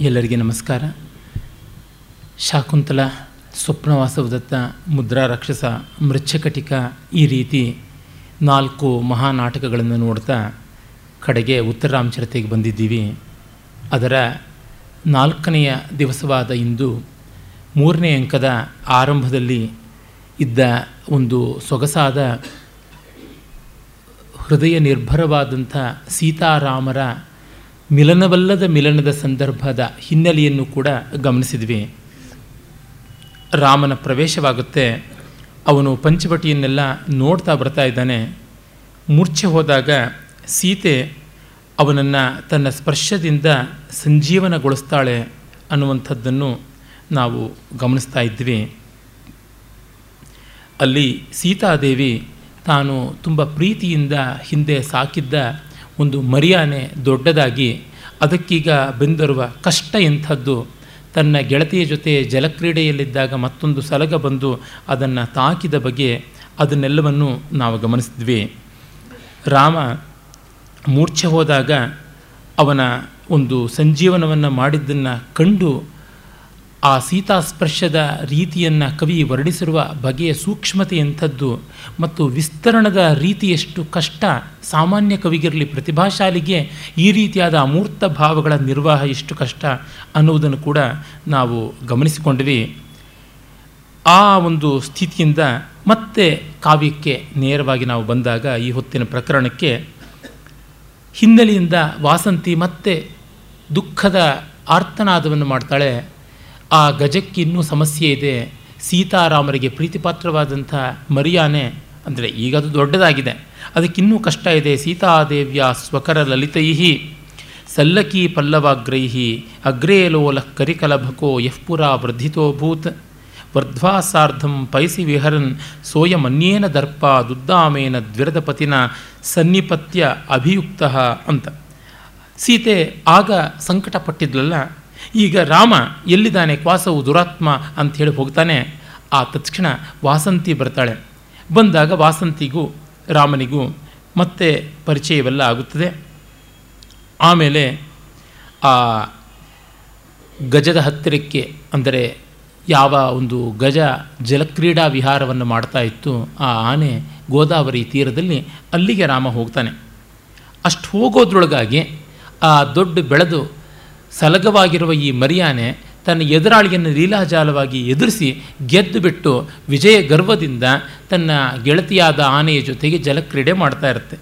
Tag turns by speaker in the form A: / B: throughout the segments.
A: ಎಲ್ಲರಿಗೆ ನಮಸ್ಕಾರ. ಶಾಕುಂತಲ ಸ್ವಪ್ನವಾಸವದತ್ತ ಮುದ್ರಾ ರಾಕ್ಷಸ ಮೃಚ್ಛಕಟಿಕ ಈ ರೀತಿ ನಾಲ್ಕು ಮಹಾನಾಟಕಗಳನ್ನು ನೋಡ್ತಾ ಕಡೆಗೆ ಉತ್ತರಾಂಚರತೆಗೆ ಬಂದಿದ್ದೀವಿ. ಅದರ ನಾಲ್ಕನೆಯ ದಿವಸವಾದ ಇಂದು ಮೂರನೇ ಅಂಕದ ಆರಂಭದಲ್ಲಿ ಇದ್ದ ಒಂದು ಸೊಗಸಾದ ಹೃದಯ ನಿರ್ಭರವಾದಂಥ ಸೀತಾರಾಮರ ಮಿಲನವಲ್ಲದ ಮಿಲನದ ಸಂದರ್ಭದ ಹಿನ್ನೆಲೆಯನ್ನು ಕೂಡ ಗಮನಿಸಿದ್ವಿ. ರಾಮನ ಪ್ರವೇಶವಾಗುತ್ತೆ. ಅವನು ಪಂಚವಟಿಯನ್ನೆಲ್ಲ ನೋಡ್ತಾ ಬರ್ತಾ ಇದ್ದಾನೆ. ಮೂರ್ಛೆ ಹೋದಾಗ ಸೀತೆ ಅವನನ್ನು ತನ್ನ ಸ್ಪರ್ಶದಿಂದ ಸಂಜೀವನಗೊಳಿಸ್ತಾಳೆ ಅನ್ನುವಂಥದ್ದನ್ನು ನಾವು ಗಮನಿಸ್ತಾ ಇದ್ವಿ. ಅಲ್ಲಿ ಸೀತಾದೇವಿ ತಾನು ತುಂಬ ಪ್ರೀತಿಯಿಂದ ಹಿಂದೆ ಸಾಕಿದ್ದ ಒಂದು ಮರಿಯಾನೆ ದೊಡ್ಡದಾಗಿ ಅದಕ್ಕೀಗ ಬಂದಿರುವ ಕಷ್ಟ ಎಂಥದ್ದು ತನ್ನ ಗೆಳತಿಯ ಜೊತೆ ಜಲಕ್ರೀಡೆಯಲ್ಲಿದ್ದಾಗ ಮತ್ತೊಂದು ಸಲಗ ಬಂದು ಅದನ್ನು ತಾಕಿದ ಬಗ್ಗೆ ಅದನ್ನೆಲ್ಲವನ್ನು ನಾವು ಗಮನಿಸಿದ್ವಿ. ರಾಮ ಮೂರ್ಛೆ ಹೋದಾಗ ಅವನ ಒಂದು ಸಂಜೀವನವನ್ನು ಮಾಡಿದ್ದನ್ನು ಕಂಡು ಆ ಸೀತಾಸ್ಪರ್ಶದ ರೀತಿಯನ್ನು ಕವಿ ವರ್ಣಿಸಿರುವ ಬಗೆಯ ಸೂಕ್ಷ್ಮತೆ ಎಂಥದ್ದು ಮತ್ತು ವಿಸ್ತರಣದ ರೀತಿ ಎಷ್ಟು ಕಷ್ಟ ಸಾಮಾನ್ಯ ಕವಿಗಿರಲಿ ಪ್ರತಿಭಾಶಾಲಿಗೆ ಈ ರೀತಿಯಾದ ಅಮೂರ್ತ ಭಾವಗಳ ನಿರ್ವಾಹ ಎಷ್ಟು ಕಷ್ಟ ಅನ್ನುವುದನ್ನು ಕೂಡ ನಾವು ಗಮನಿಸಿಕೊಂಡ್ವಿ. ಆ ಒಂದು ಸ್ಥಿತಿಯಿಂದ ಮತ್ತೆ ಕಾವ್ಯಕ್ಕೆ ನೇರವಾಗಿ ನಾವು ಬಂದಾಗ ಈ ಹೊತ್ತಿನ ಪ್ರಕರಣಕ್ಕೆ ಹಿನ್ನೆಲೆಯಿಂದ ವಾಸಂತಿ ಮತ್ತೆ ದುಃಖದ ಆರ್ತನಾದವನ್ನು ಮಾಡ್ತಾಳೆ ಆ ಗಜಕ್ಕೆ ಇನ್ನೂ ಸಮಸ್ಯೆ ಇದೆ. ಸೀತಾರಾಮರಿಗೆ ಪ್ರೀತಿಪಾತ್ರವಾದಂಥ ಮರಿಯಾನೆ ಅಂದರೆ ಈಗ ಅದು ದೊಡ್ಡದಾಗಿದೆ. ಅದಕ್ಕಿನ್ನೂ ಕಷ್ಟ ಇದೆ. ಸೀತಾದೇವ್ಯ ಸ್ವಕರ ಲಲಿತೈಹಿ, ಸಲ್ಲಕಿ ಪಲ್ಲವಾಗ್ರೈಹಿ, ಅಗ್ರೇ ಲೋಲ ಕರಿಕಲಭಕೋ ಯಃಪುರ ವೃದ್ಧಿತೋಭೂತ್ ವರ್ಧ್ವಾಸಾರ್ಧಂ ಪೈಸಿ ವಿಹರನ್ ಸೋಯಮನ್ಯೇನ ದರ್ಪ ದುದ್ದಾಮೇನ ದ್ವಿರದಪತಿನ ಸನ್ನಿಪತ್ಯ ಅಭಿಯುಕ್ತ ಅಂತ. ಸೀತೆ ಆಗ ಸಂಕಟಪಟ್ಟಿದ್ಲಲ್ಲ ಈಗ ರಾಮ ಎಲ್ಲಿದ್ದಾನೆ? ಕ್ವಾಸವು ದುರಾತ್ಮ ಅಂತ ಹೇಳಿ ಹೋಗ್ತಾನೆ. ಆ ತತ್ಕ್ಷಣ ವಾಸಂತಿ ಬರ್ತಾಳೆ. ಬಂದಾಗ ವಾಸಂತಿಗೂ, ರಾಮನಿಗೂ ಮತ್ತೆ ಪರಿಚಯವೆಲ್ಲ ಆಗುತ್ತದೆ. ಆಮೇಲೆ ಆ ಗಜದ ಹತ್ತಿರಕ್ಕೆ ಅಂದರೆ ಯಾವ ಒಂದು ಗಜ ಜಲಕ್ರೀಡಾ ವಿಹಾರವನ್ನು ಮಾಡ್ತಾ ಇತ್ತು, ಆ ಆನೆ ಗೋದಾವರಿ ತೀರದಲ್ಲಿ ಅಲ್ಲಿಗೆ ರಾಮ ಹೋಗ್ತಾನೆ. ಅಷ್ಟು ಹೋಗೋದ್ರೊಳಗಾಗಿ ಆ ದೊಡ್ಡ ಬೆಳೆದು ಸಲಗವಾಗಿರುವ ಈ ಮರಿಯಾನೆ ತನ್ನ ಎದುರಾಳಿಯನ್ನು ಲೀಲಾಜಾಲವಾಗಿ ಎದುರಿಸಿ ಗೆದ್ದು ಬಿಟ್ಟು ವಿಜಯ ಗರ್ವದಿಂದ ತನ್ನ ಗೆಳತಿಯಾದ ಆನೆಯ ಜೊತೆಗೆ ಜಲಕ್ರೀಡೆ ಮಾಡ್ತಾ ಇರುತ್ತೆ.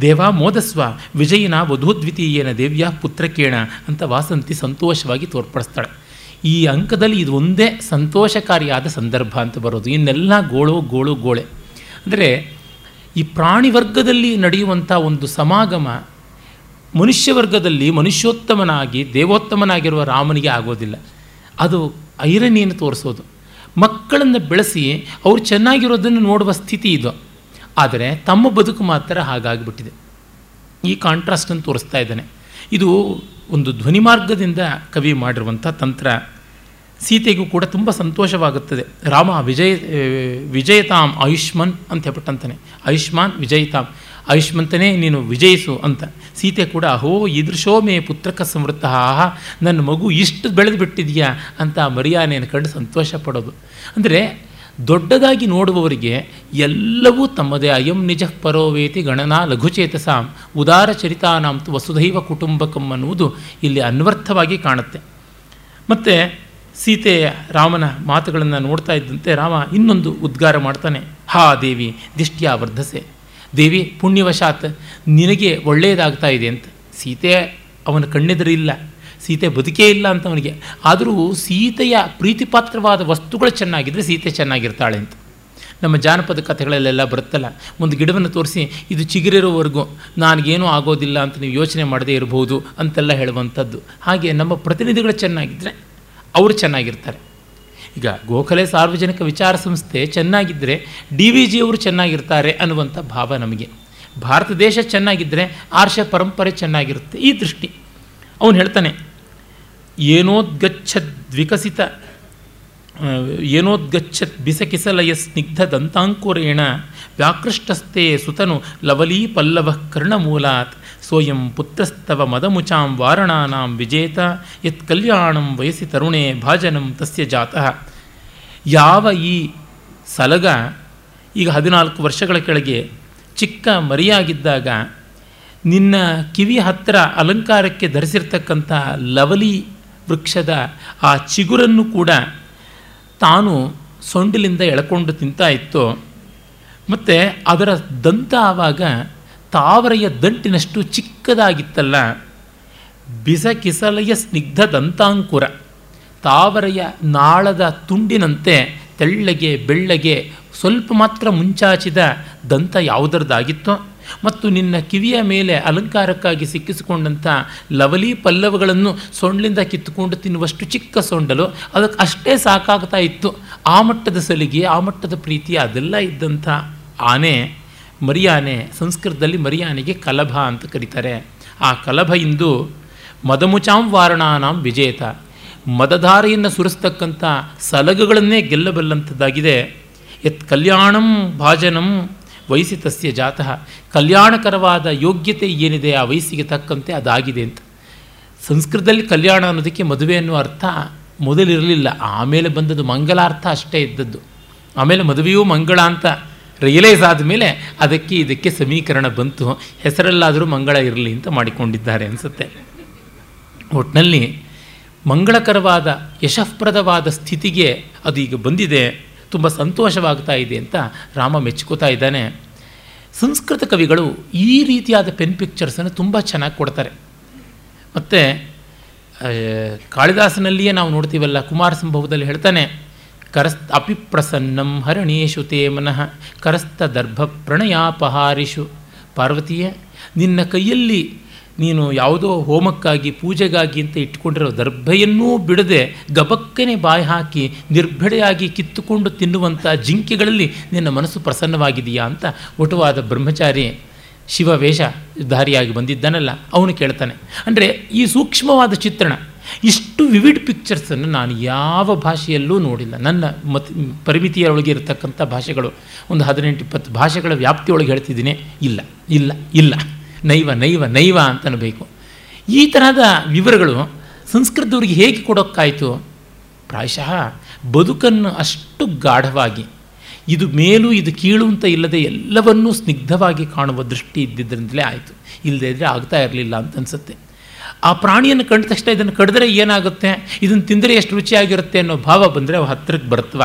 A: ದೇವ ಮೋದಸ್ವ, ವಿಜಯಿನ ವಧೂದ್ವಿತೀಯನ ದೇವ್ಯ ಪುತ್ರಕೇಣ ಅಂತ ವಾಸಂತಿ ಸಂತೋಷವಾಗಿ ತೋರ್ಪಡಿಸ್ತಾಳೆ. ಈ ಅಂಕದಲ್ಲಿ ಇದು ಒಂದೇ ಸಂತೋಷಕಾರಿಯಾದ ಸಂದರ್ಭ ಅಂತ ಬರೋದು. ಇನ್ನೆಲ್ಲ ಗೋಳು ಗೋಳು, ಗೋಳೆ. ಅಂದರೆ ಈ ಪ್ರಾಣಿ ವರ್ಗದಲ್ಲಿ ನಡೆಯುವಂಥ ಒಂದು ಸಮಾಗಮ ಮನುಷ್ಯ ವರ್ಗದಲ್ಲಿ ಮನುಷ್ಯೋತ್ತಮನಾಗಿ, ದೇವೋತ್ತಮನಾಗಿರುವ ರಾಮನಿಗೆ ಆಗೋದಿಲ್ಲ. ಅದು ಐರಣಿಯನ್ನು ತೋರಿಸೋದು. ಮಕ್ಕಳನ್ನು ಬೆಳೆಸಿ ಅವರು ಚೆನ್ನಾಗಿರೋದನ್ನು ನೋಡುವ ಸ್ಥಿತಿ ಇದು. ಆದರೆ ತಮ್ಮ ಬದುಕು ಮಾತ್ರ ಹಾಗಾಗಿಬಿಟ್ಟಿದೆ. ಈ ಕಾಂಟ್ರಾಸ್ಟನ್ನು ತೋರಿಸ್ತಾ ಇದ್ದಾನೆ. ಇದು ಒಂದು ಧ್ವನಿ ಮಾರ್ಗದಿಂದ ಕವಿ ಮಾಡಿರುವಂಥ ತಂತ್ರ. ಸೀತೆಗೂ ಕೂಡ ತುಂಬ ಸಂತೋಷವಾಗುತ್ತದೆ. ರಾಮ ವಿಜಯ ವಿಜಯತಾಮ್ ಆಯುಷ್ಮಾನ್ ಅಂತ ಹೇಳ್ಬಿಟ್ಟಂತಾನೆ. ಆಯುಷ್ಮಾನ್, ವಿಜಯಿತಾಂ. ಆಯುಷ್ಮಂತನೇ ನೀನು ವಿಜಯಿಸು ಅಂತ. ಸೀತೆ ಕೂಡ, ಅಹೋ ಇದೃಶೋ ಮೇ ಪುತ್ರಕ ಆಹಾ, ನನ್ನ ಮಗು ಇಷ್ಟು ಬೆಳೆದು ಬಿಟ್ಟಿದೆಯಾ ಅಂತ ಮರ್ಯಾನೆಯನ್ನು ಕಂಡು ಸಂತೋಷ ಪಡೋದು. ಅಂದರೆ, ದೊಡ್ಡದಾಗಿ ನೋಡುವವರಿಗೆ ಎಲ್ಲವೂ ತಮ್ಮದೇ, ಅಯಂ ನಿಜ ಪರೋವೇತಿ ಗಣನಾ ಲಘುಚೇತಸಾಂ, ಉದಾರ ಚರಿತಾನಾಂತು ವಸುಧೈವ ಕುಟುಂಬಕಂ ಅನ್ನುವುದು ಇಲ್ಲಿ ಅನ್ವರ್ಥವಾಗಿ ಕಾಣುತ್ತೆ. ಮತ್ತು, ಸೀತೆ ರಾಮನ ಮಾತುಗಳನ್ನು ನೋಡ್ತಾ ಇದ್ದಂತೆ ರಾಮ ಇನ್ನೊಂದು ಉದ್ಗಾರ ಮಾಡ್ತಾನೆ, ಹಾ ದೇವಿ, ದಿಷ್ಟ್ಯಾ ವರ್ಧಸೆ. ದೇವಿ ಪುಣ್ಯವಶಾತ್, ನಿನಗೆ ಒಳ್ಳೆಯದಾಗ್ತಾ ಇದೆ ಅಂತ. ಸೀತೆ ಅವನ ಕಣ್ಣೆದರಿಲ್ಲ ಸೀತೆ ಬದುಕೇ ಇಲ್ಲ ಅಂತ ಅವನಿಗೆ ಆದರೂ ಸೀತೆಯ ಪ್ರೀತಿಪಾತ್ರವಾದ ವಸ್ತುಗಳು ಚೆನ್ನಾಗಿದ್ದರೆ ಸೀತೆ ಚೆನ್ನಾಗಿರ್ತಾಳೆ ಅಂತ. ನಮ್ಮ ಜಾನಪದ ಕಥೆಗಳಲ್ಲೆಲ್ಲ ಬರುತ್ತಲ್ಲ, ಒಂದು ಗಿಡವನ್ನು ತೋರಿಸಿ, ಇದು ಚಿಗುರಿರೋವರೆಗೂ ನನಗೇನೂ ಆಗೋದಿಲ್ಲ ಅಂತ ನೀವು ಯೋಚನೆ ಮಾಡದೇ ಇರಬಹುದು ಅಂತೆಲ್ಲ ಹೇಳುವಂಥದ್ದು. ಹಾಗೆ ನಮ್ಮ ಪ್ರತಿನಿಧಿಗಳು ಚೆನ್ನಾಗಿದ್ದರೆ ಅವರು ಚೆನ್ನಾಗಿರ್ತಾರೆ. ಈಗ ಗೋಖಲೆ ಸಾರ್ವಜನಿಕ ವಿಚಾರ ಸಂಸ್ಥೆ ಚೆನ್ನಾಗಿದ್ದರೆ ಡಿ ವಿ ಜಿಯವರು ಚೆನ್ನಾಗಿರ್ತಾರೆ ಅನ್ನುವಂಥ ಭಾವ ನಮಗೆ. ಭಾರತ ದೇಶ ಚೆನ್ನಾಗಿದ್ದರೆ ಆರ್ಷ ಪರಂಪರೆ ಚೆನ್ನಾಗಿರುತ್ತೆ ಈ ದೃಷ್ಟಿ. ಅವನು ಹೇಳ್ತಾನೆ ಏನೋದ್ಗಚ್ಛದ್ ದ್ವಿಕಸಿತ ಏನೋದ್ಗಚ್ಚತ್ ಬಿಸಕಿಸಲಯ ಸ್ನಿಗ್ಧ ದಂತಾಂಕುರೇಣ ವ್ಯಾಕೃಷ್ಟಸ್ತೆ ಸುತನು ಲವಲೀ ಪಲ್ಲವ ಕರ್ಣಮೂಲಾತ್ ಸೋಯಂ ಪುತ್ರಸ್ತವ ಮದಮುಚಾಂ ವಾರಣಾನಾಂ ವಿಜೇತ, ಯತ್ ಕಲ್ಯಾಣಂ ವಯಸ್ಸಿ ತರುಣೇ ಭಾಜನಂ ತಸ್ಯ ಜಾತಃ. ಯಾವ ಈ ಸಲಗ ಈಗ ಹದಿನಾಲ್ಕು ವರ್ಷಗಳ ಕೆಳಗೆ ಚಿಕ್ಕ ಮರಿಯಾಗಿದ್ದಾಗ ನಿನ್ನ ಕಿವಿ ಹತ್ತಿರ ಅಲಂಕಾರಕ್ಕೆ ಧರಿಸಿರ್ತಕ್ಕಂಥ ಲವಲಿ ವೃಕ್ಷದ ಆ ಚಿಗುರನ್ನು ಕೂಡ ತಾನು ಸೊಂಡಿಲಿಂದ ಎಳ್ಕೊಂಡು ತಿಂತಾ ಇತ್ತು. ಮತ್ತು ಅದರ ದಂತ ಆವಾಗ ತಾವರೆಯ ದಂಟಿನಷ್ಟು ಚಿಕ್ಕದಾಗಿತ್ತಲ್ಲ. ಬಿಸಕಿಸಲೆಯ ಸ್ನಿಗ್ಧ ದಂತಾಂಕುರ, ತಾವರೆಯ ನಾಳದ ತುಂಡಿನಂತೆ ತೆಳ್ಳಗೆ ಬೆಳ್ಳಗೆ ಸ್ವಲ್ಪ ಮಾತ್ರ ಮುಂಚಾಚಿದ ದಂತ ಯಾವುದರದಾಗಿತ್ತೋ ಮತ್ತು ನಿನ್ನ ಕಿವಿಯ ಮೇಲೆ ಅಲಂಕಾರಕ್ಕಾಗಿ ಸಿಕ್ಕಿಸಿಕೊಂಡಂಥ ಲವಲಿ ಪಲ್ಲವಗಳನ್ನು ಸೊಂಡ್ಲಿಂದ ಕಿತ್ತುಕೊಂಡು ತಿನ್ನುವಷ್ಟು ಚಿಕ್ಕ ಸೊಂಡಲು ಅದಕ್ಕೆ ಅಷ್ಟೇ ಸಾಕಾಗ್ತಾ ಇತ್ತು. ಆ ಮಟ್ಟದ ಸಲಿಗೆ, ಆ ಮಟ್ಟದ ಪ್ರೀತಿ ಅದೆಲ್ಲ ಇದ್ದಂಥ ಆನೆ, ಮರಿಯಾನೆ, ಸಂಸ್ಕೃತದಲ್ಲಿ ಮರಿಯಾನೆಗೆ ಕಲಭ ಅಂತ ಕರೀತಾರೆ. ಆ ಕಲಭ ಇಂದು ಮದಮುಚಾಂ ವಾರಣಾನಾಂ ವಿಜೇತ. ಮದಧಾರೆಯನ್ನು ಸುರಿಸ್ತಕ್ಕಂಥ ಸಲಗುಗಳನ್ನೇ ಗೆಲ್ಲಬಲ್ಲಂಥದ್ದಾಗಿದೆ. ಯತ್ ಕಲ್ಯಾಣಂ ಭಾಜನಂ ವಯಸ್ಸಿ ತಸ್ಯ ಜಾತಃ. ಕಲ್ಯಾಣಕರವಾದ ಯೋಗ್ಯತೆ ಏನಿದೆ ಆ ವಯಸ್ಸಿಗೆ ತಕ್ಕಂತೆ ಅದಾಗಿದೆ ಅಂತ. ಸಂಸ್ಕೃತದಲ್ಲಿ ಕಲ್ಯಾಣ ಅನ್ನೋದಕ್ಕೆ ಮದುವೆ ಅನ್ನೋ ಅರ್ಥ ಮೊದಲಿರಲಿಲ್ಲ. ಆಮೇಲೆ ಬಂದದ್ದು ಮಂಗಲಾರ್ಥ ಅಷ್ಟೇ ಇದ್ದದ್ದು. ಆಮೇಲೆ ಮದುವೆಯೂ ಮಂಗಳ ಅಂತ ರಿಯಲೈಸ್ ಆದಮೇಲೆ ಅದಕ್ಕೆ ಇದಕ್ಕೆ ಸಮೀಕರಣ ಬಂತು. ಹೆಸರಲ್ಲಾದರೂ ಮಂಗಳ ಇರಲಿ ಅಂತ ಮಾಡಿಕೊಂಡಿದ್ದಾರೆ ಅನಿಸುತ್ತೆ. ಒಟ್ಟಿನಲ್ಲಿ ಮಂಗಳಕರವಾದ ಯಶಃಪ್ರದವಾದ ಸ್ಥಿತಿಗೆ ಅದು ಈಗ ಬಂದಿದೆ. ತುಂಬ ಸಂತೋಷವಾಗ್ತಾ ಇದೆ ಅಂತ ರಾಮ ಮೆಚ್ಕೋತಾ ಇದ್ದಾನೆ. ಸಂಸ್ಕೃತ ಕವಿಗಳು ಈ ರೀತಿಯಾದ ಪೆನ್ ಪಿಕ್ಚರ್ಸನ್ನು ತುಂಬ ಚೆನ್ನಾಗಿ ಕೊಡ್ತಾರೆ. ಮತ್ತು ಕಾಳಿದಾಸನಲ್ಲಿಯೇ ನಾವು ನೋಡ್ತೀವಲ್ಲ, ಕುಮಾರ ಸಂಭವದಲ್ಲಿ ಹೇಳ್ತಾನೆ, ಕರಸ್ತ ಅಪಿಪ್ರಸನ್ನಂ ಹರಣೇಶು ತೇ ಮನಃ, ಕರಸ್ತ ದರ್ಭ ಪ್ರಣಯಾಪಹಾರಿಷು. ಪಾರ್ವತಿಯೇ, ನಿನ್ನ ಕೈಯಲ್ಲಿ ನೀನು ಯಾವುದೋ ಹೋಮಕ್ಕಾಗಿ, ಪೂಜೆಗಾಗಿ ಅಂತ ಇಟ್ಕೊಂಡಿರೋ ದರ್ಭೆಯನ್ನೂ ಬಿಡದೆ ಗಬಕ್ಕನೆ ಬಾಯಿ ಹಾಕಿ ನಿರ್ಭಡೆಯಾಗಿ ಕಿತ್ತುಕೊಂಡು ತಿನ್ನುವಂಥ ಜಿಂಕೆಗಳಲ್ಲಿ ನಿನ್ನ ಮನಸ್ಸು ಪ್ರಸನ್ನವಾಗಿದೆಯಾ ಅಂತ ಒಟುವಾದ ಬ್ರಹ್ಮಚಾರಿ ಶಿವವೇಷಧಾರಿಯಾಗಿ ಬಂದಿದ್ದಾನಲ್ಲ, ಅವನು ಕೇಳ್ತಾನೆ. ಅಂದರೆ ಈ ಸೂಕ್ಷ್ಮವಾದ ಚಿತ್ರಣ, ಇಷ್ಟು ವಿವಿಡ್ ಪಿಕ್ಚರ್ಸನ್ನು ನಾನು ಯಾವ ಭಾಷೆಯಲ್ಲೂ ನೋಡಿಲ್ಲ. ನನ್ನ ಮತ್ ಪರಿಮಿತಿಯೊಳಗೆ ಇರತಕ್ಕಂಥ ಭಾಷೆಗಳು, ಒಂದು ಹದಿನೆಂಟು ಇಪ್ಪತ್ತು ಭಾಷೆಗಳ ವ್ಯಾಪ್ತಿಯೊಳಗೆ ಹೇಳ್ತಿದ್ದೀನಿ, ಇಲ್ಲ ಇಲ್ಲ ಇಲ್ಲ. ನೈವ ನೈವ ನೈವ ಅಂತನಬೇಕು. ಈ ತರಹದ ವಿವರಗಳು ಸಂಸ್ಕೃತದವ್ರಿಗೆ ಹೇಗೆ ಕೊಡೋಕ್ಕಾಯಿತು? ಪ್ರಾಯಶಃ ಬದುಕನ್ನು ಅಷ್ಟು ಗಾಢವಾಗಿ, ಇದು ಮೇಲು, ಇದು ಕೀಳು ಅಂತ ಇಲ್ಲದೆ ಎಲ್ಲವನ್ನೂ ಸ್ನಿಗ್ಧವಾಗಿ ಕಾಣುವ ದೃಷ್ಟಿ ಇದ್ದಿದ್ದರಿಂದಲೇ ಆಯಿತು. ಇಲ್ಲದೇ ಇದ್ದರೆ ಆಗ್ತಾ ಇರಲಿಲ್ಲ ಅಂತ ಅನಿಸುತ್ತೆ. ಆ ಪ್ರಾಣಿಯನ್ನು ಕಂಡ ತಕ್ಷಣ ಇದನ್ನು ಕಡಿದ್ರೆ ಏನಾಗುತ್ತೆ? ಇದನ್ನು ತಿಂದರೆ ಎಷ್ಟು ರುಚಿಯಾಗಿರುತ್ತೆ ಅನ್ನೋ ಭಾವ ಬಂದರೆ ಅವು ಹತ್ತಿರಕ್ಕೆ ಬರ್ತವ.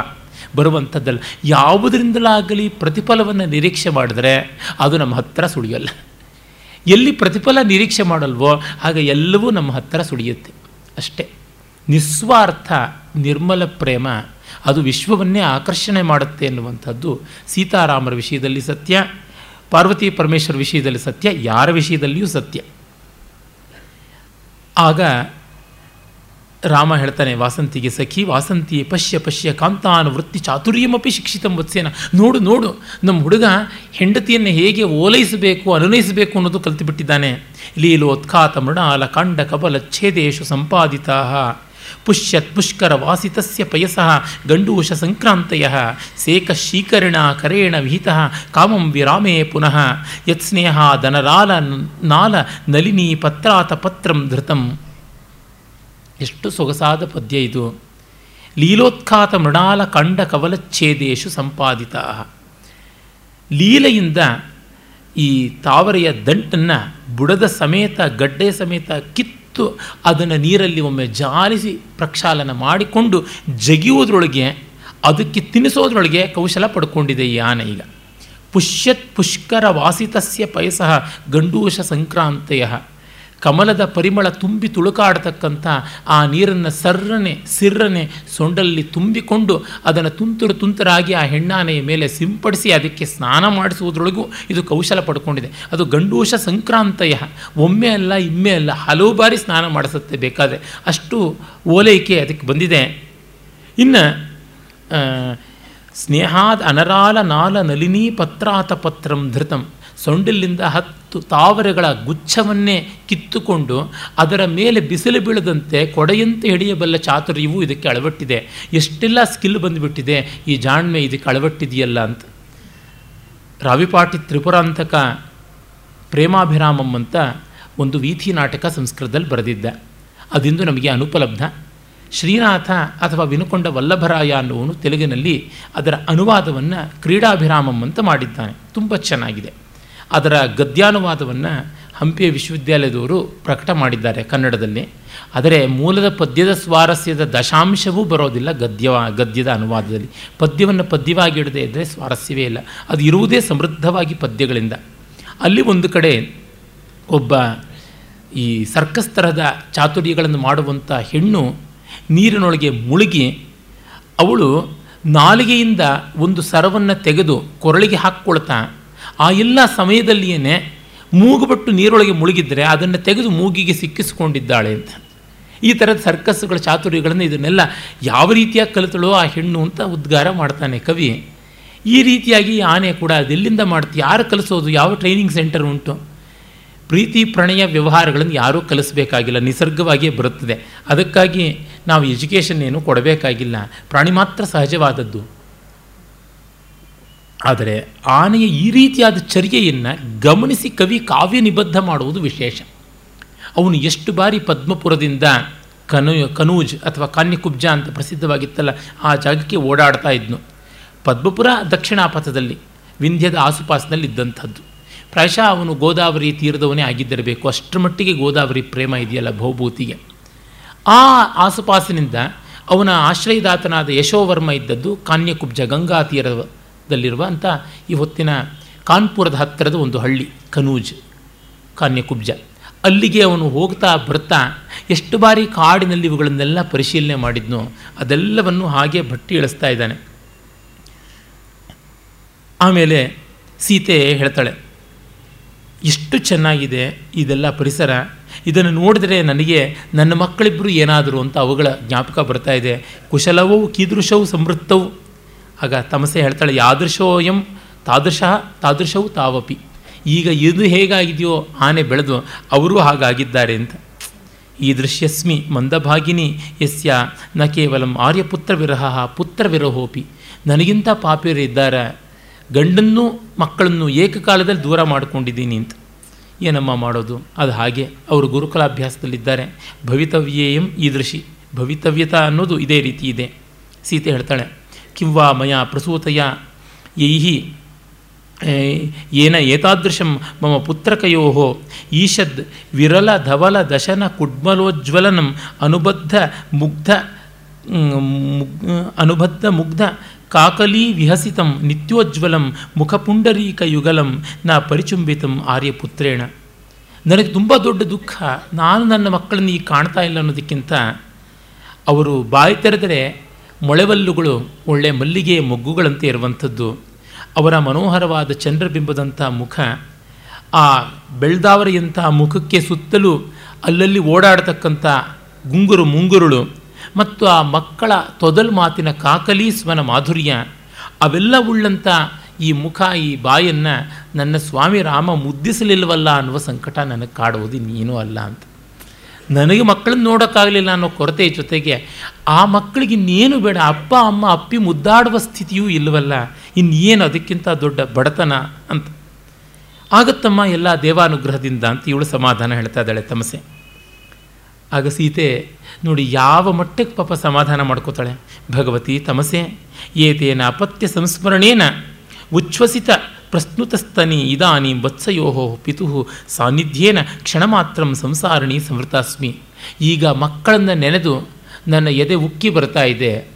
A: ಬರುವಂಥದ್ದಲ್ಲ. ಯಾವುದರಿಂದಲಾಗಲಿ ಪ್ರತಿಫಲವನ್ನು ನಿರೀಕ್ಷೆ ಮಾಡಿದ್ರೆ ಅದು ನಮ್ಮ ಹತ್ತಿರ ಸುಳಿಯಲ್ಲ. ಎಲ್ಲಿ ಪ್ರತಿಫಲ ನಿರೀಕ್ಷೆ ಮಾಡಲ್ವೋ ಆಗ ಎಲ್ಲವೂ ನಮ್ಮ ಹತ್ತಿರ ಸುಡಿಯುತ್ತೆ ಅಷ್ಟೇ. ನಿಸ್ವಾರ್ಥ, ನಿರ್ಮಲ ಪ್ರೇಮ ಅದು ವಿಶ್ವವನ್ನೇ ಆಕರ್ಷಣೆ ಮಾಡುತ್ತೆ ಎನ್ನುವಂಥದ್ದು ಸೀತಾರಾಮರ ವಿಷಯದಲ್ಲಿ ಸತ್ಯ, ಪಾರ್ವತಿ ಪರಮೇಶ್ವರ ವಿಷಯದಲ್ಲಿ ಸತ್ಯ, ಯಾರ ವಿಷಯದಲ್ಲಿಯೂ ಸತ್ಯ. ಆಗ ರಾಮ ಹೇಳ್ತಾನೆ, ವಾಸಂತಿಗೆ ಸಖಿ ವಾಸಂತಿ ಪಶ್ಯ ಪಶ್ಯ ಕಾಂತಾನು ವೃತ್ತಿ ಚಾತುರ್ಯಮಪಿ ಶಿಕ್ಷಿತಂ ವತ್ಸೇನ. ನೋಡು ನೋಡು, ನಮ್ಮ ಹುಡುಗ ಹೆಂಡತಿಯನ್ನು ಹೇಗೆ ಓಲೈಸಬೇಕು, ಅನುನಯಿಸಬೇಕು ಅನ್ನೋದು ಕಲಿತುಬಿಟ್ಟಿದ್ದಾನೆ. ಲೀಲೋತ್ಖಾತ ಮೃಣಾಲ ಕಾಂಡ ಕಬಲ ಛೇದೇಶು ಸಂಪಾದಿತ ಪುಷ್ಯತ್ ಪುಷ್ಕರ ವಾಸಿತಸ್ಯ ಪಯಸಃ ಗಂಡೂಷ ಸಂಕ್ರಾಂತಯ. ಸೇಕ ಶೀಕರಣ ಕರೇಣ ವಿಹಿತ ಕಾಮಂ ವಿರಾಮೇ ಪುನಃ. ಯತ್ಸ್ನೇಹ ದನರಾಲ ನಾಲ ನಲಿನಿ ಪತ್ರಾತ ಪತ್ರಂ ಧೃತಂ. ಎಷ್ಟು ಸೊಗಸಾದ ಪದ್ಯ ಇದು. ಲೀಲೋತ್ಖಾತ ಮೃಣಾಲ ಕಂಡ ಕವಲಚ್ಛೇದೇಶು ಸಂಪಾದಿತ. ಲೀಲೆಯಿಂದ ಈ ತಾವರೆಯ ದಂಟನ್ನು ಬುಡದ ಸಮೇತ ಗಡ್ಡೆ ಸಮೇತ ಕಿತ್ತು ಅದನ್ನು ನೀರಲ್ಲಿ ಒಮ್ಮೆ ಜಾಲಿಸಿ ಪ್ರಕ್ಷಾಲನ ಮಾಡಿಕೊಂಡು ಜಗಿಯುವುದರೊಳಗೆ, ಅದಕ್ಕೆ ತಿನ್ನಿಸೋದ್ರೊಳಗೆ ಕೌಶಲ ಪಡ್ಕೊಂಡಿದೆ ಈ ಆನೆ ಈಗ. ಪುಷ್ಯತ್ ಪುಷ್ಕರ ವಾಸಿತಸ್ಯ ಪಯಸಃ ಗಂಡೂಷ ಸಂಕ್ರಾಂತೆಯ. ಕಮಲದ ಪರಿಮಳ ತುಂಬಿ ತುಳುಕಾಡತಕ್ಕಂಥ ಆ ನೀರನ್ನು ಸರ್ರನೆ, ಸಿರ್ರನೆ ಸೊಂಡಲ್ಲಿ ತುಂಬಿಕೊಂಡು ಅದನ್ನು ತುಂತುರು ತುಂತರಾಗಿ ಆ ಹೆಣ್ಣಾನೆಯ ಮೇಲೆ ಸಿಂಪಡಿಸಿ ಅದಕ್ಕೆ ಸ್ನಾನ ಮಾಡಿಸುವುದರೊಳಗೂ ಇದು ಕೌಶಲ ಪಡ್ಕೊಂಡಿದೆ. ಅದು ಗಂಡೂಷ ಸಂಕ್ರಾಂತಯ. ಒಮ್ಮೆ ಅಲ್ಲ, ಇಮ್ಮೆ ಅಲ್ಲ, ಹಲವು ಬಾರಿ ಸ್ನಾನ ಮಾಡಿಸುತ್ತೆ ಬೇಕಾದರೆ. ಅಷ್ಟು ಓಲೈಕೆ ಅದಕ್ಕೆ ಬಂದಿದೆ. ಇನ್ನು ಸ್ನೇಹಾದ ಅನರಾಲ ನಾಲ ನಲಿನೀ ಪತ್ರಾತ ಪತ್ರಂ ಧೃತಂ. ಸೊಂಡಿಲಿಂದ ಹತ್ತು ತಾವರೆಗಳ ಗುಚ್ಛವನ್ನೇ ಕಿತ್ತುಕೊಂಡು ಅದರ ಮೇಲೆ ಬಿಸಿಲು ಬೀಳದಂತೆ ಕೊಡೆಯಂತೆ ಹಿಡಿಯಬಲ್ಲ ಚಾತುರ್ಯವೂ ಇದಕ್ಕೆ ಅಳವಟ್ಟಿದೆ. ಎಷ್ಟೆಲ್ಲ ಸ್ಕಿಲ್ ಬಂದುಬಿಟ್ಟಿದೆ, ಈ ಜಾಣ್ಮೆ ಇದಕ್ಕೆ ಅಳವಟ್ಟಿದೆಯಲ್ಲ ಅಂತ. ರಾವಿಪಾಟಿ ತ್ರಿಪುರಾಂತಕ ಪ್ರೇಮಾಭಿರಾಮಂ ಅಂತ ಒಂದು ವೀಥಿ ನಾಟಕ ಸಂಸ್ಕೃತದಲ್ಲಿ ಬರೆದಿದ್ದ. ಅದಿಂದು ನಮಗೆ ಅನುಪಲಬ್ಧ. ಶ್ರೀನಾಥ ಅಥವಾ ವಿನುಕೊಂಡ ವಲ್ಲಭರಾಯ ಅನ್ನುವನು ತೆಲುಗಿನಲ್ಲಿ ಅದರ ಅನುವಾದವನ್ನು ಕ್ರೀಡಾಭಿರಾಮಂ ಅಂತ ಮಾಡಿದ್ದಾನೆ. ತುಂಬ ಚೆನ್ನಾಗಿದೆ. ಅದರ ಗದ್ಯಾನುವಾದವನ್ನು ಹಂಪಿಯ ವಿಶ್ವವಿದ್ಯಾಲಯದವರು ಪ್ರಕಟ ಮಾಡಿದ್ದಾರೆ ಕನ್ನಡದಲ್ಲಿ. ಆದರೆ ಮೂಲದ ಪದ್ಯದ ಸ್ವಾರಸ್ಯದ ದಶಾಂಶವೂ ಬರೋದಿಲ್ಲ ಗದ್ಯ ಗದ್ಯದ ಅನುವಾದದಲ್ಲಿ. ಪದ್ಯವನ್ನು ಪದ್ಯವಾಗಿ ಇಡದೇ ಇದ್ದರೆ ಸ್ವಾರಸ್ಯವೇ ಇಲ್ಲ. ಅದು ಇರುವುದೇ ಸಮೃದ್ಧವಾಗಿ ಪದ್ಯಗಳಿಂದ. ಅಲ್ಲಿ ಒಂದು ಕಡೆ ಒಬ್ಬ ಈ ಸರ್ಕಸ್ ತರಹದ ಚಾತುರ್ಯಗಳನ್ನು ಮಾಡುವಂಥ ಹೆಣ್ಣು ನೀರಿನೊಳಗೆ ಮುಳುಗಿ ಅವಳು ನಾಲಿಗೆಯಿಂದ ಒಂದು ಸರವನ್ನು ತೆಗೆದು ಕೊರಳಿಗೆ ಹಾಕ್ಕೊಳ್ತಾ ಆ ಎಲ್ಲ ಸಮಯದಲ್ಲಿಯೇ ಮೂಗುಬಟ್ಟು ನೀರೊಳಗೆ ಮುಳುಗಿದ್ರೆ ಅದನ್ನು ತೆಗೆದು ಮೂಗಿಗೆ ಸಿಕ್ಕಿಸಿಕೊಂಡಿದ್ದಾಳೆ ಅಂತ. ಈ ಥರದ ಸರ್ಕಸ್ಗಳ ಚಾತುರ್ಯಗಳನ್ನು ಇದನ್ನೆಲ್ಲ ಯಾವ ರೀತಿಯಾಗಿ ಕಲಿತಳೋ ಆ ಹೆಣ್ಣು ಅಂತ ಉದ್ಗಾರ ಮಾಡ್ತಾನೆ ಕವಿ ಈ ರೀತಿಯಾಗಿ ಆನೆ ಕೂಡ ಅದೆಲ್ಲಿಂದ ಮಾಡ್ತೀವಿ ಯಾರು ಕಲಿಸೋದು, ಯಾವ ಟ್ರೈನಿಂಗ್ ಸೆಂಟರ್ ಉಂಟು? ಪ್ರೀತಿ, ಪ್ರಣಯ ವ್ಯವಹಾರಗಳನ್ನು ಯಾರೂ ಕಲಿಸಬೇಕಾಗಿಲ್ಲ, ನಿಸರ್ಗವಾಗಿಯೇ ಬರುತ್ತದೆ. ಅದಕ್ಕಾಗಿ ನಾವು ಎಜುಕೇಷನ್ ಏನು ಕೊಡಬೇಕಾಗಿಲ್ಲ. ಪ್ರಾಣಿ ಮಾತ್ರ ಸಹಜವಾದದ್ದು. ಆದರೆ ಆನೆಯ ಈ ರೀತಿಯಾದ ಚರ್ಯೆಯನ್ನು ಗಮನಿಸಿ ಕವಿ ಕಾವ್ಯ ನಿಬದ್ಧ ಮಾಡುವುದು ವಿಶೇಷ. ಅವನು ಎಷ್ಟು ಬಾರಿ ಪದ್ಮಪುರದಿಂದ ಕನು, ಕನೂಜ್ ಅಥವಾ ಕಾನ್ಯಕುಬ್ಜ ಅಂತ ಪ್ರಸಿದ್ಧವಾಗಿತ್ತಲ್ಲ, ಆ ಜಾಗಕ್ಕೆ ಓಡಾಡ್ತಾ ಇದ್ನು. ಪದ್ಮಪುರ ದಕ್ಷಿಣಾಪಥದಲ್ಲಿ, ವಿಂಧ್ಯದ ಆಸುಪಾಸಿನಲ್ಲಿ ಇದ್ದಂಥದ್ದು ಪ್ರಾಯಶಃ ಅವನು ಗೋದಾವರಿ ತೀರದವನೇ ಆಗಿದ್ದಿರಬೇಕು. ಅಷ್ಟರ ಮಟ್ಟಿಗೆ ಗೋದಾವರಿ ಪ್ರೇಮ ಇದೆಯಲ್ಲ ಭೌಭೂತಿಗೆ ಆ ಆಸುಪಾಸಿನಿಂದ ಅವನ ಆಶ್ರಯದಾತನಾದ ಯಶೋವರ್ಮ ಇದ್ದದ್ದು ಕಾನ್ಯಕುಬ್ಜ ಗಂಗಾ ತೀರದಲ್ಲಿರುವ ಅಂತ ಈ ಹೊತ್ತಿನ ಕಾನ್ಪುರದ ಹತ್ತಿರದ ಒಂದು ಹಳ್ಳಿ, ಕನೂಜ್, ಕಾನ್ಯಕುಬ್ಜ. ಅಲ್ಲಿಗೆ ಅವನು ಹೋಗ್ತಾ ಬರ್ತಾ ಎಷ್ಟು ಬಾರಿ ಕಾಡಿನಲ್ಲಿ ಇವುಗಳನ್ನೆಲ್ಲ ಪರಿಶೀಲನೆ ಮಾಡಿದ್ನೋ ಅದೆಲ್ಲವನ್ನು ಹಾಗೆ ಭಟ್ಟಿ ಇಳಿಸ್ತಾ ಇದ್ದಾನೆ. ಆಮೇಲೆ ಸೀತೆ ಹೇಳ್ತಾಳೆ, ಎಷ್ಟು ಚೆನ್ನಾಗಿದೆ ಇದೆಲ್ಲ ಪರಿಸರ. ಇದನ್ನು ನೋಡಿದ್ರೆ ನನಗೆ ನನ್ನ ಮಕ್ಕಳಿಬ್ಬರು ಏನಾದರೂ ಅಂತ ಅವುಗಳ ಜ್ಞಾಪಕ ಬರ್ತಾ ಇದೆ. ಕುಶಲವೂ ಕೀದೃಶವು ಸಮೃದ್ಧವು ಆಗ ತಮಸೆ ಹೇಳ್ತಾಳೆ, ಯಾದೃಶೋಯಂ ತಾದೃಶ ತಾದೃಶವು ತಾವಪಿ. ಈಗ ಇದು ಹೇಗಾಗಿದೆಯೋ ಆನೆ ಬೆಳೆದು ಅವರೂ ಹಾಗಾಗಿದ್ದಾರೆ ಅಂತ. ಈ ದೃಶ್ಯಸ್ಮಿ ಮಂದಭಾಗಿನಿ ಯಸ್ಯ, ನ ಕೇವಲಂ ಆರ್ಯಪುತ್ರ ವಿರಹ ಪುತ್ರ ವಿರಹೋಪಿ ನನಗಿಂತ ಪಾಪಿಯರಿದ್ದಾರೆ. ಗಂಡನ್ನು ಮಕ್ಕಳನ್ನು ಏಕಕಾಲದಲ್ಲಿ ದೂರ ಮಾಡಿಕೊಂಡಿದ್ದೀನಿ ಅಂತ. ಏನಮ್ಮ ಮಾಡೋದು? ಅದು ಹಾಗೆ, ಅವರು ಗುರುಕುಲಾಭ್ಯಾಸದಲ್ಲಿದ್ದಾರೆ. ಭವಿತವ್ಯೇಯಂ ಈ ದೃಶಿ ಭವಿತವ್ಯತ ಅನ್ನೋದು ಇದೇ ರೀತಿ ಇದೆ. ಸೀತೆ ಹೇಳ್ತಾಳೆ ಕಿಂವಾ ಮಯ ಪ್ರಸೂತಯ ಯೈಹಿ ಏನ ಏತಾದೃಶಂ ಮಮ ಪುತ್ರಕಯೋ ಈಶದ್ ವಿರಲ ಧವಲ ದಶನ ಕುಡ್ಮಲೋಜ್ವಲನಂ ಅನುಬದ್ಧ ಮುಗ್ಧ ಅನುಬದ್ಧ ಮುಗ್ಧ ಕಾಕಲೀ ವಿಹಸಿತಂ ನಿತ್ಯೋಜ್ವಲಂ ಮುಖಪುಂಡರೀಕಯುಗಲಂ ನಾ ಪರಿಚುಂಬಿತಂ ಆರ್ಯಪುತ್ರೇಣ ನನಗೆ ತುಂಬ ದೊಡ್ಡ ದುಃಖ. ನಾನು ನನ್ನ ಮಕ್ಕಳನ್ನು ಈಗ ಕಾಣ್ತಾ ಇಲ್ಲ ಅನ್ನೋದಕ್ಕಿಂತ ಅವರು ಬಾಯಿ ತೆರೆದರೆ ಮೊಳೆವಲ್ಲುಗಳು ಒಳ್ಳೆ ಮಲ್ಲಿಗೆಯ ಮೊಗ್ಗುಗಳಂತೆ ಇರುವಂಥದ್ದು. ಅವರ ಮನೋಹರವಾದ ಚಂದ್ರಬಿಂಬದಂಥ ಮುಖ, ಆ ಬೆಳ್ದಾವರೆಯಂಥ ಮುಖಕ್ಕೆ ಸುತ್ತಲೂ ಅಲ್ಲಲ್ಲಿ ಓಡಾಡತಕ್ಕಂಥ ಗುಂಗುರು ಮುಂಗುರುಳು ಮತ್ತು ಆ ಮಕ್ಕಳ ತೊದಲ್ ಮಾತಿನ ಕಾಕಲಿ ಸ್ವನ ಮಾಧುರ್ಯ, ಅವೆಲ್ಲ ಉಳ್ಳಂಥ ಈ ಮುಖ, ಈ ಬಾಯನ್ನು ನನ್ನ ಸ್ವಾಮಿ ರಾಮ ಮುದ್ದಿಸಲಿಲ್ಲವಲ್ಲ ಅನ್ನುವ ಸಂಕಟ ನನಗೆ ಕಾಡುವುದು ಇನ್ನೇನೂ ಅಲ್ಲ ಅಂತ. ನನಗೆ ಮಕ್ಕಳನ್ನ ನೋಡೋಕ್ಕಾಗಲಿಲ್ಲ ಅನ್ನೋ ಕೊರತೆ ಜೊತೆಗೆ ಆ ಮಕ್ಕಳಿಗೆ ಇನ್ನೇನು ಬೇಡ. ಅಪ್ಪ, ಅಮ್ಮ, ಅಪ್ಪಿ ಮುದ್ದಾಡುವ ಸ್ಥಿತಿಯೂ ಇಲ್ಲವಲ್ಲ. ಇನ್ನೇನು ಅದಕ್ಕಿಂತ ದೊಡ್ಡ ಬಡತನ ಅಂತ. ಆಗತ್ತಮ್ಮ ಎಲ್ಲ ದೇವಾನುಗ್ರಹದಿಂದ ಅಂತ ಇವಳು ಸಮಾಧಾನ ಹೇಳ್ತಾ ಇದ್ದಾಳೆ ತಮಸೆ. ಆಗ ಸೀತೆ ನೋಡಿ ಯಾವ ಮಟ್ಟಕ್ಕೆ ಪಾಪ ಸಮಾಧಾನ ಮಾಡ್ಕೋತಾಳೆ. ಭಗವತಿ ತಮಸೆ, ಏತೇನ ಅಪತ್ಯ ಸಂಸ್ಮರಣೇನ ಉಚ್ಛ್ವಸಿತ ಪ್ರಸ್ತುತಸ್ತನಿ ಇದಾನಿ ವತ್ಸಯೋ ಪಿತು ಸಾನ್ನಿಧ್ಯೇನ ಕ್ಷಣಮಾತ್ರಂ ಸಂಸಾರಣಿ ಸಮೃತಾಸ್ಮಿ. ಈಗ ಮಕ್ಕಳನ್ನು ನೆನೆದು ನನ್ನ ಎದೆ ಉಕ್ಕಿ ಬರ್ತಾ ಇದೆ.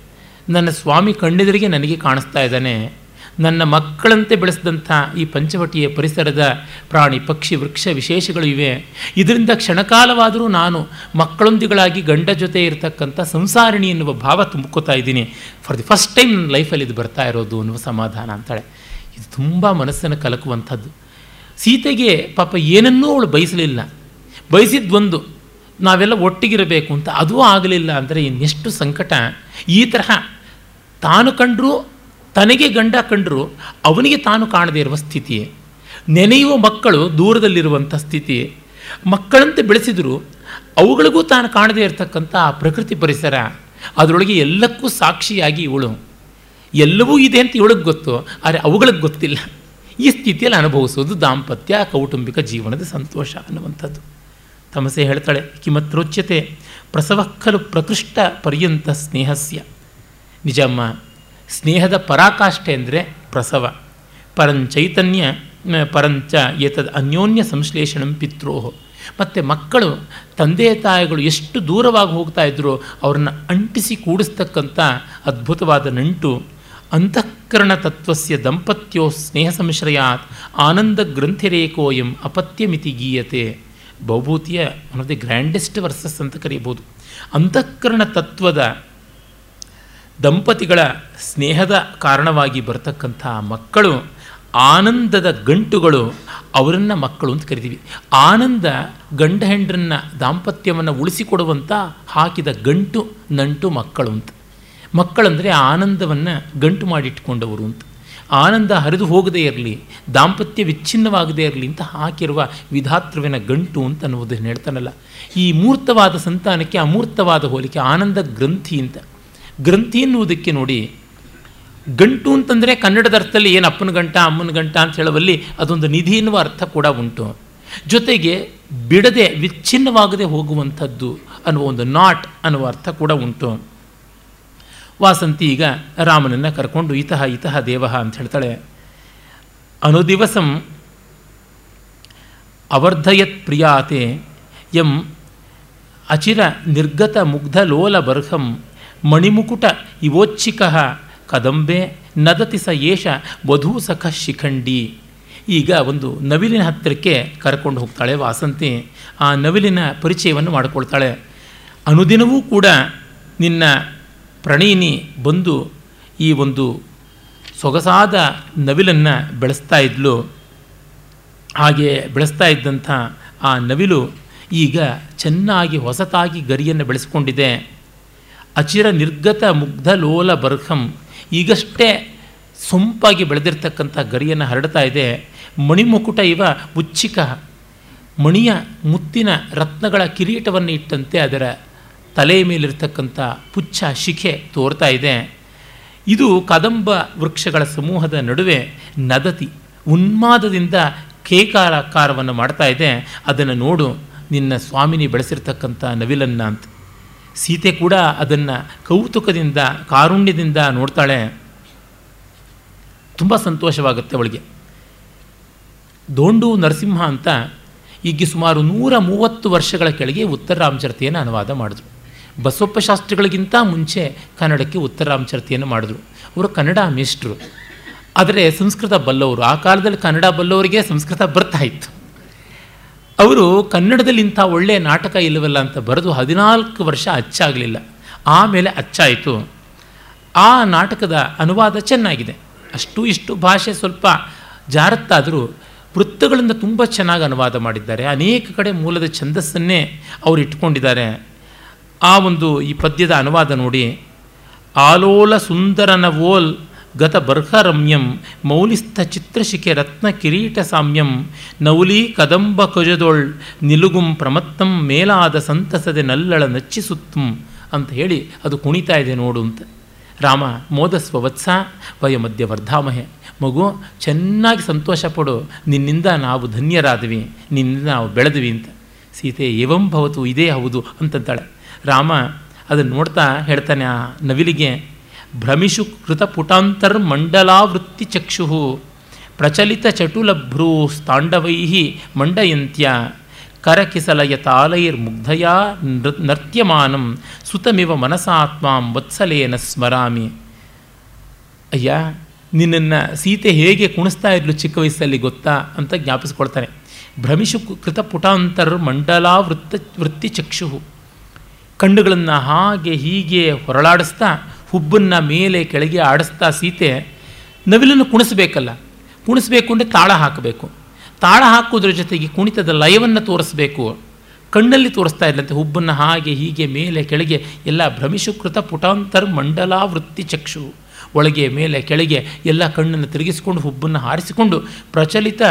A: ನನ್ನ ಸ್ವಾಮಿ ಕಣ್ಣೆದುರಿಗೆ ನನಗೆ ಕಾಣಿಸ್ತಾ ಇದ್ದಾನೆ. ನನ್ನ ಮಕ್ಕಳಂತೆ ಬೆಳೆಸಿದಂಥ ಈ ಪಂಚವಟಿಯ ಪರಿಸರದ ಪ್ರಾಣಿ, ಪಕ್ಷಿ, ವೃಕ್ಷ ವಿಶೇಷಗಳು ಇವೆ. ಇದರಿಂದ ಕ್ಷಣಕಾಲವಾದರೂ ನಾನು ಮಕ್ಕಳೊಂದಿಗಳಾಗಿ ಗಂಡ ಜೊತೆ ಇರತಕ್ಕಂಥ ಸಂಸಾರಿಣಿ ಎನ್ನುವ ಭಾವ ತುಂಬ್ಕೋತಾ ಇದ್ದೀನಿ. ಫಾರ್ ದಿ ಫಸ್ಟ್ ಟೈಮ್ ನನ್ನ ಲೈಫಲ್ಲಿ ಇದು ಬರ್ತಾ ಇರೋದು ಅನ್ನುವ ಸಮಾಧಾನ ಅಂತಾಳೆ. ಇದು ತುಂಬ ಮನಸ್ಸನ್ನು ಕಲಕುವಂಥದ್ದು. ಸೀತೆಗೆ ಪಾಪ ಏನನ್ನೂ ಅವಳು ಬಯಸಲಿಲ್ಲ. ಬಯಸಿದ್ದೊಂದು, ನಾವೆಲ್ಲ ಒಟ್ಟಿಗಿರಬೇಕು ಅಂತ ಅದೂ ಆಗಲಿಲ್ಲ ಅಂದರೆ ಇನ್ನೆಷ್ಟು ಸಂಕಟ. ಈ ತರಹ ತಾನು ಕಂಡರೂ, ತನಗೆ ಗಂಡ ಕಂಡರೂ, ಅವನಿಗೆ ತಾನು ಕಾಣದೇ ಇರುವ ಸ್ಥಿತಿ ನೆನೆಯುವ ಮಕ್ಕಳು ದೂರದಲ್ಲಿರುವಂಥ ಸ್ಥಿತಿ ಮಕ್ಕಳಂತೆ ಬೆಳೆಸಿದರೂ, ಅವುಗಳಿಗೂ ತಾನು ಕಾಣದೇ ಇರತಕ್ಕಂಥ ಆ ಪ್ರಕೃತಿ ಪರಿಸರ, ಅದರೊಳಗೆ ಎಲ್ಲಕ್ಕೂ ಸಾಕ್ಷಿಯಾಗಿ ಇವಳು. ಎಲ್ಲವೂ ಇದೆ ಅಂತ ಇವಳಿಗೆ ಗೊತ್ತು, ಆದರೆ ಅವುಗಳಿಗೆ ಗೊತ್ತಿಲ್ಲ. ಈ ಸ್ಥಿತಿಯಲ್ಲಿ ಅನುಭವಿಸೋದು ದಾಂಪತ್ಯ, ಕೌಟುಂಬಿಕ ಜೀವನದ ಸಂತೋಷ ಅನ್ನುವಂಥದ್ದು. ತಮಸೆ ಹೇಳ್ತಾಳೆ, ಕಿಮತ್ರೋಚ್ಯತೆ ಪ್ರಸವ ಖಲು ಪ್ರಕೃಷ್ಟ ಪರ್ಯಂತ ಸ್ನೇಹಸ್ಯ. ನಿಜಮ್ಮ, ಸ್ನೇಹದ ಪರಾಕಾಷ್ಠೆ ಅಂದರೆ ಪ್ರಸವ. ಪರಂಚೈತನ್ಯ ಪರಂಚ ಏತದ್ ಅನ್ಯೋನ್ಯ ಸಂಶ್ಲೇಷಣಂ ಪಿತ್ರೋಹೋ. ಮತ್ತು ಮಕ್ಕಳು, ತಂದೆ ತಾಯಿಗಳು ಎಷ್ಟು ದೂರವಾಗಿ ಹೋಗ್ತಾ ಇದ್ದರೂ ಅವ್ರನ್ನ ಅಂಟಿಸಿ ಕೂಡಿಸ್ತಕ್ಕಂಥ ಅದ್ಭುತವಾದ ನಂಟು ಅಂತಃಕರಣ ತತ್ವಸ್ಯ ದಂಪತ್ಯೋ ಸ್ನೇಹ ಸಂಶ್ರಯಾತ್ ಆನಂದ ಗ್ರಂಥಿರೇಕೋಯಂ ಅಪತ್ಯಮಿತಿ ಗೀಯತೆ. ಬಹುಭೂತಿಯ one of the grandest verses ಅಂತ ಕರೀಬೋದು. ಅಂತಃಕರಣ ತತ್ವದ ದಂಪತಿಗಳ ಸ್ನೇಹದ ಕಾರಣವಾಗಿ ಬರತಕ್ಕಂಥ ಮಕ್ಕಳು, ಆನಂದದ ಗಂಟುಗಳು ಅವರನ್ನು ಮಕ್ಕಳು ಅಂತ ಕರಿತೀವಿ. ಆನಂದ ಗಂಡ ಹೆಂಡ್ರನ್ನ ದಾಂಪತ್ಯವನ್ನು ಉಳಿಸಿಕೊಡುವಂಥ ಹಾಕಿದ ಗಂಟು, ನಂಟು ಮಕ್ಕಳು ಅಂತ. ಮಕ್ಕಳಂದರೆ ಆನಂದವನ್ನು ಗಂಟು ಮಾಡಿಟ್ಕೊಂಡವರು ಅಂತ. ಆನಂದ ಹರಿದು ಹೋಗದೇ ಇರಲಿ, ದಾಂಪತ್ಯ ವಿಚ್ಛಿನ್ನವಾಗದೇ ಇರಲಿ ಅಂತ ಹಾಕಿರುವ ವಿಧಾತೃವಿನ ಗಂಟು ಅಂತ ಅನ್ನುವುದನ್ನು ಹೇಳ್ತಾನಲ್ಲ. ಈ ಮೂರ್ತವಾದ ಸಂತಾನಕ್ಕೆ ಅಮೂರ್ತವಾದ ಹೋಲಿಕೆ ಆನಂದ ಗ್ರಂಥಿ ಅಂತ. ಗ್ರಂಥಿ ಎನ್ನುವುದಕ್ಕೆ ನೋಡಿ, ಗಂಟು ಅಂತಂದರೆ ಕನ್ನಡದ ಅರ್ಥದಲ್ಲಿ ಏನು ಅಪ್ಪನ ಗಂಟ, ಅಮ್ಮನ ಗಂಟ ಅಂತ ಹೇಳುವಲ್ಲಿ ಅದೊಂದು ನಿಧಿ ಎನ್ನುವ ಅರ್ಥ ಕೂಡ ಉಂಟು. ಜೊತೆಗೆ ಬಿಡದೆ ವಿಚ್ಛಿನ್ನವಾಗದೆ ಹೋಗುವಂಥದ್ದು ಅನ್ನುವ ಒಂದು ನಾಟ್ ಅನ್ನುವ ಅರ್ಥ ಕೂಡ ಉಂಟು. ವಾಸಂತಿ ಈಗ ರಾಮನನ್ನು ಕರ್ಕೊಂಡು ಇತಃ ಇತಃ ದೇವ ಅಂತ ಹೇಳ್ತಾಳೆ. ಅನುದಿವಸಂ ಅವರ್ಧಯತ್ ಪ್ರಿಯಾತೆ ಎಂ ಅಚಿರ ನಿರ್ಗತ ಮುಗ್ಧಲೋಲ ಬರ್ಹಂ ಮಣಿಮುಕುಟ ಇವೋಚ್ಛಿಕ ಕದಂಬೆ ನದತಿ ಸ ಏಷ ವಧೂ ಸಖ ಶಿಖಂಡಿ. ಈಗ ಒಂದು ನವಿಲಿನ ಹತ್ತಿರಕ್ಕೆ ಕರ್ಕೊಂಡು ಹೋಗ್ತಾಳೆ ವಾಸಂತಿ. ಆ ನವಿಲಿನ ಪರಿಚಯವನ್ನು ಮಾಡಿಕೊಳ್ತಾಳೆ. ಅನುದಿನವೂ ಕೂಡ ನಿನ್ನ ಪ್ರಣಯಿನಿ ಬಂದು ಈ ಒಂದು ಸೊಗಸಾದ ನವಿಲನ್ನು ಬೆಳೆಸ್ತಾ ಇದ್ಲು. ಹಾಗೆ ಬೆಳೆಸ್ತಾ ಇದ್ದಂಥ ಆ ನವಿಲು ಈಗ ಚೆನ್ನಾಗಿ ಹೊಸತಾಗಿ ಗರಿಯನ್ನು ಬೆಳೆಸ್ಕೊಂಡಿದೆ. ಅಚಿರ ನಿರ್ಗತ ಮುಗ್ಧ ಲೋಲ ಬರ್ಹಂ ಈಗಷ್ಟೇ ಸೊಂಪಾಗಿ ಬೆಳೆದಿರ್ತಕ್ಕಂಥ ಗರಿಯನ್ನು ಹರಡ್ತಾ ಇದೆ. ಮಣಿಮುಕುಟ ಇವ ಉಚ್ಚಿಕ ಮಣಿಯ ಮುತ್ತಿನ ರತ್ನಗಳ ಕಿರೀಟವನ್ನು ಇಟ್ಟಂತೆ ಅದರ ತಲೆಯ ಮೇಲಿರ್ತಕ್ಕಂಥ ಪುಚ್ಚ ಶಿಖೆ ತೋರ್ತಾ ಇದೆ. ಇದು ಕದಂಬ ವೃಕ್ಷಗಳ ಸಮೂಹದ ನಡುವೆ ನದತಿ, ಉನ್ಮಾದದಿಂದ ಕೇಕಾರಕಾರವನ್ನು ಮಾಡ್ತಾ ಇದೆ. ಅದನ್ನು ನೋಡು, ನಿನ್ನ ಸ್ವಾಮಿನಿ ಬೆಳೆಸಿರ್ತಕ್ಕಂಥ ನವಿಲನ್ನ ಅಂತ. ಸೀತೆ ಕೂಡ ಅದನ್ನು ಕೌತುಕದಿಂದ, ಕಾರುಣ್ಯದಿಂದ ನೋಡ್ತಾಳೆ. ತುಂಬ ಸಂತೋಷವಾಗುತ್ತೆ ಅವಳಿಗೆ. ದೋಂಡು ನರಸಿಂಹ ಅಂತ ಈಗ ಸುಮಾರು ನೂರ ಮೂವತ್ತು ವರ್ಷಗಳ ಕೆಳಗೆ ಉತ್ತರ ರಾಮಚರಿತೆಯನ್ನು ಅನುವಾದ ಮಾಡಿದ್ರು. ಬಸವಪ್ಪ ಶಾಸ್ತ್ರಿಗಳಿಗಿಂತ ಮುಂಚೆ ಕನ್ನಡಕ್ಕೆ ಉತ್ತರ ರಾಮಚರಿತೆಯನ್ನು ಮಾಡಿದ್ರು. ಅವರು ಕನ್ನಡ ಮಿಸ್ಟ್ರು ಆದರೆ ಸಂಸ್ಕೃತ ಬಲ್ಲವರು, ಆ ಕಾಲದಲ್ಲಿ ಕನ್ನಡ ಬಲ್ಲವರಿಗೆ ಸಂಸ್ಕೃತ ಬರ್ತಾ ಇತ್ತು. ಅವರು ಕನ್ನಡದಲ್ಲಿ ಇಂಥ ಒಳ್ಳೆಯ ನಾಟಕ ಇಲ್ಲವಲ್ಲ ಅಂತ ಬರೆದು ಹದಿನಾಲ್ಕು ವರ್ಷ ಅಚ್ಚಾಗಲಿಲ್ಲ. ಆಮೇಲೆ ಅಚ್ಚಾಯಿತು. ಆ ನಾಟಕದ ಅನುವಾದ ಚೆನ್ನಾಗಿದೆ. ಅಷ್ಟು ಇಷ್ಟು ಭಾಷೆ ಸ್ವಲ್ಪ ಜಾರತ್ತಾದರೂ ವೃತ್ತಗಳಿಂದ ತುಂಬ ಚೆನ್ನಾಗಿ ಅನುವಾದ ಮಾಡಿದ್ದಾರೆ. ಅನೇಕ ಕಡೆ ಮೂಲದ ಛಂದಸ್ಸನ್ನೇ ಅವರು ಇಟ್ಕೊಂಡಿದ್ದಾರೆ. ಆ ಒಂದು ಈ ಪದ್ಯದ ಅನುವಾದ ನೋಡಿ, ಆಲೋಲ ಸುಂದರನ ಓಲ್ ಗತ ಬರ್ಹರಮ್ಯಂ ಮೌಲಿಸ್ಥ ಚಿತ್ರಶಿಖೆ ರತ್ನ ಕಿರೀಟ ಸಾಮ್ಯಂ ನೌಲಿ ಕದಂಬ ಕಜದೊಳ್ ನಿಲುಗುಂ ಪ್ರಮತ್ತಂ ಮೇಲಾದ ಸಂತಸದೆ ನಲ್ಲಳ ನಚ್ಚಿಸುತ್ತಂ ಅಂತ ಹೇಳಿ ಅದು ಕುಣಿತಾ ಇದೆ ನೋಡು ಅಂತ. ರಾಮ, ಮೋದಸ್ವ ವತ್ಸ ವಯ ಮಧ್ಯ ವರ್ಧಾಮಹೆ. ಮಗು, ಚೆನ್ನಾಗಿ ಸಂತೋಷ ಪಡು. ನಿನ್ನಿಂದ ನಾವು ಧನ್ಯರಾದ್ವಿ. ನಿನ್ನಿಂದ ನಾವು ಬೆಳೆದ್ವಿ ಅಂತ. ಸೀತೆ, ಏವಂ ಭವತು, ಇದೇ ಹೌದು ಅಂತಂತಾಳೆ. ರಾಮ ಅದನ್ನು ನೋಡ್ತಾ ಹೇಳ್ತಾನೆ, ಆ ನವಿಲಿಗೆ, ಭ್ರಮಿಷು ಕೃತ ಪುಟಾಂತರ್ ಮಂಡಲಾವೃತ್ತಿ ಚಕ್ಷು, ಪ್ರಚಲಿತ ಚಟುಲಭ್ರೂ ಸ್ತಾಂಡವೈ ಮಂಡಯಂತ್ಯ ಕರಕಿಸಲಯ ತಾಲೈರ್ಮುಗ್ಧಯ ನರ್ತ್ಯಮಾನಂ, ಸುತಮಿವ ಮನಸಾತ್ಮಾಂ ವತ್ಸಲೇನ ಸ್ಮರಾಮಿ. ಅಯ್ಯ, ನಿನ್ನನ್ನು ಸೀತೆ ಹೇಗೆ ಕುಣಿಸ್ತಾ ಇದ್ಲು ಚಿಕ್ಕ ವಯಸ್ಸಲ್ಲಿ ಗೊತ್ತಾ ಅಂತ ಜ್ಞಾಪಿಸ್ಕೊಳ್ತಾನೆ. ಭ್ರಮಿಷು ಕೃತ ಪುಟಾಂತರ್ ಮಂಡಲಾವೃತ್ತ ವೃತ್ತಿ ಕಣ್ಣುಗಳನ್ನು ಹಾಗೆ ಹೀಗೆ ಹೊರಳಾಡಿಸ್ತಾ, ಹುಬ್ಬನ್ನು ಮೇಲೆ ಕೆಳಗೆ ಆಡಿಸ್ತಾ ಸೀತೆ ನವಿಲನ್ನು ಕುಣಿಸ್ಬೇಕಲ್ಲ. ಕುಣಿಸ್ಬೇಕು ಅಂದರೆ ತಾಳ ಹಾಕಬೇಕು. ತಾಳ ಹಾಕೋದ್ರ ಜೊತೆಗೆ ಕುಣಿತದ ಲಯವನ್ನು ತೋರಿಸ್ಬೇಕು. ಕಣ್ಣಲ್ಲಿ ತೋರಿಸ್ತಾ ಇಲ್ಲಂತೆ ಹುಬ್ಬನ್ನು ಹಾಗೆ ಹೀಗೆ ಮೇಲೆ ಕೆಳಗೆ ಎಲ್ಲ ಭ್ರಮಿಶುಕೃತ ಪುಟಾಂತರ್ ಮಂಡಲಾವೃತ್ತಿ ಚಕ್ಷು. ಒಳಗೆ ಮೇಲೆ ಕೆಳಗೆ ಎಲ್ಲ ಕಣ್ಣನ್ನು ತಿರುಗಿಸಿಕೊಂಡು, ಹುಬ್ಬನ್ನು ಹಾರಿಸಿಕೊಂಡು ಪ್ರಚಲಿತ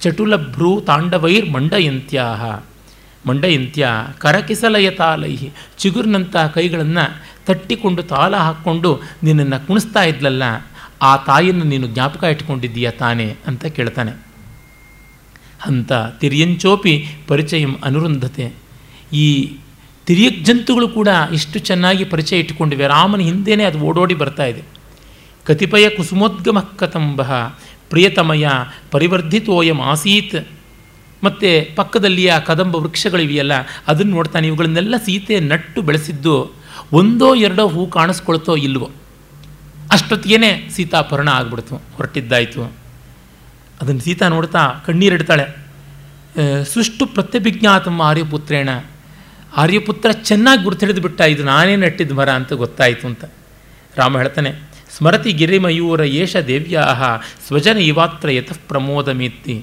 A: ಚಟುಲ ಭ್ರೂ ತಾಂಡವೈರ್ ಮಂಡಯಂತ್ಯಾಹ. ಮಂಡಯಂತ್ಯ ಕರಕಿಸಲಯ ತಾಲೈಹಿ ಚಿಗುರಿನಂತಹ ಕೈಗಳನ್ನು ತಟ್ಟಿಕೊಂಡು ತಾಲ ಹಾಕ್ಕೊಂಡು ನಿನ್ನನ್ನು ಕುಣಿಸ್ತಾ ಇದ್ಲಲ್ಲ, ಆ ತಾಯಿಯನ್ನು ನೀನು ಜ್ಞಾಪಕ ಇಟ್ಕೊಂಡಿದ್ದೀಯ ತಾನೇ ಅಂತ ಕೇಳ್ತಾನೆ. ಅಂತ ತಿರಿಯಂಚೋಪಿ ಪರಿಚಯಂ ಅನುರುಂಧತೆ. ಈ ತಿರಿಯಕ್ ಜಂತುಗಳು ಕೂಡ ಇಷ್ಟು ಚೆನ್ನಾಗಿ ಪರಿಚಯ ಇಟ್ಟುಕೊಂಡಿವೆ. ರಾಮನ ಹಿಂದೆಯೇ ಅದು ಓಡೋಡಿ ಬರ್ತಾ ಇದೆ. ಕತಿಪಯ ಕುಸುಮೋದ್ಗಮ ಕತಂಬ, ಪ್ರಿಯತಮಯ ಪರಿವರ್ಧಿತೋಯಂ ಆಸೀತ್. ಮತ್ತು ಪಕ್ಕದಲ್ಲಿ ಆ ಕದಂಬ ವೃಕ್ಷಗಳಿವೆಯಲ್ಲ, ಅದನ್ನು ನೋಡ್ತಾನೆ, ಇವುಗಳನ್ನೆಲ್ಲ ಸೀತೆ ನಟ್ಟು ಬೆಳೆಸಿದ್ದು ಒಂದೋ ಎರಡೋ ಹೂ ಕಾಣಿಸ್ಕೊಳ್ತೋ ಇಲ್ವೋ? ಸೀತಾ ಸೀತಾಪರಣ ಆಗ್ಬಿಡ್ತು, ಹೊರಟಿದ್ದಾಯಿತು. ಅದನ್ನು ಸೀತಾ ನೋಡ್ತಾ ಕಣ್ಣೀರಿಡ್ತಾಳೆ ಸುಷ್ಟು ಪ್ರತ್ಯಭಿಜ್ಞಾತಮ್ಮ ಆರ್ಯಪುತ್ರೇಣ, ಆರ್ಯಪುತ್ರ ಚೆನ್ನಾಗಿ ಗುರುತಿಡಿದು ಬಿಟ್ಟ, ಇದು ನಾನೇ ನಟ್ಟಿದ್ದು ಮರ ಅಂತ ಗೊತ್ತಾಯಿತು ಅಂತ. ರಾಮ ಹೇಳ್ತಾನೆ, ಸ್ಮರತಿ ಗಿರಿಮಯೂರ ಏಷ ದೇವ್ಯಾಹ, ಸ್ವಜನ ಇವಾತ್ರ ಯತಃ ಪ್ರಮೋದಮೇತ್ತಿ.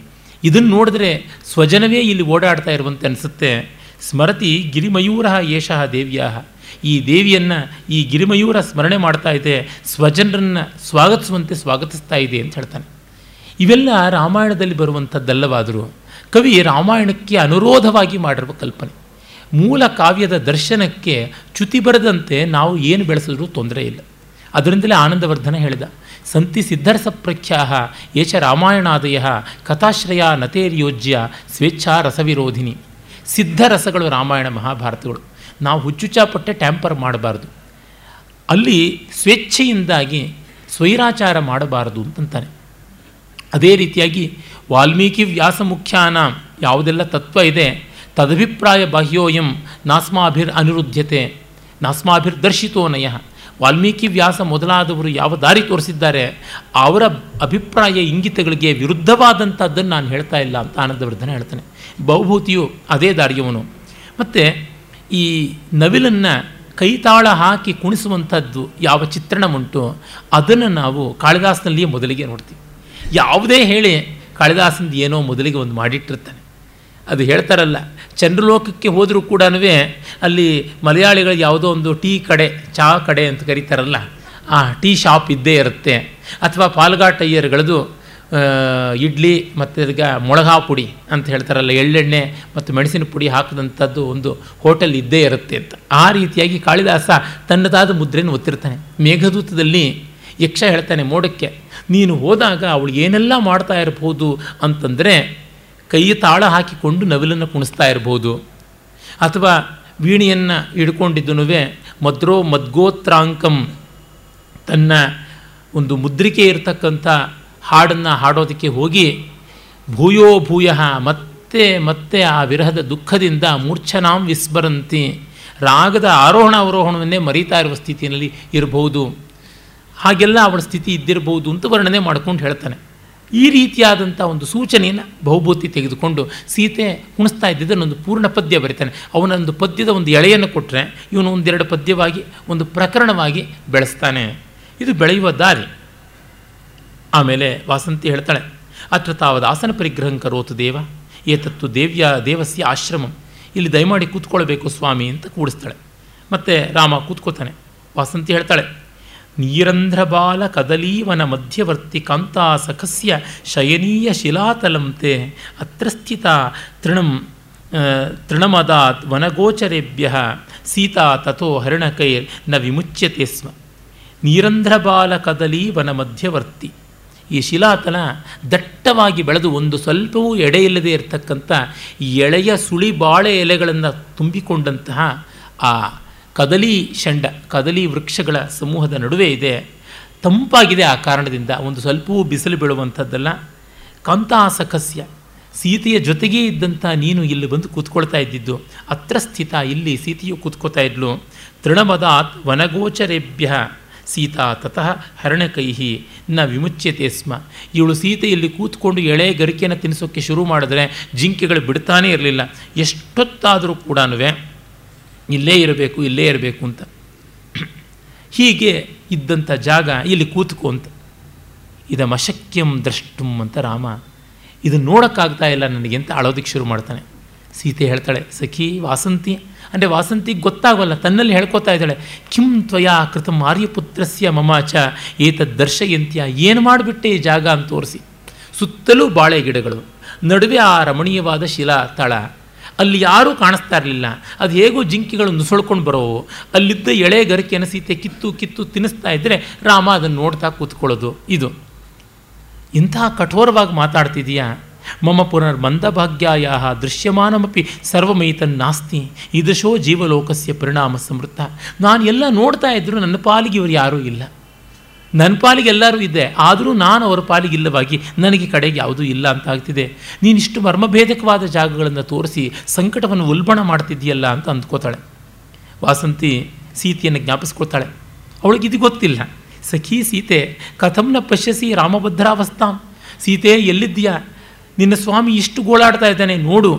A: ಇದನ್ನು ನೋಡಿದ್ರೆ ಸ್ವಜನವೇ ಇಲ್ಲಿ ಓಡಾಡ್ತಾ ಇರುವಂತೆ ಅನಿಸುತ್ತೆ. ಸ್ಮರತಿ ಗಿರಿಮಯೂರ ಏಷಃ ದೇವ್ಯಾಹ ಈ ದೇವಿಯನ್ನು, ಈ ಗಿರಿಮಯೂರ ಸ್ಮರಣೆ ಮಾಡ್ತಾ ಇದೆ, ಸ್ವಜನರನ್ನು ಸ್ವಾಗತಿಸುವಂತೆ ಸ್ವಾಗತಿಸ್ತಾ ಇದೆ ಅಂತ ಹೇಳ್ತಾನೆ. ಇವೆಲ್ಲ ರಾಮಾಯಣದಲ್ಲಿ ಬರುವಂಥದ್ದಲ್ಲವಾದರೂ ಕವಿ ರಾಮಾಯಣಕ್ಕೆ ಅನುರೋಧವಾಗಿ ಮಾಡಿರುವ ಕಲ್ಪನೆ. ಮೂಲ ಕಾವ್ಯದ ದರ್ಶನಕ್ಕೆ ಚ್ಯುತಿ ಬರದಂತೆ ನಾವು ಏನು ಬೆಳೆಸಿದ್ರೂ ತೊಂದರೆ ಇಲ್ಲ. ಅದರಿಂದಲೇ ಆನಂದವರ್ಧನ ಹೇಳಿದ. ಸಂತಿ ಸಿದ್ಧರ್ಸ ಪ್ರಖ್ಯಾ ಏಷ ರಾಮಾಯಣಾದಯ, ಕಥಾಶ್ರಯ ನತೇರ್ಯೋಜ್ಯ, ಸ್ವೇಚ್ಛಾ ರಸವಿರೋಧಿನಿ. ಸಿದ್ಧರಸಗಳು ರಾಮಾಯಣ ಮಹಾಭಾರತಗಳು. ನಾವು ಹುಚ್ಚುಚ್ಚಾಪಟ್ಟೆ ಟ್ಯಾಂಪರ್ ಮಾಡಬಾರ್ದು. ಅಲ್ಲಿ ಸ್ವೇಚ್ಛೆಯಿಂದಾಗಿ ಸ್ವೈರಾಚಾರ ಮಾಡಬಾರದು ಅಂತಂತಾನೆ. ಅದೇ ರೀತಿಯಾಗಿ ವಾಲ್ಮೀಕಿ ವ್ಯಾಸ ಮುಖ್ಯಾನ ಯಾವುದೆಲ್ಲ ತತ್ವ ಇದೆ, ತದಭಿಪ್ರಾಯ ಬಾಹ್ಯೋಯಂ ನಾಸ್ಮಾಭಿರ್ ಅನಿರುದ್ಧತೆ ನಾಸ್ಮಾಭಿರ್ ದರ್ಶಿತೋ ನಯ ವಾಲ್ಮೀಕಿ ವ್ಯಾಸ ಮೊದಲಾದವರು ಯಾವ ದಾರಿ ತೋರಿಸಿದ್ದಾರೆ, ಅವರ ಅಭಿಪ್ರಾಯ ಇಂಗಿತಗಳಿಗೆ ವಿರುದ್ಧವಾದಂಥದ್ದನ್ನು ನಾನು ಹೇಳ್ತಾ ಇಲ್ಲ ಅಂತ ಆನಂದವರ್ಧನ ಹೇಳ್ತಾನೆ. ಬಹುಭೂತಿಯು ಅದೇ ದಾರಿಯವನು. ಮತ್ತು ಈ ನವಿಲನ್ನು ಕೈತಾಳ ಹಾಕಿ ಕುಣಿಸುವಂಥದ್ದು ಯಾವ ಚಿತ್ರಣ ಉಂಟು ಅದನ್ನು ನಾವು ಕಾಳಿದಾಸನಲ್ಲಿಯೇ ಮೊದಲಿಗೆ ನೋಡ್ತೀವಿ. ಯಾವುದೇ ಹೇಳಿ ಕಾಳಿದಾಸಂದು ಏನೋ ಮೊದಲಿಗೆ ಒಂದು ಮಾಡಿಟ್ಟಿರ್ತಾನೆ. ಅದು ಹೇಳ್ತಾರಲ್ಲ ಚಂದ್ರಲೋಕಕ್ಕೆ ಹೋದರೂ ಕೂಡ ಅಲ್ಲಿ ಮಲಯಾಳಿಗಳು ಯಾವುದೋ ಒಂದು ಟೀ ಕಡೆ ಚಹಾ ಕಡೆ ಅಂತ ಕರೀತಾರಲ್ಲ, ಆ ಟೀ ಶಾಪ್ ಇದ್ದೇ ಇರುತ್ತೆ. ಅಥವಾ ಪಾಲ್ಘಾಟ್ ಅಯ್ಯರ್ಗಳದು ಇಡ್ಲಿ ಮತ್ತು ಅದಕ್ಕೆ ಮೊಳಗಾ ಪುಡಿ ಅಂತ ಹೇಳ್ತಾರಲ್ಲ, ಎಳ್ಳೆಣ್ಣೆ ಮತ್ತು ಮೆಣಸಿನ ಪುಡಿ ಹಾಕಿದಂಥದ್ದು ಒಂದು ಹೋಟೆಲ್ ಇದ್ದೇ ಇರುತ್ತೆ ಅಂತ. ಆ ರೀತಿಯಾಗಿ ಕಾಳಿದಾಸ ತನ್ನದಾದ ಮುದ್ರೆಯನ್ನು ಒತ್ತಿರ್ತಾನೆ. ಮೇಘದೂತದಲ್ಲಿ ಯಕ್ಷ ಹೇಳ್ತಾನೆ, ಮೋಡಕ್ಕೆ, ನೀನು ಹೋದಾಗ ಅವಳು ಏನೆಲ್ಲ ಮಾಡ್ತಾ ಇರಬಹುದು? ಅಂತಂದರೆ ಕೈ ತಾಳ ಹಾಕಿಕೊಂಡು ನವಿಲನ್ನು ಕುಣಿಸ್ತಾ ಇರ್ಬೋದು. ಅಥವಾ ವೀಣೆಯನ್ನು ಹಿಡ್ಕೊಂಡಿದ್ದನು ಮದ್ರೋ ಮದ್ಗೋತ್ರಾಂಕಂ ತನ್ನ ಒಂದು ಮುದ್ರಿಕೆ ಇರತಕ್ಕಂಥ ಹಾಡನ್ನು ಹಾಡೋದಕ್ಕೆ ಹೋಗಿ ಭೂಯೋ ಭೂಯ ಮತ್ತೆ ಮತ್ತೆ ಆ ವಿರಹದ ದುಃಖದಿಂದ ಮೂರ್ಛನಾಂ ವಿಸ್ಮರಂತಿ ರಾಗದ ಆರೋಹಣ ಅವರೋಹಣವನ್ನೇ ಮರೀತಾ ಇರುವ ಸ್ಥಿತಿಯಲ್ಲಿ ಇರಬಹುದು ಹಾಗೆಲ್ಲ ಅವಳ ಸ್ಥಿತಿ ಇದ್ದಿರಬಹುದು ಅಂತ ವರ್ಣನೆ ಮಾಡ್ಕೊಂಡು ಹೇಳ್ತಾನೆ. ಈ ರೀತಿಯಾದಂಥ ಒಂದು ಸೂಚನೆಯನ್ನು ಬಹುಭೂತಿ ತೆಗೆದುಕೊಂಡು ಸೀತೆ ಕುಣಿಸ್ತಾ ಇದ್ದಿದ್ದನ್ನೊಂದು ಪೂರ್ಣ ಪದ್ಯ ಬರೀತಾನೆ. ಅವನೊಂದು ಪದ್ಯದ ಒಂದು ಎಳೆಯನ್ನು ಕೊಟ್ಟರೆ ಇವನು ಒಂದೆರಡು ಪದ್ಯವಾಗಿ, ಒಂದು ಪ್ರಕರಣವಾಗಿ ಬೆಳೆಸ್ತಾನೆ. ಇದು ಬೆಳೆಯುವ ದಾರಿ. ಆಮೇಲೆ ವಾಸಂತಿ ಹೇಳ್ತಾಳೆ, ಅತ್ರ ತಾವದ ಆಸನ ಪರಿಗ್ರಹಂ ಕರೋತು ದೇವ, ಏತತ್ತು ದೇವ್ಯ, ದೇವಸ್ಯ ಆಶ್ರಮಂ. ಇಲ್ಲಿ ದಯಮಾಡಿ ಕೂತ್ಕೊಳ್ಬೇಕು ಸ್ವಾಮಿ ಅಂತ ಕೂಡಿಸ್ತಾಳೆ. ಮತ್ತು ರಾಮ ಕೂತ್ಕೋತಾನೆ. ವಾಸಂತಿ ಹೇಳ್ತಾಳೆ ನೀರಂಧ್ರ ಬಾಲ ಕದಲೀವನ ಮಧ್ಯವರ್ತಿ ಕಾಂತಾ ಸಖಸ್ಯ ಶಯನೀಯ ಶಿಲಾತಲಂತೆ ಅತ್ರಸ್ಥಿತ ತೃಣಂ ತೃಣಮದಾತ್ ವನಗೋಚರೇಭ್ಯ ಸೀತಾ ತಥೋ ಹರಿಣಕೈರ್ನ ವಿಮುಚ್ಯತೆ ಸ್ಮ ನೀರಂಧ್ರಬಾಲ ಕದಲಿ ವನ ಮಧ್ಯವರ್ತಿ. ಈ ಶಿಲಾತಲ ದಟ್ಟವಾಗಿ ಬೆಳೆದು ಒಂದು ಸ್ವಲ್ಪವೂ ಎಡೆಯಿಲ್ಲದೆ ಇರತಕ್ಕಂಥ ಎಳೆಯ ಸುಳಿ ಬಾಳೆ ಎಲೆಗಳನ್ನು ತುಂಬಿಕೊಂಡಂತಹ ಆ ಕದಲಿ ಷಂಡ ಕದಲಿ ವೃಕ್ಷಗಳ ಸಮೂಹದ ನಡುವೆ ಇದೆ. ತಂಪಾಗಿದೆ ಆ ಕಾರಣದಿಂದ ಒಂದು ಸ್ವಲ್ಪವೂ ಬಿಸಿಲು ಬೀಳುವಂಥದ್ದಲ್ಲ. ಕಾಂತಾಸಕಸ್ಯ, ಸೀತೆಯ ಜೊತೆಗೇ ಇದ್ದಂಥ ನೀನು ಇಲ್ಲಿ ಬಂದು ಕೂತ್ಕೊಳ್ತಾ ಇದ್ದಿದ್ದು. ಅತ್ರ ಸ್ಥಿತ, ಇಲ್ಲಿ ಸೀತೆಯು ಕೂತ್ಕೋತಾ ಇದ್ಲು. ತೃಣಮದಾತ್ ವನಗೋಚರೇಭ್ಯ, ಸೀತಾ ತತಃ ಹರಣಕೈಹಿ, ನ ವಿಮುಚ್ಯತೆ ಸ್ಮ. ಇವಳು ಸೀತೆಯಲ್ಲಿ ಕೂತ್ಕೊಂಡು ಎಳೆ ಗರಿಕೆಯನ್ನು ತಿನ್ನಿಸೋಕ್ಕೆ ಶುರು ಮಾಡಿದ್ರೆ ಜಿಂಕೆಗಳು ಬಿಡ್ತಾನೇ ಇರಲಿಲ್ಲ. ಎಷ್ಟೊತ್ತಾದರೂ ಕೂಡ ಇಲ್ಲೇ ಇರಬೇಕು ಇಲ್ಲೇ ಇರಬೇಕು ಅಂತ. ಹೀಗೆ ಇದ್ದಂಥ ಜಾಗ, ಇಲ್ಲಿ ಕೂತ್ಕೋ ಅಂತ. ಇದಮಶಕ್ಯಂ ದ್ರಷ್ಟುಂ ಅಂತ ರಾಮ ಇದನ್ನು ನೋಡೋಕ್ಕಾಗ್ತಾ ಇಲ್ಲ ನನಗೆ ಅಂತ ಅಳೋದಕ್ಕೆ ಶುರು ಮಾಡ್ತಾನೆ. ಸೀತೆ ಹೇಳ್ತಾಳೆ, ಸಖಿ, ವಾಸಂತಿ. ಅಂದರೆ ವಾಸಂತಿ ಗೊತ್ತಾಗಲ್ಲ ತನ್ನಲ್ಲಿ ಹೇಳ್ಕೊತಾ ಇದ್ದಾಳೆ, ಕಿಂ ತ್ವಯಾ ಕೃತ ಆರ್ಯಪುತ್ರಸ್ಯ ಮಮಾಚ, ಏತದ್ ದರ್ಶಯಂತ್ಯ, ಏನು ಮಾಡಿಬಿಟ್ಟೆ ಈ ಜಾಗ ಅಂತ ತೋರಿಸಿ. ಸುತ್ತಲೂ ಬಾಳೆ ಗಿಡಗಳು, ನಡುವೆ ಆ ರಮಣೀಯವಾದ ಶಿಲಾ ತಳ ಅಲ್ಲಿ ಯಾರೂ ಕಾಣಿಸ್ತಾ ಇರಲಿಲ್ಲ. ಅದು ಹೇಗೋ ಜಿಂಕಿಗಳು ನುಸುಳ್ಕೊಂಡು ಬರೋವು. ಅಲ್ಲಿದ್ದ ಎಳೆ ಗರಿಕೆನ ಸೀತೆ ಕಿತ್ತು ಕಿತ್ತು ತಿನ್ನಿಸ್ತಾ ಇದ್ದರೆ ರಾಮ ಅದನ್ನು ನೋಡ್ತಾ ಕೂತ್ಕೊಳ್ಳೋದು. ಇದು. ಇಂತಹ ಕಠೋರವಾಗಿ ಮಾತಾಡ್ತಿದೀಯಾ? ಮಮ ಪುನರ್ ಮಂದಭಾಗ್ಯಾಯ ದೃಶ್ಯಮಾನಮಪಿ ಸರ್ವಮೈತನ್ನಾಸ್ತಿ ಇದಶೋ ಜೀವಲೋಕಸ್ಯ ಪರಿಣಾಮ ಸಮೃದ್ಧ ನಾನು ಎಲ್ಲ ನೋಡ್ತಾ ಇದ್ದರೂ ನನ್ನ ಪಾಲಿಗೆ ಇವರು ಯಾರೂ ಇಲ್ಲ. ನನ್ನ ಪಾಲಿಗೆ ಎಲ್ಲರೂ ಇದೆ, ಆದರೂ ನಾನು ಅವರ ಪಾಲಿಗೆ ಇಲ್ಲವಾಗಿ ನನಗೆ ಕಡೆಗೆ ಯಾವುದೂ ಇಲ್ಲ ಅಂತ ಆಗ್ತಿದೆ ನೀನಿಷ್ಟು ಮರ್ಮಭೇದಕವಾದ ಜಾಗಗಳನ್ನು ತೋರಿಸಿ ಸಂಕಟವನ್ನು ಉಲ್ಬಣ ಮಾಡ್ತಿದ್ದೀಯಲ್ಲ ಅಂತ ಅಂದ್ಕೋತಾಳೆ. ವಾಸಂತಿ ಸೀತೆಯನ್ನು ಜ್ಞಾಪಿಸ್ಕೊಳ್ತಾಳೆ. ಅವಳಿಗೆ ಇದು ಗೊತ್ತಿಲ್ಲ. ಸಖಿ ಸೀತೆ ಕಥಂನ ಪಶ್ಯಸಿ ರಾಮಭದ್ರಾವಸ್ಥಾಂ. ಸೀತೆ, ಎಲ್ಲಿದ್ದೀಯಾ? ನಿನ್ನ ಸ್ವಾಮಿ ಇಷ್ಟು ಗೋಳಾಡ್ತಾ ಇದ್ದಾನೆ, ನೋಡು.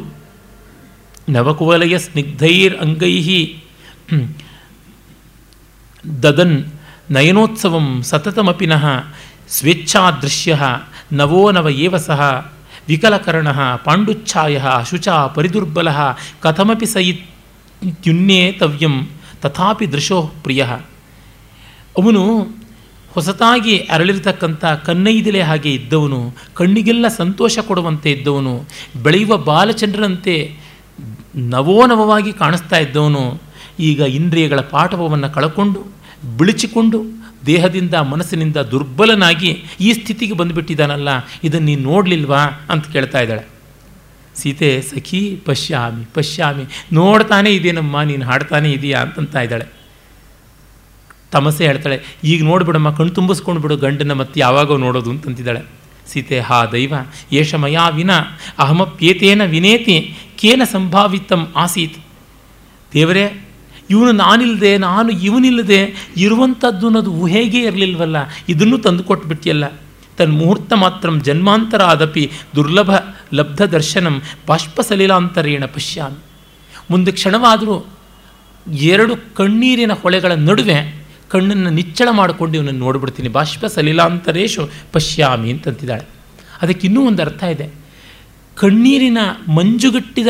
A: ನವಕುವಲಯ ಸ್ನಿಗ್ಧೈರ್ ಅಂಗೈಹಿ. ದದನ್ ನಯನೋತ್ಸವಂ ಸತತಮಪಿನಃ ಸ್ವೇಚ್ಛಾದೃಶ್ಯ ನವೋ ನವ ಏವ ಸಹ ವಿಕಲಕರ್ಣ ಪಾಂಡುಚ್ಛಾಯ ಶುಚ ಪರಿದುರ್ಬಲ ಕಥಮಪಿ ಸಯಿತ್ಯುನ್ನೇತವ್ಯಂ ತಥಾಪಿ ದೃಶೋ ಪ್ರಿಯ ಅವನು ಹೊಸತಾಗಿ ಅರಳಿರ್ತಕ್ಕಂಥ ಕನ್ನೈದಿಲೆ ಹಾಗೆ ಇದ್ದವನು, ಕಣ್ಣಿಗೆಲ್ಲ ಸಂತೋಷ ಕೊಡುವಂತೆ ಇದ್ದವನು, ಬೆಳೆಯುವ ಬಾಲಚಂದ್ರನಂತೆ ನವೋನವವಾಗಿ ಕಾಣಿಸ್ತಾ ಇದ್ದವನು, ಈಗ ಇಂದ್ರಿಯಗಳ ಪಾಠವನ್ನು ಕಳಕೊಂಡು ಬಿಳಿಚಿಕೊಂಡು ದೇಹದಿಂದ ಮನಸ್ಸಿನಿಂದ ದುರ್ಬಲನಾಗಿ ಈ ಸ್ಥಿತಿಗೆ ಬಂದುಬಿಟ್ಟಿದ್ದಾನಲ್ಲ, ಇದನ್ನು ನೀನು ನೋಡಲಿಲ್ವಾ ಅಂತ ಕೇಳ್ತಾ ಇದ್ದಾಳೆ. ಸೀತೆ, ಸಖಿ, ಪಶ್ಯಾಮಿ ಪಶ್ಯಾಮಿ, ನೋಡ್ತಾನೆ ಇದೇನಮ್ಮ, ನೀನು ಹಾಡ್ತಾನೆ ಇದೆಯಾ? ಅಂತಂತ ಇದ್ದಾಳೆ. ತಮಸೆ ಹೇಳ್ತಾಳೆ, ಈಗ ನೋಡ್ಬಿಡಮ್ಮ ಕಣ್ ತುಂಬಿಸ್ಕೊಂಡು ಬಿಡು ಗಂಡನ ಮತ್ತೆ ಯಾವಾಗೋ ನೋಡೋದು, ಅಂತಂತಿದ್ದಾಳೆ. ಸೀತೆ, ಹಾ, ದೈವ, ಏಷ ಮಯಾ ವಿನ, ಅಹಮಪ್ಯೇತೇನ ವಿನೇತಿ, ಕೇನ ಸಂಭಾವಿತಂ ಆಸೀತ್. ದೇವರೇ ಇವನು ನಾನಿಲ್ಲದೆ ನಾನು ಇವನಿಲ್ಲದೆ ಇರುವಂಥದ್ದು ಅನ್ನೋದು ಊಹೆಗೇ ಇರಲಿಲ್ವಲ್ಲ, ಇದನ್ನು ತಂದು ಕೊಟ್ಬಿಟ್ಟಿಯಲ್ಲ ತನ್ನ ಮುಹೂರ್ತ ಮಾತ್ರ ಜನ್ಮಾಂತರ ಆದಪಿ ದುರ್ಲಭ ಲಬ್ಧ ದರ್ಶನಂ ಬಾಷ್ಪಸಲೀಲಾಂತರೇಣ ಪಶ್ಯಾಮಿ. ಮುಂದೆ ಕ್ಷಣವಾದರೂ ಎರಡು ಕಣ್ಣೀರಿನ ಹೊಳೆಗಳ ನಡುವೆ ಕಣ್ಣನ್ನು ನಿಚ್ಚಳ ಮಾಡಿಕೊಂಡು ಇವನನ್ನು ನೋಡ್ಬಿಡ್ತೀನಿ. ಬಾಷ್ಪ ಸಲೀಲಾಂತರೇಶು ಪಶ್ಯಾಮಿ ಅಂತಂತಿದ್ದಾಳೆ. ಅದಕ್ಕೆ ಇನ್ನೂ ಒಂದು ಅರ್ಥ ಇದೆ. ಕಣ್ಣೀರಿನ ಮಂಜುಗಟ್ಟಿದ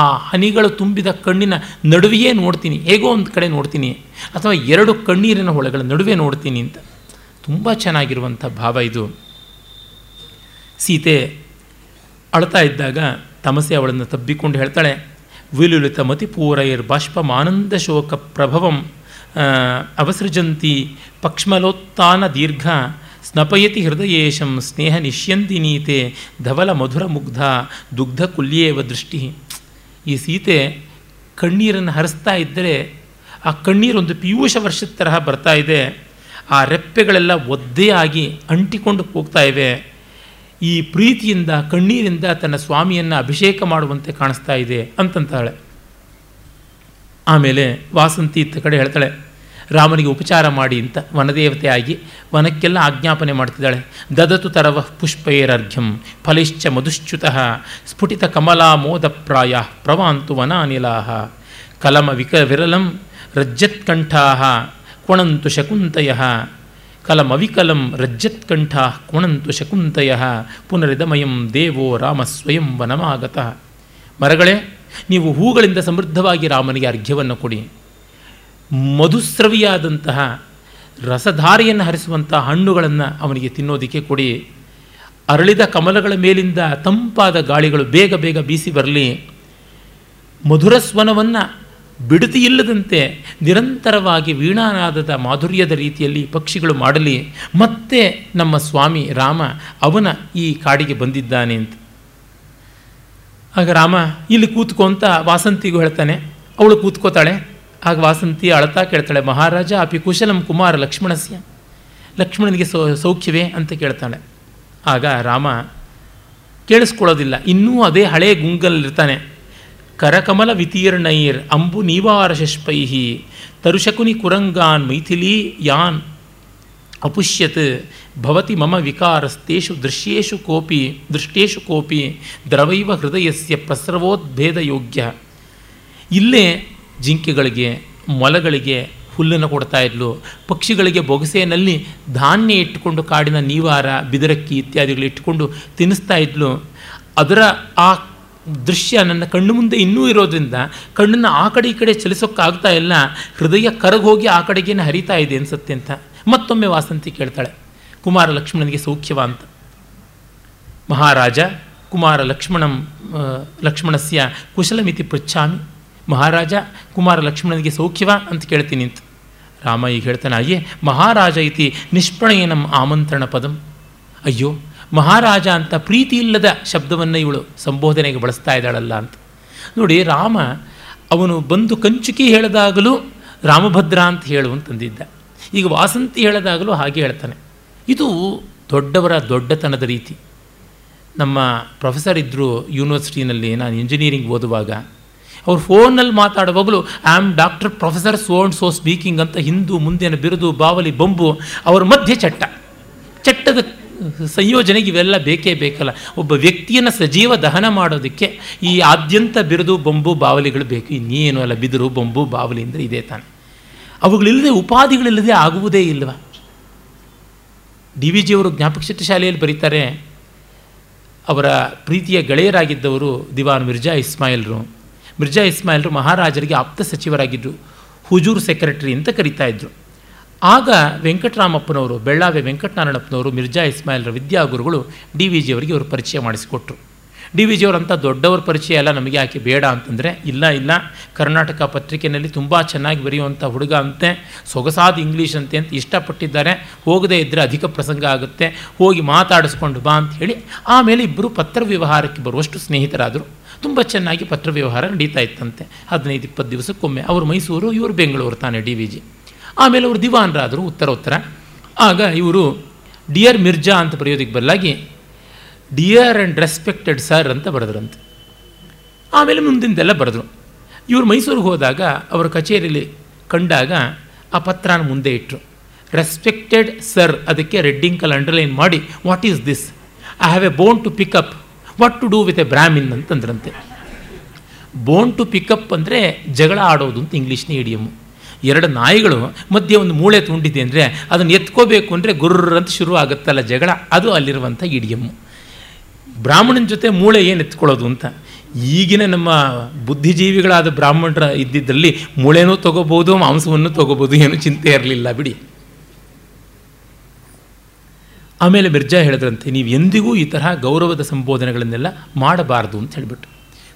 A: ಆ ಹನಿಗಳು ತುಂಬಿದ ಕಣ್ಣಿನ ನಡುವೆಯೇ ನೋಡ್ತೀನಿ, ಹೇಗೋ ಒಂದು ಕಡೆ ನೋಡ್ತೀನಿ, ಅಥವಾ ಎರಡು ಕಣ್ಣೀರಿನ ಹೊಳೆಗಳ ನಡುವೆ ನೋಡ್ತೀನಿ ಅಂತ. ತುಂಬ ಚೆನ್ನಾಗಿರುವಂಥ ಭಾವ ಇದು. ಸೀತೆ ಅಳ್ತಾ ಇದ್ದಾಗ ತಮಸೆ ಅವಳನ್ನು ತಬ್ಬಿಕೊಂಡು ಹೇಳ್ತಾಳೆ, ವಿಲುಲಿತ ಮತಿಪೂರೈರ್ ಬಾಷ್ಪಮಾನಂದ ಶೋಕ ಪ್ರಭವಂ ಅವಸೃಜಂತಿ ಪಕ್ಷ್ಮಲೋತ್ಥಾನ ದೀರ್ಘ, ಸ್ನಪಯತಿ ಹೃದಯೇಶಂ ಸ್ನೇಹ ನಿಶ್ಯಂತಿ ನೀತೆ, ಧವಲ ಮಧುರ ಮುಗ್ಧ, ದುಗ್ಧ ಕುಲ್ಯೇವ ದೃಷ್ಟಿ. ಈ ಸೀತೆ ಕಣ್ಣೀರನ್ನು ಹರಿಸ್ತಾ ಇದ್ದರೆ ಆ ಕಣ್ಣೀರೊಂದು ಪಿಯೂಷ ವರ್ಷದ ತರಹ ಬರ್ತಾ ಇದೆ. ಆ ರೆಪ್ಪೆಗಳೆಲ್ಲ ಒದ್ದೆಯಾಗಿ ಅಂಟಿಕೊಂಡು ಹೋಗ್ತಾ ಇವೆ. ಈ ಪ್ರೀತಿಯಿಂದ, ಕಣ್ಣೀರಿಂದ ತನ್ನ ಸ್ವಾಮಿಯನ್ನು ಅಭಿಷೇಕ ಮಾಡುವಂತೆ ಕಾಣಿಸ್ತಾ ಇದೆ ಅಂತಂತಾಳೆ. ಆಮೇಲೆ ವಾಸಂತಿ ಇತ್ತ ಕಡೆ ಹೇಳ್ತಾಳೆ ರಾಮನಿಗೆ ಉಪಚಾರ ಮಾಡಿ ಅಂತ ವನದೇವತೆಯಾಗಿ ವನಕ್ಕೆಲ್ಲ ಆಜ್ಞಾಪನೆ ಮಾಡ್ತಿದ್ದಾಳೆ. ದದತು ತರವ ಪುಷ್ಪೈರರ್ಘ್ಯಂ ಫಲಿಶ್ಚ ಮಧುಶ್ಚ್ಯುತಃ ಸ್ಫುಟಿತ ಕಮಲಾ ಮೋದಪ್ರಾಯ ಪ್ರವಾಂತು ವನಾನಿಲಾಹ ಕಲಮ ವಿಕ ವಿರಲಂ ರಜ್ಜತ್ಕಂಠಾ ಕೊಣಂತು ಶಕುಂತಯ. ಕಲಮವಿಕಲಂ ರಜ್ಜತ್ಕಂಠ ಕೊಣಂತು ಶಕುಂತಯ ಪುನರಿದಮಯಂ ದೇವೋ ರಾಮ ಸ್ವಯಂ ವನಮಾಗತಃ. ಮರಗಳೇ, ನೀವು ಹೂಗಳಿಂದ ಸಮೃದ್ಧವಾಗಿ ರಾಮನಿಗೆ ಅರ್ಘ್ಯವನ್ನು ಕೊಡಿ. ಮಧುಸ್ರವಿಯಾದಂತಹ ರಸಧಾರೆಯನ್ನು ಹರಿಸುವಂಥ ಹಣ್ಣುಗಳನ್ನು ಅವನಿಗೆ ತಿನ್ನೋದಕ್ಕೆ ಕೊಡಿ. ಅರಳಿದ ಕಮಲಗಳ ಮೇಲಿಂದ ತಂಪಾದ ಗಾಳಿಗಳು ಬೇಗ ಬೇಗ ಬೀಸಿ ಬರಲಿ. ಮಧುರ ಸ್ವನವನ್ನು ಬಿಡತಿ ಇಲ್ಲದಂತೆ ನಿರಂತರವಾಗಿ ವೀಣಾನಾದದ ಮಾಧುರ್ಯದ ರೀತಿಯಲ್ಲಿ ಪಕ್ಷಿಗಳು ಮಾಡಲಿ. ಮತ್ತೆ ನಮ್ಮ ಸ್ವಾಮಿ ರಾಮ ಅವನ ಈ ಕಾಡಿಗೆ ಬಂದಿದ್ದಾನೆ ಅಂತ. ಆಗ ರಾಮ, ಇಲ್ಲಿ ಕೂತ್ಕೊಂತ ವಾಸಂತಿಗೂ ಹೇಳ್ತಾನೆ. ಅವಳು ಕೂತ್ಕೋತಾಳೆ. ಆಗ ವಾಸಂತಿ ಅಳತಾ ಕೇಳ್ತಾಳೆ, ಮಹಾರಾಜ, ಅಪಿ ಕುಶಲಂ ಕುಮಾರ ಲಕ್ಷ್ಮಣಸ್ಯ. ಲಕ್ಷ್ಮಣನಿಗೆ ಸೌ, ಸೌಖ್ಯವೇ ಅಂತ ಕೇಳ್ತಾಳೆ. ಆಗ ರಾಮ, ಕೇಳಿಸ್ಕೊಳ್ಳೋದಿಲ್ಲ, ಇನ್ನೂ ಅದೇ ಹಳೇ ಗುಂಗಲ್ಲಿರ್ತಾನೆ. ಕರಕಮಲ ವಿತೀರ್ಣೈರ್ ಅಂಬು ನೀವಾರ ಶಷ್ಪೈಹಿ ತರುಶಕುನಿ ಕುರಂಗಾನ್, ಮೈಥಿಲಿ ಯಾನ್, ಅಪುಷ್ಯತ್, ಭವತಿ ಮಮ ವಿಕಾರಸ್ತೇಷು ದೃಶ್ಯೇಷು ಕೋಪಿ ದೃಷ್ಟೇಷು ಕೋಪಿ, ದ್ರವೈವ ಹೃದಯಸ್ಯ ಪ್ರಸ್ರವೋದ್ಭೇದ ಯೋಗ್ಯ ಇಲ್ಲೇ ಜಿಂಕೆಗಳಿಗೆ, ಮೊಲಗಳಿಗೆ ಹುಲ್ಲನ್ನು ಕೊಡ್ತಾ ಇದ್ಲು. ಪಕ್ಷಿಗಳಿಗೆ ಬೊಗಸೆಯಲ್ಲಿ ಧಾನ್ಯ ಇಟ್ಟುಕೊಂಡು ಕಾಡಿನ ನೀವಾರ, ಬಿದರಕ್ಕಿ ಇತ್ಯಾದಿಗಳು ಇಟ್ಟುಕೊಂಡು ತಿನ್ನಿಸ್ತಾ ಇದ್ಲು. ಅದರ ಆ ದೃಶ್ಯ ನನ್ನ ಕಣ್ಣು ಮುಂದೆ ಇನ್ನೂ ಇರೋದ್ರಿಂದ ಕಣ್ಣನ್ನು ಆ ಕಡೆ ಈ ಕಡೆ ಚಲಿಸೋಕ್ಕಾಗ್ತಾ ಇಲ್ಲ. ಹೃದಯ ಕರಗೋಗಿ ಆ ಕಡೆಗೇನೆ ಹರಿತಾ ಇದೆ ಅನಿಸುತ್ತೆ ಅಂತ ಮತ್ತೊಮ್ಮೆ ವಾಸಂತಿ ಕೇಳ್ತಾಳೆ. ಕುಮಾರ ಲಕ್ಷ್ಮಣನಿಗೆ ಸೌಖ್ಯವ ಅಂತ ಮಹಾರಾಜ ಕುಮಾರ ಲಕ್ಷ್ಮಣಂ ಲಕ್ಷ್ಮಣಸ್ಯ ಕುಶಲಮಿತಿ ಪೃಚ್ಛಾಮಿ. ಮಹಾರಾಜ, ಕುಮಾರ ಲಕ್ಷ್ಮಣನಿಗೆ ಸೌಖ್ಯವ ಅಂತ ಕೇಳ್ತೀನಿ ಅಂತ ರಾಮ ಈಗ ಹೇಳ್ತಾನೆ, ಅಯ್ಯೇ, ಮಹಾರಾಜ ಇತಿ ನಿಷ್ಪ್ರಣಯನಂ ಆಮಂತ್ರಣ ಪದಂ. ಅಯ್ಯೋ, ಮಹಾರಾಜ ಅಂತ ಪ್ರೀತಿ ಇಲ್ಲದ ಶಬ್ದವನ್ನು ಇವಳು ಸಂಬೋಧನೆಗೆ ಬಳಸ್ತಾ ಇದ್ದಾಳಲ್ಲ ಅಂತ. ನೋಡಿ, ರಾಮ ಅವನು ಬಂದು ಕಂಚುಕಿ ಹೇಳಿದಾಗಲೂ ರಾಮಭದ್ರ ಅಂತ ಹೇಳು ಅಂತಂದಿದ್ದ ಈಗ ವಾಸಂತಿ ಹೇಳಿದಾಗಲೂ ಹಾಗೆ ಹೇಳ್ತಾನೆ. ಇದು ದೊಡ್ಡವರ ದೊಡ್ಡತನದ ರೀತಿ. ನಮ್ಮ ಪ್ರೊಫೆಸರ್ ಇದ್ದರು ಯೂನಿವರ್ಸಿಟಿನಲ್ಲಿ ನಾನು ಇಂಜಿನಿಯರಿಂಗ್ ಓದುವಾಗ ಅವ್ರು ಫೋನಲ್ಲಿ ಮಾತಾಡುವಾಗಲೂ I am doctor professor so and so speaking ಅಂತ ಹಿಂದೂ ಮುಂದಿನ ಬಿರುದು, ಬಾವಲಿ, ಬೊಂಬು, ಅವರ ಮಧ್ಯೆ ಚಟ್ಟ. ಚಟ್ಟದ ಸಂಯೋಜನೆಗೆ ಇವೆಲ್ಲ ಬೇಕೇ ಬೇಕಲ್ಲ. ಒಬ್ಬ ವ್ಯಕ್ತಿಯನ್ನು ಸಜೀವ ದಹನ ಮಾಡೋದಕ್ಕೆ ಈ ಆದ್ಯಂತ ಬಿರುದು, ಬೊಂಬು, ಬಾವಲಿಗಳು ಬೇಕು. ಇನ್ನೇನು ಅಲ್ಲ, ಬಿದಿರು, ಬೊಂಬು, ಬಾವಲಿ ಅಂದರೆ ಇದೇ ತಾನೆ. ಅವುಗಳಿಲ್ಲದೆ ಉಪಾಧಿಗಳಿಲ್ಲದೆ ಆಗುವುದೇ ಇಲ್ವ? ಡಿ ವಿ ಜಿಯವರು ಜ್ಞಾಪಕ ಶಕ್ತಿ ಶಾಲೆಯಲ್ಲಿ ಬರೀತಾರೆ, ಅವರ ಪ್ರೀತಿಯ ಗೆಳೆಯರಾಗಿದ್ದವರು ದಿವಾನ್ ಮಿರ್ಜಾ ಇಸ್ಮಾಯಿಲ್ರು. ಮಿರ್ಜಾ ಇಸ್ಮಾಯಿಲ್ರು ಮಹಾರಾಜರಿಗೆ ಆಪ್ತ ಸಚಿವರಾಗಿದ್ದರು ಹುಜೂರ್ ಸೆಕ್ರೆಟರಿ ಅಂತ ಕರೀತಾ ಇದ್ದರು ಆಗ ವೆಂಕಟರಾಮಪ್ಪನವರು, ಬೆಳ್ಳಾವೆ ವೆಂಕಟನಾರಾಯಣಪ್ಪನವರು, ಮಿರ್ಜಾ ಇಸ್ಮಾಯಿಲ್ರ ವಿದ್ಯಾಗುರುಗಳು ಡಿ ವಿ ಜಿಯವರಿಗೆ ಅವರು ಪರಿಚಯ ಮಾಡಿಸಿಕೊಟ್ರು. ಡಿ ವಿ ಜಿಯವರಂಥ ದೊಡ್ಡವರ ಪರಿಚಯ ಎಲ್ಲ ನಮಗೆ ಯಾಕೆ ಬೇಡ ಅಂತಂದರೆ, ಇಲ್ಲ ಇಲ್ಲ, ಕರ್ನಾಟಕ ಪತ್ರಿಕೆಯಲ್ಲಿ ತುಂಬ ಚೆನ್ನಾಗಿ ಬರೆಯುವಂಥ ಹುಡುಗ ಅಂತೆ, ಸೊಗಸಾದ ಇಂಗ್ಲೀಷ್ ಅಂತೆ ಅಂತ ಇಷ್ಟಪಟ್ಟಿದ್ದಾರೆ. ಹೋಗದೇ ಇದ್ದರೆ ಅಧಿಕ ಪ್ರಸಂಗ ಆಗುತ್ತೆ. ಹೋಗಿ ಮಾತಾಡಿಸ್ಕೊಂಡು ಬಾ ಅಂತ ಹೇಳಿ ಆಮೇಲೆ ಇಬ್ಬರು ಪತ್ರ ವ್ಯವಹಾರಕ್ಕೆ ಬರುವಷ್ಟು ಸ್ನೇಹಿತರಾದರು. ತುಂಬ ಚೆನ್ನಾಗಿ ಪತ್ರ ವ್ಯವಹಾರ ನಡೀತಾ ಇತ್ತಂತೆ. ಹದಿನೈದು, ಇಪ್ಪತ್ತು ದಿವಸಕ್ಕೊಮ್ಮೆ ಅವರು ಮೈಸೂರು, ಇವರು ಬೆಂಗಳೂರು ತಾನೆ ಡಿ ವಿ ಜಿ. ಆಮೇಲೆ ಅವರು ದಿವಾನರಾದರು ಉತ್ತರ ಉತ್ತರ ಆಗ ಇವರು, ಡಿಯರ್ ಮಿರ್ಜಾ ಅಂತ ಬರೆಯೋದಕ್ಕೆ ಬದಲಾಗಿ, ಡಿಯರ್ ಆ್ಯಂಡ್ ರೆಸ್ಪೆಕ್ಟೆಡ್ ಸರ್ ಅಂತ ಬರೆದ್ರಂತೆ. ಆಮೇಲೆ ಮುಂದಿಂದೆಲ್ಲ ಬರೆದ್ರು. ಇವರು ಮೈಸೂರಿಗೆ ಹೋದಾಗ, ಅವರ ಕಚೇರಿಯಲ್ಲಿ ಕಂಡಾಗ ಆ ಪತ್ರನ ಮುಂದೆ ಇಟ್ಟರು ರೆಸ್ಪೆಕ್ಟೆಡ್ ಸರ್ ಅದಕ್ಕೆ ರೆಡ್ಡಿಂಕಲ್ ಅಂಡರ್ಲೈನ್ ಮಾಡಿ, what is this? I have a bone to pick up what to do with a Brahmin ಅಂತಂದ್ರಂತೆ. Bone to pick up ಅಂದರೆ ಜಗಳ ಆಡೋದು ಅಂತ ಇಂಗ್ಲೀಷ್ನೇ ಇಡಿಯಮ್ಮು ಎರಡು ನಾಯಿಗಳು ಮಧ್ಯೆ ಒಂದು ಮೂಳೆ ತುಂಡಿದೆ ಅಂದರೆ ಅದನ್ನು ಎತ್ಕೋಬೇಕು ಅಂದರೆ ಗುರ್ರ ಅಂತ ಶುರು ಆಗುತ್ತಲ್ಲ ಜಗಳ, ಅದು ಅಲ್ಲಿರುವಂಥ ಇಡಿಯಮ್ಮು ಬ್ರಾಹ್ಮಣನ ಜೊತೆ ಮೂಳೆ ಏನು ಎತ್ಕೊಳ್ಳೋದು ಅಂತ? ಈಗಿನ ನಮ್ಮ ಬುದ್ಧಿಜೀವಿಗಳಾದ ಬ್ರಾಹ್ಮಣರ ಇದ್ದಿದ್ದಲ್ಲಿ ಮೂಳೆನೂ ತೊಗೋಬೋದು, ಮಾಂಸವನ್ನು ತೊಗೋಬೋದು, ಏನೂ ಚಿಂತೆ ಇರಲಿಲ್ಲ ಬಿಡಿ. ಆಮೇಲೆ ಮಿರ್ಜಾ ಹೇಳಿದ್ರಂತೆ, ನೀವು ಎಂದಿಗೂ ಈ ತರಹ ಗೌರವದ ಸಂಬೋಧನೆಗಳನ್ನೆಲ್ಲ ಮಾಡಬಾರದು ಅಂತ ಹೇಳಿಬಿಟ್ಟು.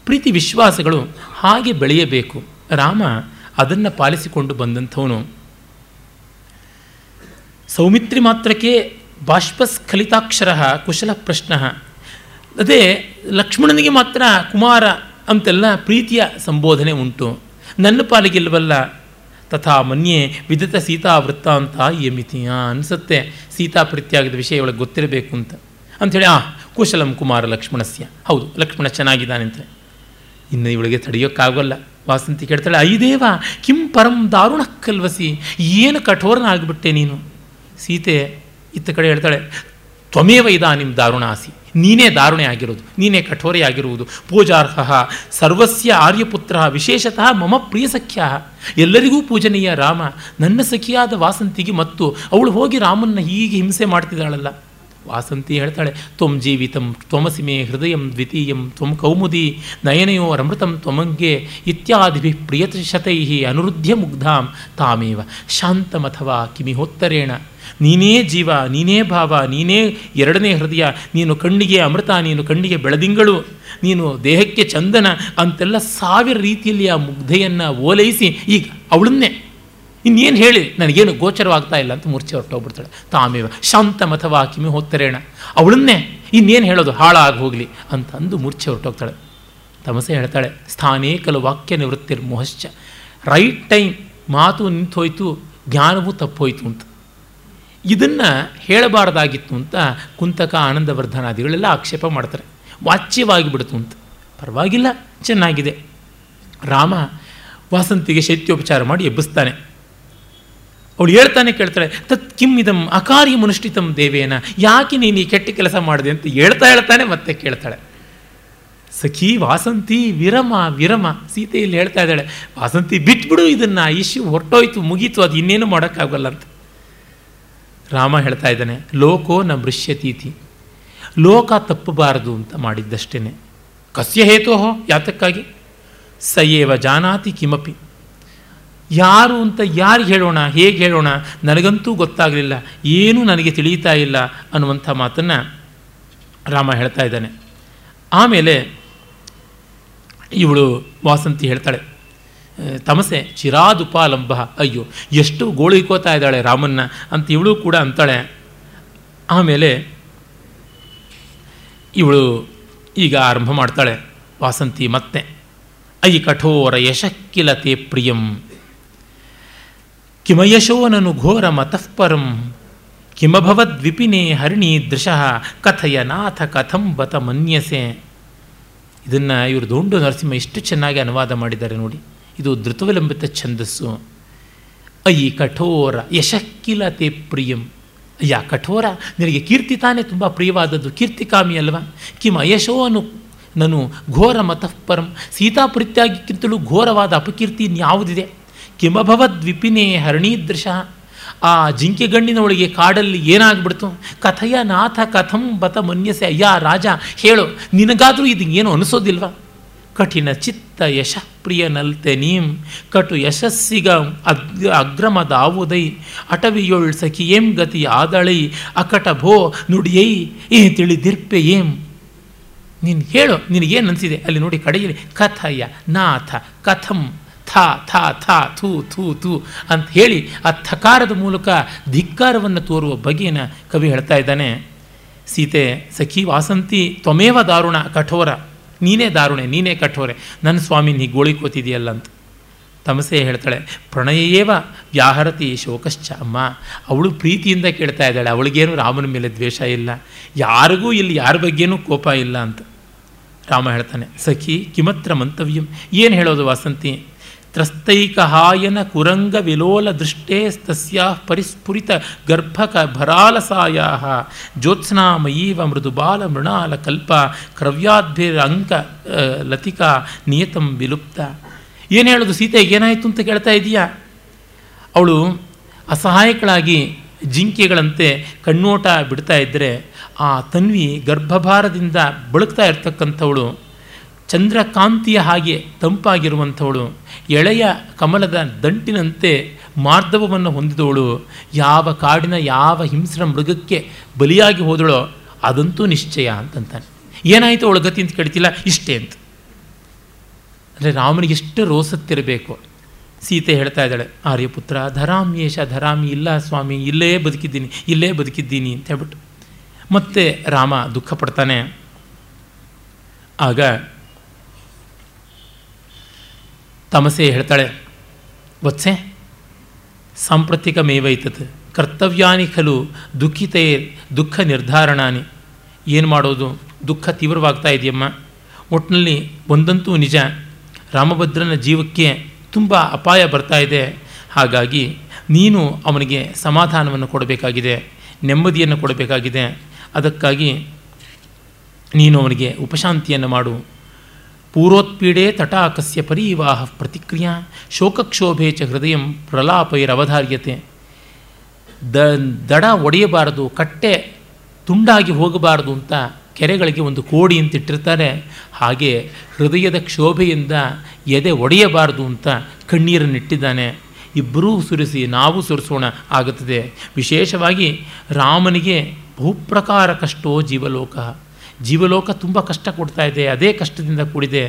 A: ಪ್ರೀತಿ ವಿಶ್ವಾಸಗಳು ಹಾಗೆ ಬೆಳೆಯಬೇಕು. ರಾಮ ಅದನ್ನು ಪಾಲಿಸಿಕೊಂಡು ಬಂದಂಥವನು. ಸೌಮಿತ್ರಿ ಮಾತ್ರಕ್ಕೆ ಬಾಷ್ಪಸ್ಖಲಿತಾಕ್ಷರ ಕುಶಲ ಪ್ರಶ್ನ. ಅದೇ ಲಕ್ಷ್ಮಣನಿಗೆ ಮಾತ್ರ ಕುಮಾರ ಅಂತೆಲ್ಲ ಪ್ರೀತಿಯ ಸಂಬೋಧನೆ ಉಂಟು. ನನ್ನ ಪಾಲಿಗಿಲ್ವಲ್ಲ ತಥಾ ಮನ್ಯೆ ವಿದಿತ ಸೀತಾ ವೃತ್ತ ಅಂತ ಯಮಿತಿ ಅನಿಸುತ್ತೆ. ಸೀತಾ ಪ್ರೀತಿಯಾಗದ ವಿಷಯ ಇವಳಿಗೆ ಗೊತ್ತಿರಬೇಕು ಅಂತ. ಅಂಥೇಳಿ, ಆ, ಕುಶಲಂ ಕುಮಾರ ಲಕ್ಷ್ಮಣಸ್ಯ. ಹೌದು, ಲಕ್ಷ್ಮಣ ಚೆನ್ನಾಗಿದ್ದಾನೆ ಅಂತ ಇನ್ನು ಇವಳಿಗೆ ತಡೆಯೋಕ್ಕಾಗೋಲ್ಲ. ವಾಸಂತಿ ಕೇಳ್ತಾಳೆ ಐದೇವ ಕಿಂ ಪರಂ ದಾರುಣ ಕಲ್ವಸಿ, ಏನು ಕಠೋರನಾಗ್ಬಿಟ್ಟೆ ನೀನು? ಸೀತೆ ಇತ್ತ ಕಡೆ ಹೇಳ್ತಾಳೆ, ತ್ವಮೇವ ಇದಾನಿಂ ದಾರುಣಾಸಿ. ನೀನೇ ದಾರುಣೆ ಆಗಿರೋದು, ನೀನೇ ಕಠೋರೆ ಆಗಿರುವುದು. ಪೂಜಾರ್ಹ, ಸರ್ವಸ್ಯ ಆರ್ಯಪುತ್ರ, ವಿಶೇಷತಃ ಮಮ ಪ್ರಿಯ ಸಖ್ಯ ಎಲ್ಲರಿಗೂ ಪೂಜನೀಯ ರಾಮ, ನನ್ನ ಸಖಿಯಾದ ವಾಸಂತಿಗೆ ಮತ್ತು ಅವಳು ಹೋಗಿ ರಾಮನ್ನ ಹೀಗೆ ಹಿಂಸೆ ಮಾಡ್ತಿದ್ದಾಳಲ್ಲ. ವಾಸಂತಿ ಹೇಳ್ತಾಳೆ, ತ್ವಂ ಜೀವಿತಂ, ತ್ವಮಸಿಮೆ ಹೃದಯಂ ದ್ವಿತೀಯಂ, ತ್ವಂ ಕೌಮುದಿ ನಯನಯೋರಮೃತಂ ತ್ವಮಂಗೆ ಇತ್ಯಾದಿ ಪ್ರಿಯತಶತೈ ಅನುರುದ್ಧ ಮುಗ್ಧಾಂ, ತಾಮೇವ ಶಾಂತಮಥವಾ ಕಿಮಿಹೋತ್ತರೇಣ ನೀನೇ ಜೀವ, ನೀನೇ ಭಾವ, ನೀನೇ ಎರಡನೇ ಹೃದಯ, ನೀನು ಕಣ್ಣಿಗೆ ಅಮೃತ, ನೀನು ಕಣ್ಣಿಗೆ ಬೆಳದಿಂಗಳು, ನೀನು ದೇಹಕ್ಕೆ ಚಂದನ ಅಂತೆಲ್ಲ ಸಾವಿರ ರೀತಿಯಲ್ಲಿ ಆ ಮುಗ್ಧೆಯನ್ನು ಓಲೈಸಿ ಈಗ ಅವಳನ್ನೇ. ಇನ್ನೇನು ಹೇಳಿ, ನನಗೇನು ಗೋಚರವಾಗ್ತಾ ಇಲ್ಲ ಅಂತ ಮೂರ್ಛೆ ಹೊರಟೋಗ್ಬಿಡ್ತಾಳೆ. ತಾಮೇವ ಶಾಂತ ಮಥವಾ ಕಿಮಿ ಹೋಗ್ತರೇಣ ಅವಳನ್ನೇ, ಇನ್ನೇನು ಹೇಳೋದು? ಹಾಳಾಗಿ ಹೋಗಲಿ ಅಂತ ಅಂದು ಮೂರ್ಛೆ ಹೊರಟೋಗ್ತಾಳೆ. ತಮಸೆ ಹೇಳ್ತಾಳೆ, ಸ್ಥಾನೇ ಕಲು ವಾಕ್ಯ ನಿವೃತ್ತಿರ್ ಮೋಹಶ್ಚ. ರೈಟ್ ಟೈಮ್ ಮಾತು ನಿಂತೋಯ್ತು, ಜ್ಞಾನವೂ ತಪ್ಪೋಯ್ತು ಅಂತ. ಇದನ್ನು ಹೇಳಬಾರ್ದಾಗಿತ್ತು ಅಂತ ಕುಂತಕ ಆನಂದವರ್ಧನಾದಿಗಳೆಲ್ಲ ಆಕ್ಷೇಪ ಮಾಡ್ತಾರೆ. ವಾಚ್ಯವಾಗಿ ಬಿಡ್ತು ಅಂತ. ಪರವಾಗಿಲ್ಲ, ಚೆನ್ನಾಗಿದೆ. ರಾಮ ವಾಸಂತಿಗೆ ಶೈತ್ಯೋಪಚಾರ ಮಾಡಿ ಎಬ್ಬಿಸ್ತಾನೆ. ಅವಳು ಹೇಳ್ತಾನೆ, ಕೇಳ್ತಾಳೆ, ತತ್ ಕಿಂ ಇದಂ ಅಕಾರ್ಯ ಮನುಷ್ಠಿತಂ ದೇವೇನ, ಯಾಕೆ ನೀನು ಈ ಕೆಟ್ಟ ಕೆಲಸ ಮಾಡಿದೆ ಅಂತ ಹೇಳ್ತಾ ಹೇಳ್ತಾನೆ ಮತ್ತೆ ಕೇಳ್ತಾಳೆ. ಸಖಿ ವಾಸಂತಿ ವಿರಮ ವಿರಮ, ಸೀತೆಯಲ್ಲಿ ಹೇಳ್ತಾ ಇದ್ದಾಳೆ, ವಾಸಂತಿ ಬಿಟ್ಬಿಡು, ಇದನ್ನು ಇಶ್ಯೂ ಹೊರಟೋಯ್ತು, ಮುಗೀತು, ಅದು ಇನ್ನೇನು ಮಾಡೋಕ್ಕಾಗಲ್ಲ ಅಂತ. ರಾಮ ಹೇಳ್ತಾ ಇದ್ದಾನೆ, ಲೋಕೋ ನ ಮೃಷ್ಯತೀತಿ ಲೋಕ ತಪ್ಪಬಾರದು ಅಂತ ಮಾಡಿದ್ದಷ್ಟೇ ಕಸ್ಯ ಹೇತೋಹೋ ಯಾತಕ್ಕಾಗಿ? ಸಯೇವ ಜಾನಾತಿ ಕಿಮಪಿ. ಯಾರು ಅಂತ ಯಾರಿಗೆ ಹೇಳೋಣ, ಹೇಗೆ ಹೇಳೋಣ? ನನಗಂತೂ ಗೊತ್ತಾಗಲಿಲ್ಲ, ಏನೂ ನನಗೆ ತಿಳಿಯುತ್ತಾ ಇಲ್ಲ ಅನ್ನುವಂಥ ಮಾತನ್ನು ರಾಮ ಹೇಳ್ತಾ ಇದ್ದಾನೆ. ಆಮೇಲೆ ಇವಳು ವಾಸಂತಿ ಹೇಳ್ತಾಳೆ ತಮಸೆ ಚಿರಾದುಪಾಲಂಬ ಅಯ್ಯೋ, ಎಷ್ಟು ಗೋಳಿಕೋತಾ ಇದ್ದಾಳೆ ರಾಮನ್ನ ಅಂತ ಇವಳು ಕೂಡ ಅಂತಾಳೆ. ಆಮೇಲೆ ಇವಳು ಈಗ ಆರಂಭ ಮಾಡ್ತಾಳೆ, ವಾಸಂತಿ ಮತ್ತೆ. ಅಯ್ಯ ಕಠೋರ ಯಶಕ್ಕಿಲತೆ ಪ್ರಿಯಂ. ಕಿಮಯಶೋನನು ಘೋರ ಮತಃಪರಂ ಕಿಮಭವದ್ವಿಪಿನೇ ಹರಿಣಿ ದೃಶಃ ಕಥಯ ನಾಥ ಕಥಂ ಬತ ಮನ್ಯಸೆ. ಇದನ್ನು ಇವರು ದೊಂಡು ನರಸಿಂಹ ಎಷ್ಟು ಚೆನ್ನಾಗಿ ಅನುವಾದ ಮಾಡಿದ್ದಾರೆ ನೋಡಿ. ಇದು ಧೃತವಿಲಂಬಿತ ಛಂದಸ್ಸು. ಅಯ್ಯಿ ಕಠೋರ ಯಶಕ್ಕಿಲತೆ ಪ್ರಿಯಂ. ಅಯ್ಯ ಕಠೋರ, ನಿನಗೆ ಕೀರ್ತಿ ತಾನೇ ತುಂಬ ಪ್ರಿಯವಾದದ್ದು. ಕೀರ್ತಿಕಾಮಿ ಅಲ್ವಾ? ಕಿಮ ಅಯಶೋ ಅನು ನಾನು ಘೋರ ಮತಃಪರಂ. ಸೀತಾಪುರಿತ್ಯಾಗಿಕ್ಕಿಂತಲೂ ಘೋರವಾದ ಅಪಕೀರ್ತಿ ಇನ್ಯಾವುದಿದೆ? ಕಿಮಭವದ್ವಿಪಿನೇ ಹರಣೀದೃಶ ಆ ಜಿಂಕೆಗಣ್ಣಿನ ಒಳಗೆ ಕಾಡಲ್ಲಿ ಏನಾಗ್ಬಿಡ್ತು? ಕಥಯ ನಾಥ ಕಥಂ ಬತ ಮನ್ಯಸೆ. ಅಯ್ಯ ರಾಜ, ಹೇಳು, ನಿನಗಾದರೂ ಇದು ಏನು ಅನಿಸೋದಿಲ್ವಾ? ಕಠಿಣ ಚಿತ್ತ ಯಶಃಪ್ರಿಯ ನಲ್ತೆ ನೀಂ ಕಟು ಯಶಸ್ಸಿಗ ಅಗ್ ಅಗ್ರಮದಾವುದೈ. ಅಟವಿಯೊಳ್ ಸಖಿ ಏಂ ಗತಿ ಆದಳೈ. ಅಕಟ ಭೋ ನುಡಿಯೈ. ಏ ತಿಳಿದಿರ್ಪೆ ಏಂ. ನೀನು ಹೇಳು, ನಿನಗೇನು ಅನಿಸಿದೆ? ಅಲ್ಲಿ ನೋಡಿ ಕಡೆಯಲ್ಲಿ ಕಥಯ, ನಾಥ, ಕಥಂ, ಥಾ ಥಾ ಥಾ, ಥೂ ಥೂ ಥೂ ಅಂತ ಹೇಳಿ ಆ ಥಕಾರದ ಮೂಲಕ ಧಿಕ್ಕಾರವನ್ನು ತೋರುವ ಬಗೆಯನ್ನು ಕವಿ ಹೇಳ್ತಾ ಇದ್ದಾನೆ. ಸೀತೆ, ಸಖಿ ವಾಸಂತಿ, ತ್ವಮೇವ ದಾರುಣ ಕಠೋರ. ನೀನೇ ದಾರುಣೆ, ನೀನೇ ಕಠೋರೆ. ನನ್ನ ಸ್ವಾಮಿ, ನೀ ಗೋಳಿಕೋತಿದೆಯಲ್ಲ ಅಂತ. ತಮಸೆ ಹೇಳ್ತಾಳೆ ಪ್ರಣಯೇವ ವ್ಯಾಹರತಿ ಶೋಕಶ್ಚ ಅಮ್ಮ. ಅವಳು ಪ್ರೀತಿಯಿಂದ ಕೇಳ್ತಾ ಇದ್ದಾಳೆ, ಅವಳಿಗೇನು ರಾಮನ ಮೇಲೆ ದ್ವೇಷ ಇಲ್ಲ. ಯಾರಿಗೂ ಇಲ್ಲಿ ಯಾರ ಬಗ್ಗೆನೂ ಕೋಪ ಇಲ್ಲ ಅಂತ. ರಾಮ ಹೇಳ್ತಾನೆ, ಸಖಿ, ಕಿಮತ್ರ ಮಂತವ್ಯಂ. ಏನು ಹೇಳೋದು ವಾಸಂತಿ? ತ್ರಸ್ತೈಕಹಾಯನ ಕುರಂಗ ವಿಲೋಲ ದೃಷ್ಟೇ ತಸ್ಯಾ ಪರಿಸ್ಫುರಿತ ಗರ್ಭಕ ಭರಾಲಸಾಯಾ ಜ್ಯೋತ್ಸ್ನಾಮಯೀವ ಮೃದುಬಾಲ ಮೃಣಾಲ ಕಲ್ಪ ಕ್ರವ್ಯಾದ್ಭಿರಂಕ ಲತಿಕಾ ನಿಯತಂ ವಿಲುಪ್ತ ಏನು ಹೇಳೋದು ಸೀತೆಗೆ ಏನಾಯಿತು ಅಂತ ಕೇಳ್ತಾ ಇದೆಯಾ? ಅವಳು ಅಸಹಾಯಕಳಾಗಿ ಜಿಂಕೆಗಳಂತೆ ಕಣ್ಣೋಟ ಬಿಡ್ತಾ ಇದ್ದರೆ ಆ ತನ್ವಿ ಗರ್ಭಭಾರದಿಂದ ಬಳಕ್ತಾ ಇರ್ತಕ್ಕಂಥವಳು ಚಂದ್ರಕಾಂತಿಯ ಹಾಗೆ ತಂಪಾಗಿರುವಂಥವಳು, ಎಳೆಯ ಕಮಲದ ದಂಟಿನಂತೆ ಮಾರ್ಧವವನ್ನು ಹೊಂದಿದವಳು, ಯಾವ ಕಾಡಿನ ಯಾವ ಹಿಂಸ್ರ ಮೃಗಕ್ಕೆ ಬಲಿಯಾಗಿ ಹೋದಳೋ ಅದಂತೂ ನಿಶ್ಚಯ ಅಂತಂತಾನೆ. ಏನಾಯಿತು ಅವಳ ಗತಿ ಅಂತ ಕೇಳ್ತಿಲ್ಲ, ಇಷ್ಟೇ ಅಂತ. ಅಂದರೆ ರಾಮನಿಗೆ ಎಷ್ಟು ರೋಸತ್ತಿರಬೇಕು. ಸೀತೆ ಹೇಳ್ತಾ ಇದ್ದಾಳೆ, ಆರ್ಯಪುತ್ರ ಧರಾಮ್ಯೇಷ ಧರಾಮಿ, ಇಲ್ಲ ಸ್ವಾಮಿ, ಇಲ್ಲೇ ಬದುಕಿದ್ದೀನಿ ಇಲ್ಲೇ ಬದುಕಿದ್ದೀನಿ ಅಂತ ಹೇಳ್ಬಿಟ್ಟು. ಮತ್ತೆ ರಾಮ ದುಃಖ ಪಡ್ತಾನೆ ಆಗ ತಮಸೆ ಹೇಳ್ತಾಳೆ, ವತ್ಸೆ ಸಾಂಪ್ರತಿಕಮೇವೈತತ್ ಕರ್ತವ್ಯಾನಿ ಖಲು ದುಃಖಿತೇ ದುಃಖ ನಿರ್ಧಾರಣಾನಿ. ಏನು ಮಾಡೋದು? ದುಃಖ ತೀವ್ರವಾಗ್ತಾ ಇದೆಯಮ್ಮ. ಒಟ್ಟಿನಲ್ಲಿ ಒಂದಂತೂ ನಿಜ, ರಾಮಭದ್ರನ ಜೀವಕ್ಕೆ ತುಂಬ ಅಪಾಯ ಬರ್ತಾ ಇದೆ. ಹಾಗಾಗಿ ನೀನು ಅವನಿಗೆ ಸಮಾಧಾನವನ್ನು ಕೊಡಬೇಕಾಗಿದೆ, ನೆಮ್ಮದಿಯನ್ನು ಕೊಡಬೇಕಾಗಿದೆ. ಅದಕ್ಕಾಗಿ ನೀನು ಅವನಿಗೆ ಉಪಶಾಂತಿಯನ್ನು ಮಾಡು. ಪೂರ್ವೋತ್ಪೀಡೆ ತಟಾಕಸ್ಯ ಪರಿವಾಹ ಪ್ರತಿಕ್ರಿಯಾ ಶೋಕಕ್ಷೋಭೆ ಚ ಹೃದಯ ಪ್ರಲಾಪೈರವಧಾರ್ಯತೆ. ದ, ದಡ ಒಡೆಯಬಾರದು, ಕಟ್ಟೆ ತುಂಡಾಗಿ ಹೋಗಬಾರದು ಅಂತ ಕೆರೆಗಳಿಗೆ ಒಂದು ಕೋಡಿ ಅಂತ ಇಟ್ಟಿರ್ತಾರೆ. ಹಾಗೆ ಹೃದಯದ ಕ್ಷೋಭೆಯಿಂದ ಎದೆ ಒಡೆಯಬಾರದು ಅಂತ ಕಣ್ಣೀರನ್ನಿಟ್ಟಿದ್ದಾನೆ ಇಬ್ಬರೂ ಸುರಿಸಿ ನಾವು ಸುರಿಸೋಣ ಆಗುತ್ತದೆ. ವಿಶೇಷವಾಗಿ ರಾಮನಿಗೆ ಬಹುಪ್ರಕಾರ ಕಷ್ಟೋ ಜೀವಲೋಕ. ಜೀವಲೋಕ ತುಂಬ ಕಷ್ಟ ಕೊಡ್ತಾ ಇದೆ, ಅದೇ ಕಷ್ಟದಿಂದ ಕೂಡಿದೆ.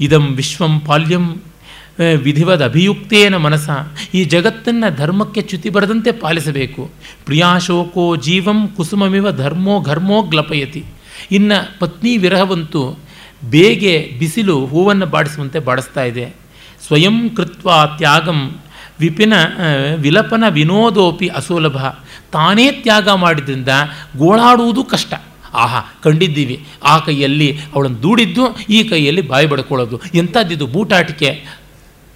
A: ಇದಂ ವಿಶ್ವಂ ಪಾಲ್ಯಂ ವಿಧಿವದ ಅಭಿಯುಕ್ತೇನ ಮನಸ. ಈ ಜಗತ್ತನ್ನು ಧರ್ಮಕ್ಕೆ ಚ್ಯುತಿ ಬರದಂತೆ ಪಾಲಿಸಬೇಕು. ಪ್ರಿಯಾಶೋಕೋ ಜೀವಂ ಕುಸುಮಮಿವ ಧರ್ಮೋ ಘರ್ಮೋ ಗ್ಲಪಯತಿ. ಇನ್ನು ಪತ್ನಿ ವಿರಹವಂತೂ ಬೇಗೆ ಬಿಸಿಲು ಹೂವನ್ನು ಬಾಡಿಸುವಂತೆ ಬಾಡಿಸ್ತಾ ಇದೆ. ಸ್ವಯಂ ಕೃತ್ವ ತ್ಯಾಗಂ ವಿಪಿನ ವಿಲಪನ ವಿನೋದೋಪಿ ಅಸುಲಭ. ತಾನೇ ತ್ಯಾಗ ಮಾಡಿದ್ರಿಂದ ಗೋಳಾಡುವುದು ಕಷ್ಟ. ಆಹಾ, ಕಂಡಿದ್ದೀವಿ. ಆ ಕೈಯಲ್ಲಿ ಅವಳನ್ನು ದೂಡಿದ್ದು, ಈ ಕೈಯಲ್ಲಿ ಬಾಯಿ ಬಡ್ಕೊಳ್ಳೋದು. ಎಂಥದ್ದಿದು ಬೂಟಾಟಿಕೆ?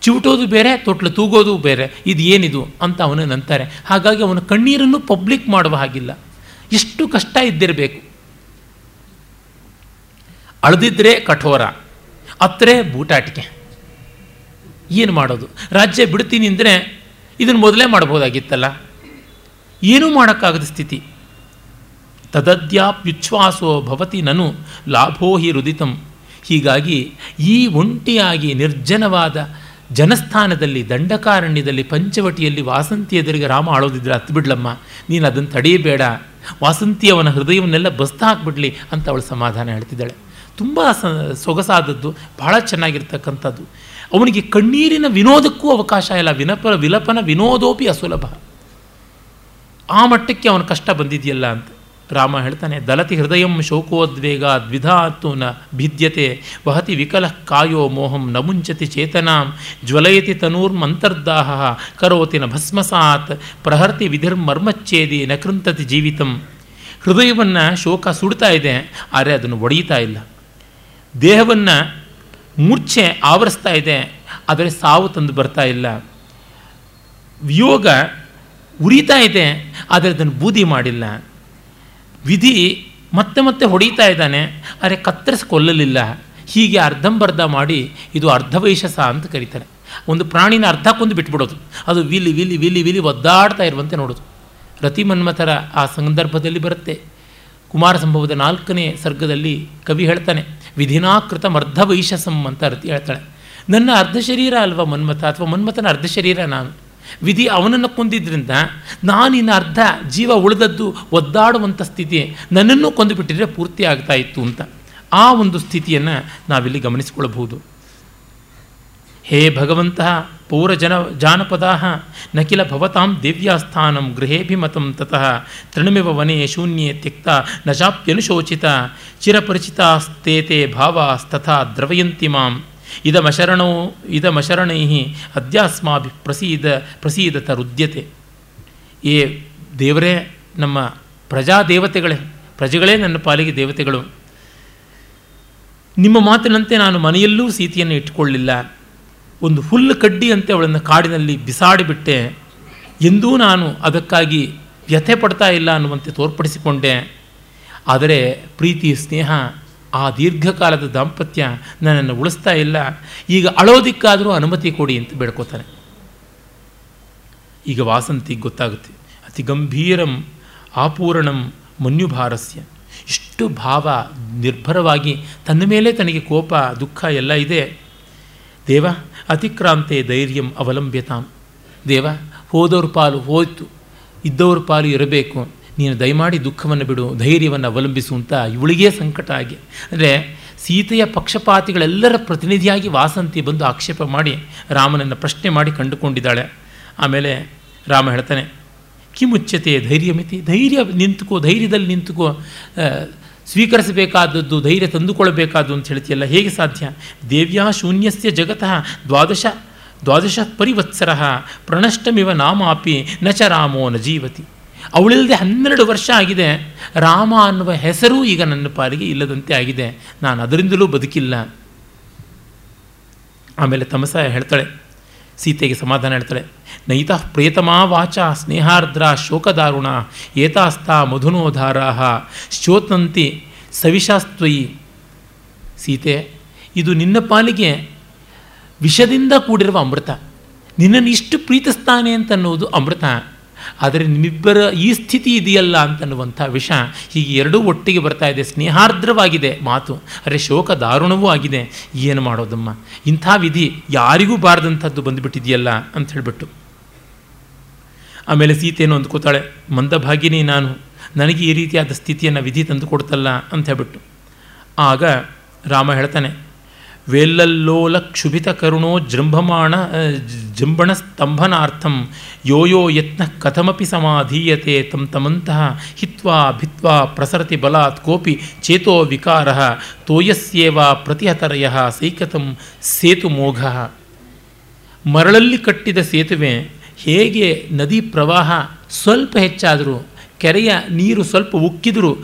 A: ಚಿವುಟೋದು ಬೇರೆ, ತೊಟ್ಲು ತೂಗೋದು ಬೇರೆ. ಇದು ಏನಿದು ಅಂತ ಅವನು ನಂತಾರೆ ಹಾಗಾಗಿ ಅವನ ಕಣ್ಣೀರನ್ನು ಪಬ್ಲಿಕ್ ಮಾಡುವ ಹಾಗಿಲ್ಲ. ಎಷ್ಟು ಕಷ್ಟ ಇದ್ದಿರಬೇಕು. ಅಳದಿದ್ರೆ ಕಠೋರ, ಅತ್ರೆ ಬೂಟಾಟಿಕೆ. ಏನು ಮಾಡೋದು? ರಾಜ್ಯ ಬಿಡ್ತೀನಿ ಅಂದರೆ ಇದನ್ನು ಮೊದಲೇ ಮಾಡ್ಬೋದಾಗಿತ್ತಲ್ಲ ಏನೂ ಮಾಡೋಕ್ಕಾಗದ ಸ್ಥಿತಿ. ತದದ್ಯಾಪ್ಯುಚ್ಛ್ವಾಸೋ ಭವತಿ ನನು ಲಾಭೋ ಹಿ ರುದಿತಂ. ಹೀಗಾಗಿ ಈ ಒಂಟಿಯಾಗಿ ನಿರ್ಜನವಾದ ಜನಸ್ಥಾನದಲ್ಲಿ, ದಂಡಕಾರಣ್ಯದಲ್ಲಿ, ಪಂಚವಟಿಯಲ್ಲಿ ವಾಸಂತಿ ಎದುರಿಗೆ ರಾಮ ಆಳೋದಿದ್ರೆ ಹತ್ತು ಬಿಡ್ಲಮ್ಮ, ನೀನು ಅದನ್ನು ತಡೆಯಬೇಡ ವಾಸಂತಿ ಅವನ ಹೃದಯವನ್ನೆಲ್ಲ ಬಸ್ತಾ ಹಾಕ್ಬಿಡ್ಲಿ ಅಂತ ಅವಳು ಸಮಾಧಾನ ಹೇಳ್ತಿದ್ದಾಳೆ. ತುಂಬ ಸ, ಸೊಗಸಾದದ್ದು, ಬಹಳ ಚೆನ್ನಾಗಿರ್ತಕ್ಕಂಥದ್ದು. ಅವನಿಗೆ ಕಣ್ಣೀರಿನ ವಿನೋದಕ್ಕೂ ಅವಕಾಶ ಇಲ್ಲ, ವಿನಪ, ವಿಲಪನ ವಿನೋದೋಪಿ ಅಸುಲಭ. ಆ ಮಟ್ಟಕ್ಕೆ ಅವನ ಕಷ್ಟ ಬಂದಿದೆಯಲ್ಲ ಅಂತ. ರಾಮ ಹೇಳ್ತಾನೆ, ದಲತಿ ಹೃದಯಂ ಶೋಕೋದ್ವೇಗ ನ ಭಿದ್ಯತೆ, ವಹತಿ ವಿಕಲ ಕಾಯೋ ಮೋಹಂ ನ ಮುಂಚತಿ ಚೇತನಾಂ, ಜ್ವಲಯತಿ ತನೂರ್ಮಂತರ್ದಾಹ, ಕರೋತಿ ನ ಭಸ್ಮಸಾತ್, ಪ್ರಹರ್ತಿ ವಿಧಿರ್ಮರ್ಮಚ್ಛೇದಿ ನ ಕೃಂತತಿ ಜೀವಿತಂ. ಹೃದಯವನ್ನು ಶೋಕ ಸುಡ್ತಾ ಇದೆ, ಆದರೆ ಅದನ್ನು ಒಡೆಯುತ್ತಾ ಇಲ್ಲ. ದೇಹವನ್ನು ಮೂರ್ಛೆ ಆವರಿಸ್ತಾ ಇದೆ, ಆದರೆ ಸಾವು ತಂದು ಬರ್ತಾ ಇಲ್ಲ. ವಿಯೋಗ ಉರಿತಾ ಇದೆ, ಆದರೆ ಅದನ್ನು ಬೂದಿ ಮಾಡಿಲ್ಲ. ವಿಧಿ ಮತ್ತೆ ಮತ್ತೆ ಹೊಡೀತಾ ಇದ್ದಾನೆ. ಆದರೆ ಕತ್ತರಿಸ್ಕೊಲ್ಲಲಿಲ್ಲ ಹೀಗೆ ಅರ್ಧಂಬರ್ಧ ಮಾಡಿ ಇದು ಅರ್ಧವೈಶಸ ಅಂತ ಕರೀತಾರೆ. ಒಂದು ಪ್ರಾಣಿನ ಅರ್ಧಕ್ಕೊಂದು ಬಿಟ್ಬಿಡೋದು. ಅದು ವಿಲಿ ವಿಲಿ ವಿಲಿ ವಿಲಿ ಒದ್ದಾಡ್ತಾ ಇರುವಂತೆ ನೋಡೋದು. ರತಿಮನ್ಮಥರ ಆ ಸಂದರ್ಭದಲ್ಲಿ ಬರುತ್ತೆ. ಕುಮಾರ ಸಂಭವದ ನಾಲ್ಕನೇ ಸರ್ಗದಲ್ಲಿ ಕವಿ ಹೇಳ್ತಾನೆ, ವಿಧಿನಾಕೃತ ಅರ್ಧವೈಶಸಂ ಅಂತ ರತಿ ಹೇಳ್ತಾಳೆ. ನನ್ನ ಅರ್ಧ ಶರೀರ ಅಲ್ವಾ ಮನ್ಮಥ? ಅಥವಾ ಮನ್ಮಥನ ಅರ್ಧ ಶರೀರ ನಾನು? ವಿಧಿ ಅವನನ್ನು ಕೊಂದಿದ್ದರಿಂದ ನಾನಿನ ಅರ್ಧ ಜೀವ ಉಳಿದದ್ದು ಒದ್ದಾಡುವಂಥ ಸ್ಥಿತಿ ನನ್ನನ್ನು ಕೊಂದುಬಿಟ್ಟಿದ್ರೆ ಪೂರ್ತಿ ಆಗ್ತಾ ಇತ್ತು ಅಂತ. ಆ ಒಂದು ಸ್ಥಿತಿಯನ್ನು ನಾವಿಲ್ಲಿ ಗಮನಿಸಿಕೊಳ್ಳಬಹುದು. ಹೇ ಭಗವಂತ ಪೌರಜನ ಜಾನಪದಾ ನಕಿಲ ಭವತಾಂ ದಿವ್ಯಾಸ್ಥಾನಂ ಗೃಹೇಭಿಮತಂ ತತಃ, ತೃಣಮಿವ ವನೆ ಶೂನ್ಯೇ ತ್ಯಕ್ತ ನಶಾಪ್ಯನುಶೋಚಿತ ಚಿರಪರಿಚಿತಾಸ್ತೇತೆ ಭಾವಾಸ್ತಥಾ ದ್ರವಯಂತಿ ಮಾಂ. ಇದಮಶರಣೋ ಇದಮಶರಣೈ ಅದ್ಯಾಸ್ಮಾಭಿ ಪ್ರಸೀದ, ಪ್ರಸೀದತ ರುದ್ಯತೆ. ಏ ದೇವರೇ, ನಮ್ಮ ಪ್ರಜಾದೇವತೆಗಳೇ ಪ್ರಜೆಗಳೇ ನನ್ನ ಪಾಲಿಗೆ ದೇವತೆಗಳು. ನಿಮ್ಮ ಮಾತಿನಂತೆ ನಾನು ಮನೆಯಲ್ಲೂ ಸೀತೆಯನ್ನು ಇಟ್ಟುಕೊಳ್ಳಿಲ್ಲ. ಒಂದು ಹುಲ್ಲು ಕಡ್ಡಿ ಅಂತೆ ಅವಳನ್ನು ಕಾಡಿನಲ್ಲಿ ಬಿಸಾಡಿಬಿಟ್ಟೆ. ಎಂದೂ ನಾನು ಅದಕ್ಕಾಗಿ ವ್ಯಥೆ ಪಡ್ತಾ ಇಲ್ಲ ಅನ್ನುವಂತೆ ತೋರ್ಪಡಿಸಿಕೊಂಡೆ. ಆದರೆ ಪ್ರೀತಿ ಸ್ನೇಹ ಆ ದೀರ್ಘಕಾಲದ ದಾಂಪತ್ಯ ನನ್ನನ್ನು ಉಳಿಸ್ತಾ ಇಲ್ಲ. ಈಗ ಅಳೋದಿಕ್ಕಾದರೂ ಅನುಮತಿ ಕೊಡಿ ಅಂತ ಬೇಡ್ಕೋತಾನೆ. ಈಗ ವಾಸಂತಿಗೆ ಗೊತ್ತಾಗುತ್ತೆ. ಅತಿ ಗಂಭೀರಂ ಆಪೂರಣಂ ಮನ್ಯುಭಾರಸ್ಯ. ಇಷ್ಟು ಭಾವ ನಿರ್ಭರವಾಗಿ ತನ್ನ ಮೇಲೆ ತನಗೆ ಕೋಪ, ದುಃಖ ಎಲ್ಲ ಇದೆ. ದೇವ, ಅತಿಕ್ರಾಂತೆ ಧೈರ್ಯಂ ಅವಲಂಬ್ಯತಾಂ. ದೇವ, ಹೋದವ್ರ ಪಾಲು ಹೋಯ್ತು. ಇದ್ದವ್ರ ಪಾಲು ಇರಬೇಕು. ನೀನು ದಯಮಾಡಿ ದುಃಖವನ್ನು ಬಿಡು, ಧೈರ್ಯವನ್ನು ಅವಲಂಬಿಸು ಅಂತ ಇವಳಿಗೆ ಸಂಕಟ ಆಗಿ. ಅಂದರೆ ಸೀತೆಯ ಪಕ್ಷಪಾತಿಗಳೆಲ್ಲರ ಪ್ರತಿನಿಧಿಯಾಗಿ ವಾಸಂತಿ ಬಂದು ಆಕ್ಷೇಪ ಮಾಡಿ ರಾಮನನ್ನು ಪ್ರಶ್ನೆ ಮಾಡಿ ಕಂಡುಕೊಂಡಿದ್ದಾಳೆ. ಆಮೇಲೆ ರಾಮ ಹೇಳ್ತಾನೆ ಕಿಮುಚ್ಚತೆ ಧೈರ್ಯಮಿತಿ ಧೈರ್ಯ ನಿಂತುಕೋ, ಧೈರ್ಯದಲ್ಲಿ ನಿಂತುಕೋ ಸ್ವೀಕರಿಸಬೇಕಾದದ್ದು, ಧೈರ್ಯ ತಂದುಕೊಳ್ಳಬೇಕಾದ್ದು ಅಂತ ಹೇಳ್ತೀಯಲ್ಲ, ಹೇಗೆ ಸಾಧ್ಯ? ದೇವ್ಯಾ ಶೂನ್ಯಸ್ಯ ಜಗತಃ ದ್ವಾದಶ ದ್ವಾದಶ ಪರಿವತ್ಸರ, ಪ್ರಣಷ್ಟಮಿವ ನಾಮಾಪಿ, ನ ಚ ರಾಮೋ ನ ಜೀವತಿ. ಅವಳಿಲ್ಲದೆ ಹನ್ನೆರಡು ವರ್ಷ ಆಗಿದೆ. ರಾಮ ಅನ್ನುವ ಹೆಸರು ಈಗ ನನ್ನ ಪಾಲಿಗೆ ಇಲ್ಲದಂತೆ ಆಗಿದೆ. ನಾನು ಅದರಿಂದಲೂ ಬದುಕಿಲ್ಲ. ಆಮೇಲೆ ತಮಸ ಹೇಳ್ತಾಳೆ. ಸೀತೆಗೆ ಸಮಾಧಾನ ಹೇಳ್ತಾಳೆ. ನೈತಃ ಪ್ರೇತಮಾ ವಾಚ ಸ್ನೇಹಾರ್ದ್ರ ಶೋಕದಾರುಣ ಏತಾಸ್ತಾ ಮಧುನೋಧಾರಾ ಶೋತಂತಿ ಸವಿಶಾಸ್ತ್ವಯಿ. ಸೀತೆ, ಇದು ನಿನ್ನ ಪಾಲಿಗೆ ವಿಷದಿಂದ ಕೂಡಿರುವ ಅಮೃತ. ನಿನ್ನನ್ನು ಇಷ್ಟು ಪ್ರೀತಿಸ್ತಾನೆ ಅಂತನ್ನುವುದು ಅಮೃತ. ಆದರೆ ನಿಮ್ಮಿಬ್ಬರ ಈ ಸ್ಥಿತಿ ಇದೆಯಲ್ಲ ಅಂತನ್ನುವಂಥ ವಿಷ ಹೀಗೆ ಎರಡೂ ಒಟ್ಟಿಗೆ ಬರ್ತಾ ಇದೆ. ಸ್ನೇಹಾರ್ದ್ರವಾಗಿದೆ ಮಾತು. ಅರೆ ಶೋಕ ದಾರುಣವೂ ಆಗಿದೆ. ಏನು ಮಾಡೋದಮ್ಮ? ಇಂಥ ವಿಧಿ ಯಾರಿಗೂ ಬಾರದಂಥದ್ದು ಬಂದುಬಿಟ್ಟಿದೆಯಲ್ಲ ಅಂತ ಹೇಳಿಬಿಟ್ಟು. ಆಮೇಲೆ ಸೀತೆಯನ್ನು ಅಂದ್ಕೋತಾಳೆ ಮಂದಭಾಗಿನಿ ನಾನು. ನನಗೆ ಈ ರೀತಿಯಾದ ಸ್ಥಿತಿಯನ್ನು ವಿಧಿ ತಂದು ಕೊಡ್ತಲ್ಲ ಅಂತ ಹೇಳ್ಬಿಟ್ಟು. ಆಗ ರಾಮ ಹೇಳ್ತಾನೆ ವೇಲ್ಲಲ್ಲೋಲ ಕ್ಷುಭಿತ ಕರುಣೋ ಜೃಂಭಮಾಣ ಜೃಂಭಣ ಸ್ತಂಭನಾರ್ಥಂ ಯೋ ಯೋ ಯತ್ನ ಕಥಮಪಿ ಸಮಾಧೀಯತೆ ತಂ ತಮಂತಹ ಹಿತ್ವಾ ಭಿತ್ವಾ ಪ್ರಸರತಿ ಬಲಾತ್ ಕೋಪಿ ಚೇತೋ ವಿಕಾರ, ತೋಯಸ್ಯೇವ ಪ್ರತಿಹತರಯ ಸೈಕತಂ ಸೇತು ಮೋಘ. ಮರಳಲ್ಲಿ ಕಟ್ಟಿದ ಸೇತುವೆ ಹೇಗೆ ನದಿ ಪ್ರವಾಹ ಸ್ವಲ್ಪ ಹೆಚ್ಚಾದರೂ, ಕೆರೆಯ ನೀರು ಸ್ವಲ್ಪ ಉಕ್ಕಿದರೂ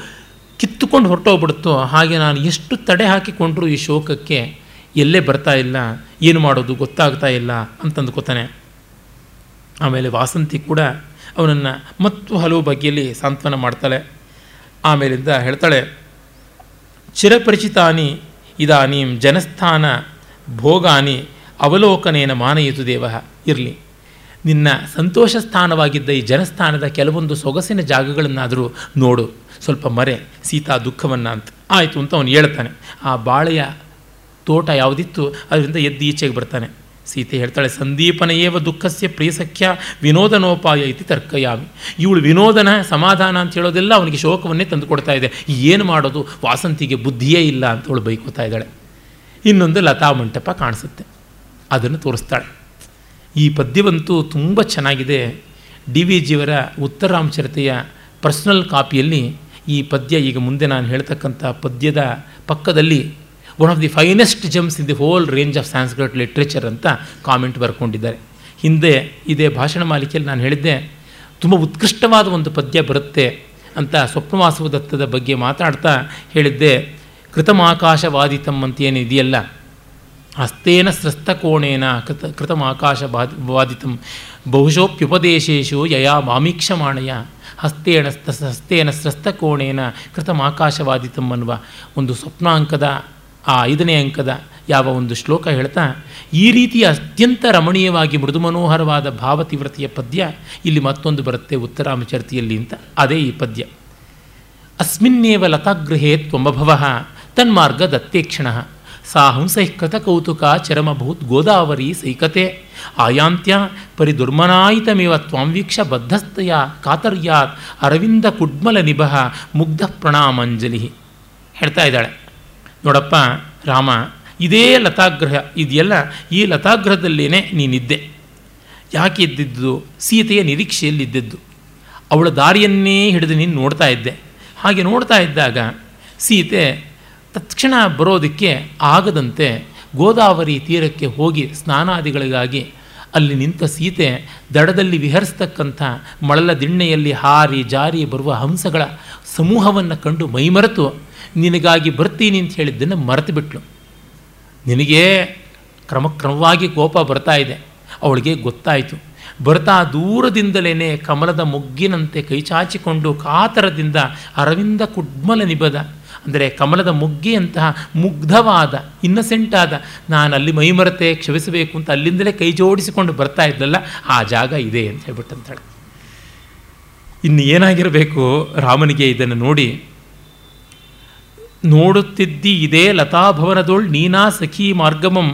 A: ಕಿತ್ತುಕೊಂಡು ಹೊರಟೋಗ್ಬಿಡುತ್ತೋ, ಹಾಗೆ ನಾನು ಎಷ್ಟು ತಡೆ ಹಾಕಿಕೊಂಡ್ರೂ ಈ ಶೋಕಕ್ಕೆ. ಎಲ್ಲೇ ಬರ್ತಾ ಇಲ್ಲ, ಏನು ಮಾಡೋದು ಗೊತ್ತಾಗ್ತಾ ಇಲ್ಲ ಅಂತಂದುಕೋತಾನೆ. ಆಮೇಲೆ ವಾಸಂತಿ ಕೂಡ ಅವನನ್ನು ಮತ್ತು ಹಲವು ಬಗೆಯಲ್ಲಿ ಸಾಂತ್ವನ ಮಾಡ್ತಾಳೆ. ಆಮೇಲಿಂದ ಹೇಳ್ತಾಳೆ, ಚಿರಪರಿಚಿತಾನಿ ಇದಾನೀಂ ಜನಸ್ಥಾನ ಭೋಗಾನಿ ಅವಲೋಕನೇನ ಮಾನಯಿತು ದೇವ. ಇರಲಿ. ನಿನ್ನ ಸಂತೋಷ ಸ್ಥಾನವಾಗಿದ್ದ ಈ ಜನಸ್ಥಾನದ ಕೆಲವೊಂದು ಸೊಗಸಿನ ಜಾಗಗಳನ್ನಾದರೂ ನೋಡು. ಸ್ವಲ್ಪ ಮರೆ, ಸೀತಾ ದುಃಖವನ್ನು ಅಂತ. ಆಯಿತು ಅಂತ ಅವನು ಹೇಳ್ತಾನೆ. ಆ ಬಾಳೆಯ ತೋಟ ಯಾವುದಿತ್ತು ಅದರಿಂದ ಎದ್ದು ಈಚೆಗೆ ಬರ್ತಾನೆ. ಸೀತೆ ಹೇಳ್ತಾಳೆ, ಸಂದೀಪನೆಯೇವ ದುಃಖಸ್ಯ ಪ್ರಿಯಸಖ್ಯ ವಿನೋದನೋಪಾಯ ಇತಿ ತರ್ಕಯಾಮಿ. ಇವಳು ವಿನೋದನ ಸಮಾಧಾನ ಅಂತ ಹೇಳೋದೆಲ್ಲ ಅವನಿಗೆ ಶೋಕವನ್ನೇ ತಂದು ಕೊಡ್ತಾ ಇದೆ. ಏನು ಮಾಡೋದು? ವಾಸಂತಿಗೆ ಬುದ್ಧಿಯೇ ಇಲ್ಲ ಅಂತ ಅವಳು ಬೈಕೋತಾ ಇದ್ದಾಳೆ. ಇನ್ನೊಂದು ಲತಾ ಮಂಟಪ ಕಾಣಿಸುತ್ತೆ. ಅದನ್ನು ತೋರಿಸ್ತಾಳೆ. ಈ ಪದ್ಯವಂತೂ ತುಂಬ ಚೆನ್ನಾಗಿದೆ. ಡಿ ವಿ ಜಿಯವರ ಉತ್ತರಾಂಚರತೆಯ ಪರ್ಸ್ನಲ್ ಕಾಪಿಯಲ್ಲಿ ಈ ಪದ್ಯ ಈಗ ಮುಂದೆ ನಾನು ಹೇಳ್ತಕ್ಕಂಥ ಪದ್ಯದ ಪಕ್ಕದಲ್ಲಿ one of the finest gems in the whole range of Sanskrit literature ಅಂತ ಕಾಮೆಂಟ್ ಬರ್ಕೊಂಡಿದ್ದಾರೆ. ಹಿಂದೆ ಇದೇ ಭಾಷಣ ಮಾಲಿಕೆಯಲ್ಲಿ ನಾನು ಹೇಳಿದ್ದೆ, ತುಂಬ ಉತ್ಕೃಷ್ಟವಾದ ಒಂದು ಪದ್ಯ ಬರುತ್ತೆ ಅಂತ ಸ್ವಪ್ನವಾಸವ ದತ್ತದ ಬಗ್ಗೆ ಮಾತಾಡ್ತಾ ಹೇಳಿದ್ದೆ ಕೃತಮಾಕಾಶವಾದಿತಂ ಅಂತ ಏನು ಇದೆಯಲ್ಲ? ಹಸ್ತೇನ ಸ್ರಸ್ತಕೋಣೇನ ಕೃತ ಕೃತಮಾಕಾಶ ವಾದಿ ವಾದಿತಂ ಬಹುಶೋಪ್ಯುಪದೇಶೇಶು ಯಯಾ ಮಾಮೀಕ್ಷಮಾಣಯ, ಹಸ್ತೇನ ಸ್ತ ಹಸ್ತೇನ ಸ್ರಸ್ತಕೋಣೇನ ಕೃತಮಾಕಾಶವಾದಿತಂ ಅನ್ನುವ ಒಂದು ಸ್ವಪ್ನಾಂಕದ ಆ ಐದನೇ ಅಂಕದ ಯಾವ ಒಂದು ಶ್ಲೋಕ ಹೇಳ್ತಾ, ಈ ರೀತಿಯ ಅತ್ಯಂತ ರಮಣೀಯವಾಗಿ ಮೃದು ಮನೋಹರವಾದ ಭಾವತೀವ್ರತೆಯ ಪದ್ಯ ಇಲ್ಲಿ ಮತ್ತೊಂದು ಬರುತ್ತೆ ಉತ್ತರಾಮಚರ್ತಿಯಲ್ಲಿ ಅಂತ, ಅದೇ ಈ ಪದ್ಯ. ಅಸ್ಮಿನ್ನೇವ ಲತಾಗೃಹೇ ತ್ವಂಬಭವ ತನ್ಮಾರ್ಗ ದತ್ತೇಕ್ಷಣ ಸಾ ಕೃತಕೌತುಕ ಚರಮಭೂತ್ ಗೋದಾವರಿ ಸೈಕತೆ, ಆಯಾಂತ್ಯ ಪರಿದುರ್ಮನಾಯಿತಮೇವ ತ್ವಾಂವೀಕ್ಷ ಬದ್ಧಸ್ತಯ ಕಾತರ್ಯಾತ್ ಅರವಿಂದ ಕುಡ್ಮಲ ನಿಭಃ ಮುಗ್ಧ ಪ್ರಣಾಮಾಂಜಲಿ ಹೇಳ್ತಾ ಇದ್ದಾಳೆ. ನೋಡಪ್ಪ ರಾಮ, ಇದೇ ಲತಾಗ್ರಹ, ಇದೆಯಲ್ಲ, ಈ ಲತಾಗ್ರಹದಲ್ಲೇ ನೀನಿದ್ದೆ. ಯಾಕೆ ಇದ್ದಿದ್ದು ಸೀತೆಯ ನಿರೀಕ್ಷೆಯಲ್ಲಿದ್ದದ್ದು. ಅವಳ ದಾರಿಯನ್ನೇ ಹಿಡಿದು ನೀನು ನೋಡ್ತಾ ಇದ್ದೆ. ಹಾಗೆ ನೋಡ್ತಾ ಇದ್ದಾಗ ಸೀತೆ ತಕ್ಷಣ ಬರೋದಕ್ಕೆ ಆಗದಂತೆ ಗೋದಾವರಿ ತೀರಕ್ಕೆ ಹೋಗಿ ಸ್ನಾನಾದಿಗಳಿಗಾಗಿ ಅಲ್ಲಿ ನಿಂತ ಸೀತೆ ದಡದಲ್ಲಿ ವಿಹರಿಸ್ತಕ್ಕಂಥ ಮಳಲ ದಿಣ್ಣೆಯಲ್ಲಿ ಹಾರಿ ಜಾರಿ ಬರುವ ಹಂಸಗಳ ಸಮೂಹವನ್ನು ಕಂಡು ಮೈಮರೆತು ನಿನಗಾಗಿ ಬರ್ತೀನಿ ಅಂತ ಹೇಳಿದ್ದನ್ನು ಮರೆತು ಬಿಟ್ಲು ನಿನಗೆ ಕ್ರಮಕ್ರಮವಾಗಿ ಕೋಪ ಬರ್ತಾ ಇದೆ. ಅವಳಿಗೆ ಗೊತ್ತಾಯಿತು. ಬರ್ತಾ ದೂರದಿಂದಲೇ ಕಮಲದ ಮೊಗ್ಗಿನಂತೆ ಕೈಚಾಚಿಕೊಂಡು ಕಾತರದಿಂದ ಅರವಿಂದ ಕುಡ್ಮಲ ನಿಬದ. ಅಂದರೆ ಕಮಲದ ಮೊಗ್ಗಿಯಂತಹ ಮುಗ್ಧವಾದ ಇನ್ನಸೆಂಟಾದ ನಾನು ಅಲ್ಲಿ ಮೈಮರತೆ ಕ್ಷಮಿಸಬೇಕು ಅಂತ ಅಲ್ಲಿಂದಲೇ ಕೈ ಜೋಡಿಸಿಕೊಂಡು ಬರ್ತಾ ಇದ್ದಲ್ಲ ಆ ಜಾಗ ಇದೆ ಅಂತ ಹೇಳ್ಬಿಟ್ಟಂತಾಳೆ. ಇನ್ನು ಏನಾಗಿರಬೇಕು? ರಾಮನಿಗೆ ಇದನ್ನು ನೋಡಿ ನೋಡುತ್ತಿದ್ದಿ ಇದೇ ಲತಾಭವನದೊಳ್ ನೀನಾ ಸಖಿ ಮಾರ್ಗಮಂ.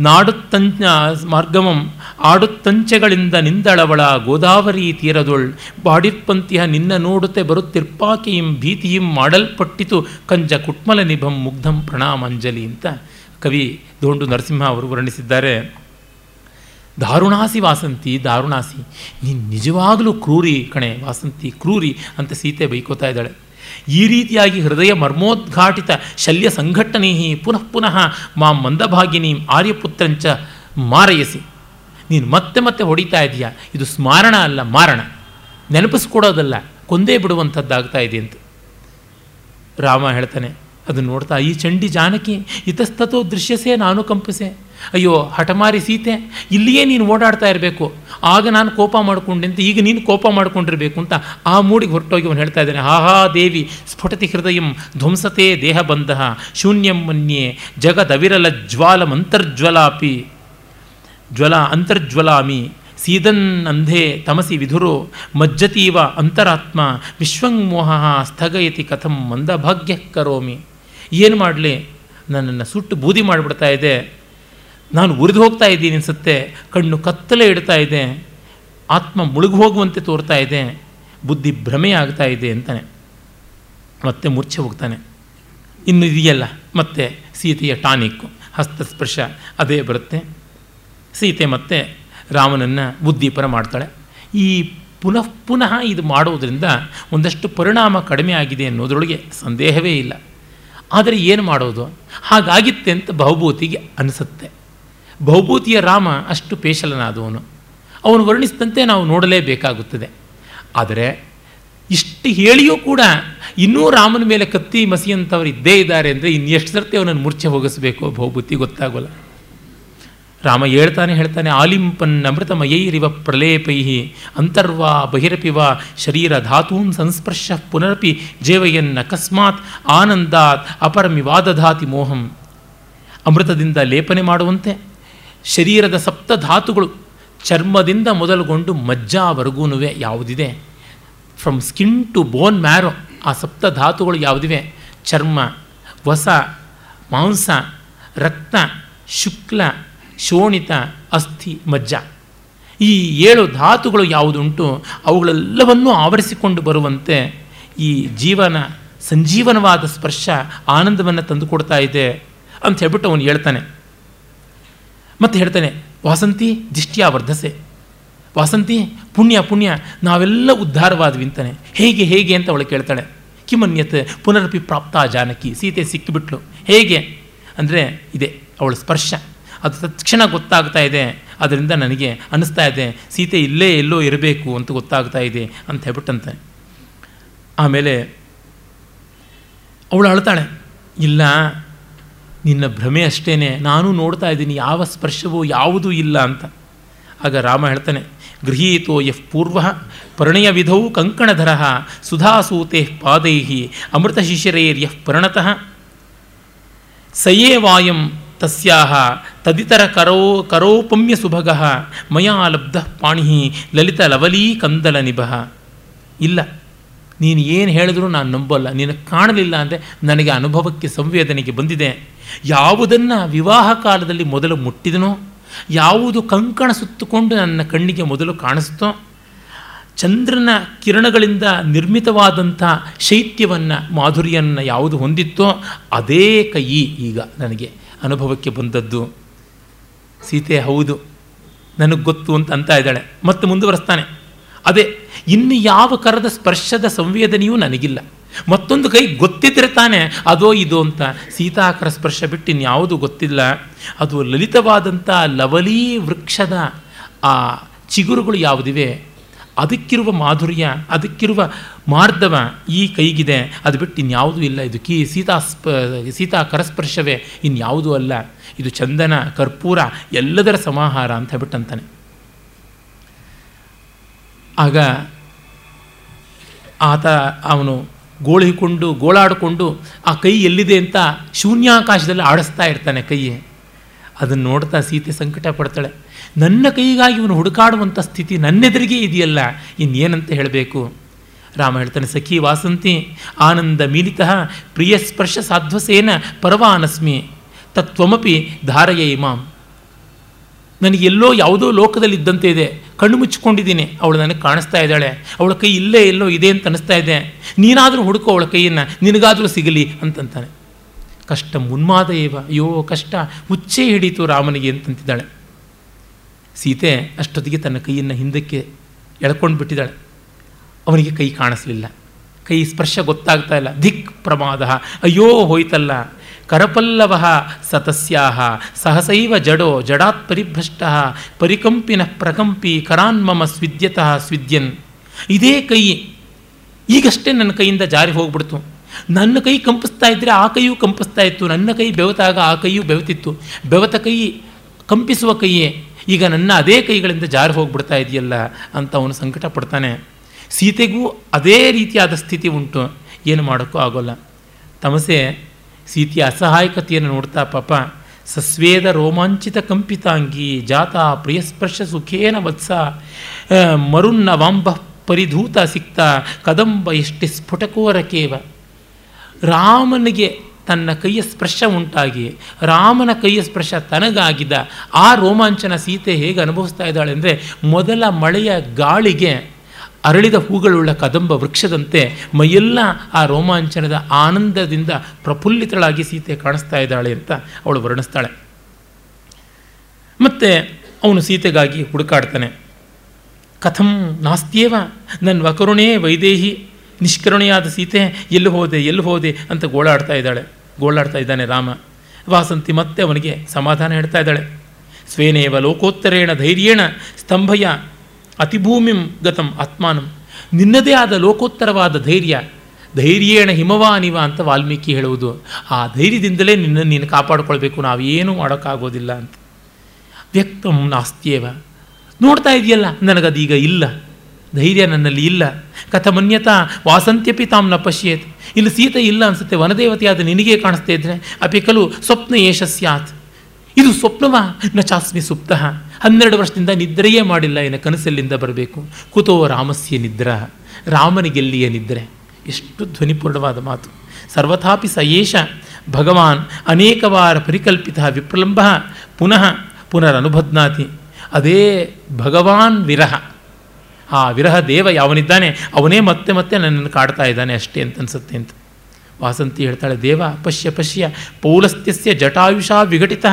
A: ನಾಡುತ್ತಂಚ ಮಾರ್ಗಮಂ, ಆಡುತ್ತಂಚೆಗಳಿಂದ ನಿಂದಳವಳ ಗೋದಾವರಿ ತೀರದೊಳ್. ಬಾಡಿರ್ಪಂತಿಯ ನಿನ್ನ ನೋಡುತ್ತೆ ಬರುತ್ತಿರ್ಪಾಕಿಯಂ ಭೀತಿಯಂ ಮಾಡಲ್ಪಟ್ಟಿತು ಕಂಜ ಕುಟ್ಮಲ ನಿಭಂ ಮುಗ್ಧಂ ಪ್ರಣಾಮಂಜಲಿ ಅಂತ ಕವಿ ದೋಂಡು ನರಸಿಂಹ ಅವರು ವರ್ಣಿಸಿದ್ದಾರೆ. ದಾರುಣಾಸಿ ವಾಸಂತಿ, ದಾರುಣಾಸಿ, ನೀನು ನಿಜವಾಗಲೂ ಕ್ರೂರಿ ಕಣೆ, ವಾಸಂತಿ ಕ್ರೂರಿ ಅಂತ ಸೀತೆ ಬೈಕೋತಾ ಇದ್ದಾಳೆ. ಈ ರೀತಿಯಾಗಿ ಹೃದಯ ಮರ್ಮೋದ್ಘಾಟಿತ ಶಲ್ಯ ಸಂಘಟನೆ ಪುನಃ ಪುನಃ ಮಾಂ ಮಂದಭಾಗಿನಿ ಆರ್ಯಪುತ್ರಂಚ ಮಾರಯಸಿ. ನೀನು ಮತ್ತೆ ಮತ್ತೆ ಹೊಡಿತಾ ಇದೆಯಾ? ಇದು ಸ್ಮಾರಣ ಅಲ್ಲ, ಮಾರಣ. ನೆನಪಿಸ್ಕೊಡೋದಲ್ಲ, ಕೊಂದೇ ಬಿಡುವಂಥದ್ದಾಗ್ತಾ ಇದೆ ಅಂತ. ರಾಮ ಹೇಳ್ತಾನೆ ಅದನ್ನು ನೋಡ್ತಾ, ಈ ಚಂಡಿ ಜಾನಕಿ ಇತಸ್ತತೋ ದೃಶ್ಯಸೇ, ನಾನು ಕಂಪಿಸೆ. ಅಯ್ಯೋ, ಹಠಮಾರಿ ಸೀತೆ, ಇಲ್ಲಿಯೇ ನೀನು ಓಡಾಡ್ತಾ ಇರಬೇಕು. ಆಗ ನಾನು ಕೋಪ ಮಾಡಿಕೊಂಡೆ ಅಂತ, ಈಗ ನೀನು ಕೋಪ ಮಾಡ್ಕೊಂಡಿರಬೇಕು ಅಂತ ಆ ಮೂಡಿಗೆ ಹೊರಟೋಗಿ ಅವನು ಹೇಳ್ತಾ ಇದ್ದಾನೆ. ಆಹಾ, ದೇವಿ, ಸ್ಫುಟತಿ ಹೃದಯಂ ಧ್ವಂಸತೆ ದೇಹ ಬಂಧ, ಶೂನ್ಯಂ ಮನ್ಯೆ ಜಗದವಿರಲ ಜ್ವಾಲಮಂತರ್ಜ್ವಲಾಪಿ ಜ್ವಲ ಅಂತರ್ಜ್ವಲಾಮಿ, ಸೀದನ್ ಅಂಧೇ ತಮಸಿ ವಿಧುರೋ, ಮಜ್ಜತೀವ ಅಂತರಾತ್ಮ ವಿಶ್ವಂಮೋಹ ಸ್ಥಗಯತಿ ಕಥಂ ಮಂದಭಾಗ್ಯ ಕರೋಮಿ. ಏನು ಮಾಡಲಿ? ನನ್ನನ್ನು ಸುಟ್ಟು ಬೂದಿ ಮಾಡಿಬಿಡ್ತಾ ಇದೆ. ನಾನು ಉರಿದು ಹೋಗ್ತಾ ಇದ್ದೀನಿ ಅನಿಸುತ್ತೆ. ಕಣ್ಣು ಕತ್ತಲೆ ಇಡ್ತಾ ಇದೆ. ಆತ್ಮ ಮುಳುಗು ಹೋಗುವಂತೆ ತೋರ್ತಾ ಇದೆ. ಬುದ್ಧಿ ಭ್ರಮೆ ಆಗ್ತಾ ಇದೆ ಅಂತಾನೆ. ಮತ್ತೆ ಮೂರ್ಛೆ ಹೋಗ್ತಾನೆ. ಇನ್ನು ಇದೆಯಲ್ಲ? ಮತ್ತೆ ಸೀತೆಯ ಟಾನಿಕ್ಕು ಹಸ್ತಸ್ಪರ್ಶ, ಅದೇ ಬರುತ್ತೆ. ಸೀತೆ ಮತ್ತೆ ರಾಮನನ್ನು ಬುದ್ಧಿಪರ ಮಾಡ್ತಾಳೆ. ಈ ಪುನಃ ಪುನಃ ಇದು ಮಾಡೋದರಿಂದ ಒಂದಷ್ಟು ಪರಿಣಾಮ ಕಡಿಮೆ ಆಗಿದೆ ಅನ್ನೋದ್ರೊಳಗೆ ಸಂದೇಹವೇ ಇಲ್ಲ. ಆದರೆ ಏನು ಮಾಡೋದು? ಹಾಗಾಗಿತ್ತೆ ಅಂತ ಬಹುಭೂತಿಗೆ ಅನಿಸುತ್ತೆ. ಬಹುಭೂತಿಯ ರಾಮ ಅಷ್ಟು ಪೇಶಲನಾದವನು. ಅವನು ವರ್ಣಿಸಿದಂತೆ ನಾವು ನೋಡಲೇಬೇಕಾಗುತ್ತದೆ. ಆದರೆ ಇಷ್ಟು ಹೇಳಿಯೂ ಕೂಡ ಇನ್ನೂ ರಾಮನ ಮೇಲೆ ಕತ್ತಿ ಮಸಿಯಂಥವ್ರು ಇದ್ದೇ ಇದ್ದಾರೆ ಅಂದರೆ ಇನ್ನು ಎಷ್ಟು ಸರ್ತಿ ಅವನನ್ನು ಮೂರ್ಛೆ ಹೋಗಿಸ್ಬೇಕು ಬಹುಭೂತಿ ಗೊತ್ತಾಗೋಲ್ಲ. ರಾಮ ಹೇಳ್ತಾನೆ ಹೇಳ್ತಾನೆ, ಆಲಿಂಪನ್ ಅಮೃತಮಯೈರಿವ ಪ್ರಲೇಪೈ ಅಂತರ್ವಾ ಬಹಿರಪಿವ ಶರೀರ ಧಾತೂನ್ ಸಂಸ್ಪರ್ಶ ಪುನರಪಿ ಜೇವಯನ್ ಅಕಸ್ಮಾತ್ ಆನಂದಾತ್ ಅಪರಮಿವಾದಧಾತಿ ಮೋಹಂ. ಅಮೃತದಿಂದ ಲೇಪನೆ ಮಾಡುವಂತೆ ಶರೀರದ ಸಪ್ತ ಧಾತುಗಳು ಚರ್ಮದಿಂದ ಮೊದಲುಗೊಂಡು ಮಜ್ಜಾವರೆಗೂನುವೆ ಯಾವುದಿದೆ? From skin to bone marrow ಆ ಸಪ್ತ ಧಾತುಗಳು ಯಾವುದಿವೆ? ಚರ್ಮ, ವಸ, ಮಾಂಸ ರಕ್ತ ಶುಕ್ಲ ಶೋಣಿತ ಅಸ್ಥಿ ಮಜ್ಜ. ಈ ಏಳು ಧಾತುಗಳು ಯಾವುದುಂಟು ಅವುಗಳೆಲ್ಲವನ್ನೂ ಆವರಿಸಿಕೊಂಡು ಬರುವಂತೆ ಈ ಜೀವನ ಸಂಜೀವನವಾದ ಸ್ಪರ್ಶ ಆನಂದವನ್ನು ತಂದುಕೊಡ್ತಾ ಇದೆ ಅಂತ ಹೇಳ್ಬಿಟ್ಟು ಅವನು ಹೇಳ್ತಾನೆ. ಮತ್ತೆ ಹೇಳ್ತಾನೆ, ವಾಸಂತಿ ದಿಷ್ಟಿಯ ವರ್ಧಸೆ. ವಾಸಂತಿ ಪುಣ್ಯ ಪುಣ್ಯ, ನಾವೆಲ್ಲ ಉದ್ಧಾರವಾದ್ವಿ ಅಂತಾನೆ. ಹೇಗೆ ಹೇಗೆ? ಅಂತ ಅವಳು ಕೇಳ್ತಾಳೆ. ಕಿಮನ್ಯತ್ ಪುನರಪಿ ಪ್ರಾಪ್ತ ಜಾನಕಿ. ಸೀತೆ ಸಿಕ್ಕಿಬಿಟ್ಲು. ಹೇಗೆ? ಅಂದರೆ, ಇದೆ, ಅವಳ ಸ್ಪರ್ಶ. ಅದು ತಕ್ಷಣ ಗೊತ್ತಾಗ್ತಾ ಇದೆ. ಅದರಿಂದ ನನಗೆ ಅನ್ನಿಸ್ತಾ ಇದೆ, ಸೀತೆ ಇಲ್ಲೇ ಎಲ್ಲೋ ಇರಬೇಕು ಅಂತ ಗೊತ್ತಾಗ್ತಾ ಇದೆ ಅಂತ ಹೇಳ್ಬಿಟ್ಟಂತೆ. ಆಮೇಲೆ ಅವಳು ಅಳ್ತಾಳೆ, ಇಲ್ಲ, ನಿನ್ನ ಭ್ರಮೆ ಅಷ್ಟೇ ನಾನು ನೋಡ್ತಾ ಇದ್ದೀನಿ, ಯಾವ ಸ್ಪರ್ಶವೂ ಯಾವುದೂ ಇಲ್ಲ ಅಂತ. ಆಗ ರಾಮ ಹೇಳ್ತಾನೆ, ಗೃಹೀತೋ ಯಃ ಪೂರ್ವ ಪರಿಣಯ ವಿಧೌ ಕಂಕಣಧರ ಸುಧಾಸೂತೆ ಪಾದೈ ಅಮೃತ ಪರಣತಃ. ಪರಿಣತಃ ಸಯೇ ವಾಯಂ ತಸ್ಯಾಹ ತದಿತರ ಕರೋ ಕರೋಪಮ್ಯ ಸುಭಗ ಮಯಾ ಲಬ್ಧ ಪಾಣಿ ಲಲಿತ ಲವಲೀ ಕಂದಲ ನಿಭಃ. ಇಲ್ಲ, ನೀನು ಏನು ಹೇಳಿದ್ರೂ ನಾನು ನಂಬಲ್ಲ. ನೀನು ಕಾಣಲಿಲ್ಲ ಅಂದರೆ ನನಗೆ ಅನುಭವಕ್ಕೆ ಸಂವೇದನೆಗೆ ಬಂದಿದೆ. ಯಾವುದನ್ನು ವಿವಾಹ ಕಾಲದಲ್ಲಿ ಮೊದಲು ಮುಟ್ಟಿದನೋ, ಯಾವುದು ಕಂಕಣ ಸುತ್ತುಕೊಂಡು ನನ್ನ ಕಣ್ಣಿಗೆ ಮೊದಲು ಕಾಣಿಸ್ತೋ ಚಂದ್ರನ ಕಿರಣಗಳಿಂದ ನಿರ್ಮಿತವಾದಂಥ ಶೈತ್ಯವನ್ನು ಮಾಧುರ್ಯವನ್ನು ಯಾವುದು ಹೊಂದಿತ್ತೋ, ಅದೇ ಕೈ ಈಗ ನನಗೆ ಅನುಭವಕ್ಕೆ ಬಂದದ್ದು. ಸೀತೆ ಹೌದು, ನನಗೆ ಗೊತ್ತು ಅಂತ ಅಂತ ಇದ್ದಾಳೆ. ಮತ್ತೆ ಮುಂದುವರೆಸ್ತಾನೆ. ಅದೇ, ಇನ್ನು ಯಾವ ಕರದ ಸ್ಪರ್ಶದ ಸಂವೇದನೆಯೂ ನನಗಿಲ್ಲ. ಮತ್ತೊಂದು ಕೈ ಗೊತ್ತಿದ್ರೆ ತಾನೆ ಅದೋ ಇದು ಅಂತ. ಸೀತಾಕರ ಸ್ಪರ್ಶ ಬಿಟ್ಟು ಇನ್ಯಾವುದು ಗೊತ್ತಿಲ್ಲ. ಅದು ಲಲಿತವಾದಂಥ ಲವಲೀ ವೃಕ್ಷದ ಆ ಚಿಗುರುಗಳು ಯಾವುದಿವೆ? ಅದಕ್ಕಿರುವ ಮಾಧುರ್ಯ, ಅದಕ್ಕಿರುವ ಮಾರ್ಧವ ಈ ಕೈಗಿದೆ. ಅದು ಬಿಟ್ಟು ಇನ್ಯಾವುದೂ ಇಲ್ಲ. ಇದು ಕೀ ಸೀತಾ ಸ್ಪ ಸೀತಾ ಕರಸ್ಪರ್ಶವೇ ಇನ್ಯಾವುದೂ ಅಲ್ಲ. ಇದು ಚಂದನ, ಕರ್ಪೂರ, ಎಲ್ಲದರ ಸಮಾಹಾರ ಅಂತ ಹೇಳ್ಬಿಟ್ಟಂತಾನೆ. ಆಗ ಆತ ಅವನು ಗೋಳಿಕೊಂಡು, ಗೋಳಾಡಿಕೊಂಡು ಆ ಕೈ ಎಲ್ಲಿದೆ ಅಂತ ಶೂನ್ಯಾಕಾಶದಲ್ಲಿ ಆಡಿಸ್ತಾ ಇರ್ತಾನೆ ಕೈ ಅದನ್ನು ನೋಡ್ತಾ ಸೀತೆ ಸಂಕಟ ಪಡ್ತಾಳೆ. ನನ್ನ ಕೈಗಾಗಿ ಇವನು ಹುಡುಕಾಡುವಂಥ ಸ್ಥಿತಿ ನನ್ನೆದುರಿಗೆ ಇದೆಯಲ್ಲ, ಇನ್ನೇನಂತ ಹೇಳಬೇಕು? ರಾಮ ಹೇಳ್ತಾನೆ, ಸಖಿ ವಾಸಂತಿ, ಆನಂದ ಮೀಲಿತ ಪ್ರಿಯ ಸ್ಪರ್ಶ ಸಾಧ್ವಸೇನ, ಪರವಾನಸ್ಮಿ. ತತ್ವಮಪಿ ಧಾರಯ ಇಮಾಂ ನನಗೆ ಎಲ್ಲೋ ಯಾವುದೋ ಲೋಕದಲ್ಲಿ ಇದ್ದಂತೆ ಇದೆ. ಕಣ್ಣು ಮುಚ್ಚಿಕೊಂಡಿದ್ದೀನಿ. ಅವಳು ನನಗೆ ಕಾಣಿಸ್ತಾ ಇದ್ದಾಳೆ. ಅವಳ ಕೈ ಇಲ್ಲೇ ಎಲ್ಲೋ ಇದೆ ಅಂತ ಅನಿಸ್ತಾ ಇದೆ. ನೀನಾದರೂ ಹುಡುಕೋ ಅವಳ ಕೈಯನ್ನು. ನಿನಗಾದರೂ ಸಿಗಲಿ ಅಂತಂತಾನೆ. ಕಷ್ಟ ಮುನ್ಮಾದ ಏವ ಅಯ್ಯೋ, ಕಷ್ಟ. ಹುಚ್ಚೇ ಹಿಡೀತು ರಾಮನಿಗೆ ಅಂತಂತಿದ್ದಾಳೆ. ಸೀತೆ ಅಷ್ಟೊತ್ತಿಗೆ ತನ್ನ ಕೈಯನ್ನು ಹಿಂದಕ್ಕೆ ಎಳ್ಕೊಂಡು ಬಿಟ್ಟಿದ್ದಾಳೆ ಅವನಿಗೆ ಕೈ ಕಾಣಿಸ್ಲಿಲ್ಲ. ಕೈ ಸ್ಪರ್ಶ ಗೊತ್ತಾಗ್ತಾ ಇಲ್ಲ. ಧಿಕ್ ಪ್ರಮಾದ. ಅಯ್ಯೋ, ಹೋಯ್ತಲ್ಲ. ಕರಪಲ್ಲವ ಸತಸ್ಯಾಹ ಸಹಸೈವ ಜಡೋ ಜಡಾತ್ ಪರಿಭ್ರಷ್ಟ ಪರಿಕಂಪಿನ ಪ್ರಕಂಪಿ ಕರಾನ್ಮಮ ಸ್ವಿದ್ಯತಃ ಸ್ವಿದ್ಯನ್ ಇದೇ ಕೈ ಈಗಷ್ಟೇ ನನ್ನ ಕೈಯಿಂದ ಜಾರಿ ಹೋಗ್ಬಿಡ್ತು. ನನ್ನ ಕೈ ಕಂಪಿಸ್ತಾ ಇದ್ದರೆ ಆ ಕೈಯೂ ಕಂಪಿಸ್ತಾ ಇತ್ತು. ನನ್ನ ಕೈ ಬೆವತಾಗ ಆ ಕೈಯೂ ಬೆವತಿತ್ತು. ಬೆವತ ಕೈ ಕಂಪಿಸುವ ಕೈಯೇ ಈಗ ನನ್ನ ಅದೇ ಕೈಗಳಿಂದ ಜಾರಿ ಹೋಗ್ಬಿಡ್ತಾ ಇದೆಯಲ್ಲ ಅಂತ ಅವನು ಸಂಕಟ ಪಡ್ತಾನೆ ಸೀತೆಗೂ ಅದೇ ರೀತಿಯಾದ ಸ್ಥಿತಿ ಉಂಟು. ಏನು ಮಾಡೋಕ್ಕೂ ಆಗೋಲ್ಲ. ತಮಸೆ ಸೀತೆಯ ಅಸಹಾಯಕತೆಯನ್ನು ನೋಡ್ತಾ ಪಾಪ, ಸಸ್ವೇದ ರೋಮಾಂಚಿತ ಕಂಪಿತಾಂಗಿ, ಜಾತ ಪ್ರಿಯಸ್ಪರ್ಶ ಸುಖೇನ ವತ್ಸ ಮರುನ್ನ ವಾಂಬ ಪರಿಧೂತ ಸಿಕ್ತ, ಕದಂಬ ಎಷ್ಟೆ ಸ್ಫುಟಕೋರ ಕೇವ. ರಾಮನಿಗೆ ತನ್ನ ಕೈಯ ಸ್ಪರ್ಶ ಉಂಟಾಗಿ, ರಾಮನ ಕೈಯ ಸ್ಪರ್ಶ ತನಗಾಗಿದ್ದ, ಆ ರೋಮಾಂಚನ ಸೀತೆ ಹೇಗೆ ಅನುಭವಿಸ್ತಾ ಇದ್ದಾಳೆ ಅಂದರೆ ಮೊದಲ ಮಳೆಯ ಗಾಳಿಗೆ ಅರಳಿದ ಹೂಗಳುಳ್ಳ ಕದಂಬ ವೃಕ್ಷದಂತೆ ಮೈಯೆಲ್ಲ ಆ ರೋಮಾಂಚನದ ಆನಂದದಿಂದ ಪ್ರಫುಲ್ಲಿತಳಾಗಿ ಸೀತೆ ಕಾಣಿಸ್ತಾ ಇದ್ದಾಳೆ ಅಂತ ಅವಳು ವರ್ಣಿಸ್ತಾಳೆ. ಮತ್ತು ಅವನು ಸೀತೆಗಾಗಿ ಹುಡುಕಾಡ್ತಾನೆ. ಕಥಂ ನಾಸ್ತಿಯೇವ ನನ್ನ ವಕರುಣೇ ವೈದೇಹಿ, ನಿಷ್ಕರುಣೆಯಾದ ಸೀತೆ ಎಲ್ಲಿ ಹೋದೆ ಎಲ್ಲಿ ಹೋದೆ ಅಂತ ಗೋಳಾಡ್ತಾ ಇದ್ದಾಳೆ. ಗೋಳಾಡ್ತಾ ಇದ್ದಾನೆ ರಾಮ. ವಾಸಂತಿ ಮತ್ತೆ ಅವನಿಗೆ ಸಮಾಧಾನ ಹೇಳ್ತಾ ಇದ್ದಾಳೆ. ಸ್ವೇನೇವ ಲೋಕೋತ್ತರೇಣ ಧೈರ್ಯೇಣ, ಸ್ತಂಭಯ ಅತಿಭೂಮಿಂ ಗತಂ ಆತ್ಮಾನಂ. ನಿನ್ನದೇ ಆದ ಲೋಕೋತ್ತರವಾದ ಧೈರ್ಯ. ಧೈರ್ಯೇಣ ಹಿಮವಾನಿವ ಅಂತ ವಾಲ್ಮೀಕಿ ಹೇಳುವುದು. ಆ ಧೈರ್ಯದಿಂದಲೇ ನಿನ್ನ ನೀನು ಕಾಪಾಡಿಕೊಳ್ಬೇಕು. ನಾವೇನು ಮಾಡೋಕ್ಕಾಗೋದಿಲ್ಲ ಅಂತ. ವ್ಯಕ್ತಂ ನಾಸ್ತಿಯೇವ. ನೋಡ್ತಾ ಇದೆಯಲ್ಲ, ನನಗದೀಗ ಇಲ್ಲ. ಧೈರ್ಯ ನನ್ನಲ್ಲಿ ಇಲ್ಲ. ಕಥಮನ್ಯತಾ ವಾಸಂತ್ಯಪಿ ತಾಮ್ನ ಪಶ್ಯೇತ್ ಇಲ್ಲಿ ಸೀತೆ ಇಲ್ಲ ಅನಿಸುತ್ತೆ. ವನದೇವತೆಯಾದ ನಿನಗೇ ಕಾಣಿಸ್ತಾ ಇದ್ರೆ, ಅಪಿ ಸ್ವಪ್ನ ಯೇಷ ಸ್ಯಾತ್. ಇದು ಸ್ವಪ್ನವ? ನ ಚಾಸ್ಮಿ ಸುಪ್ತ. ಹನ್ನೆರಡು ವರ್ಷದಿಂದ ನಿದ್ರೆಯೇ ಮಾಡಿಲ್ಲ ಏನ ಕನಸಲ್ಲಿಂದ ಬರಬೇಕು. ಕುತೋ ರಾಮಸ್ಯ ನಿದ್ರ. ರಾಮನಿಗೆಲ್ಲಿಯ ನಿದ್ರೆ. ಎಷ್ಟು ಧ್ವನಿಪೂರ್ಣವಾದ ಮಾತು. ಸರ್ವಥಾಪಿ ಸಯೇಷ. ಏಷ ಭಗವಾನ್ ಅನೇಕವಾರ ಪರಿಕಲ್ಪಿತ ವಿಪ್ರಲಂಬ. ಪುನಃ ಪುನರನುಬಧ್ನಾತಿ ಅದೇ ಭಗವಾನ್ ವಿರಹ. ಆ ವಿರಹ ದೇವ ಯಾವನಿದ್ದಾನೆ? ಅವನೇ ಮತ್ತೆ ಮತ್ತೆ ನನ್ನನ್ನು ಕಾಡ್ತಾ ಇದ್ದಾನೆ ಅಷ್ಟೇ ಅಂತ ಅನ್ಸುತ್ತೆ ಅಂತ. ವಾಸಂತಿ ಹೇಳ್ತಾಳೆ, ದೇವ ಪಶ್ಯ ಪಶ್ಯ, ಪೌಲಸ್ತ್ಯಸ್ಯ ಜಟಾಯುಷ ವಿಘಟಿತ,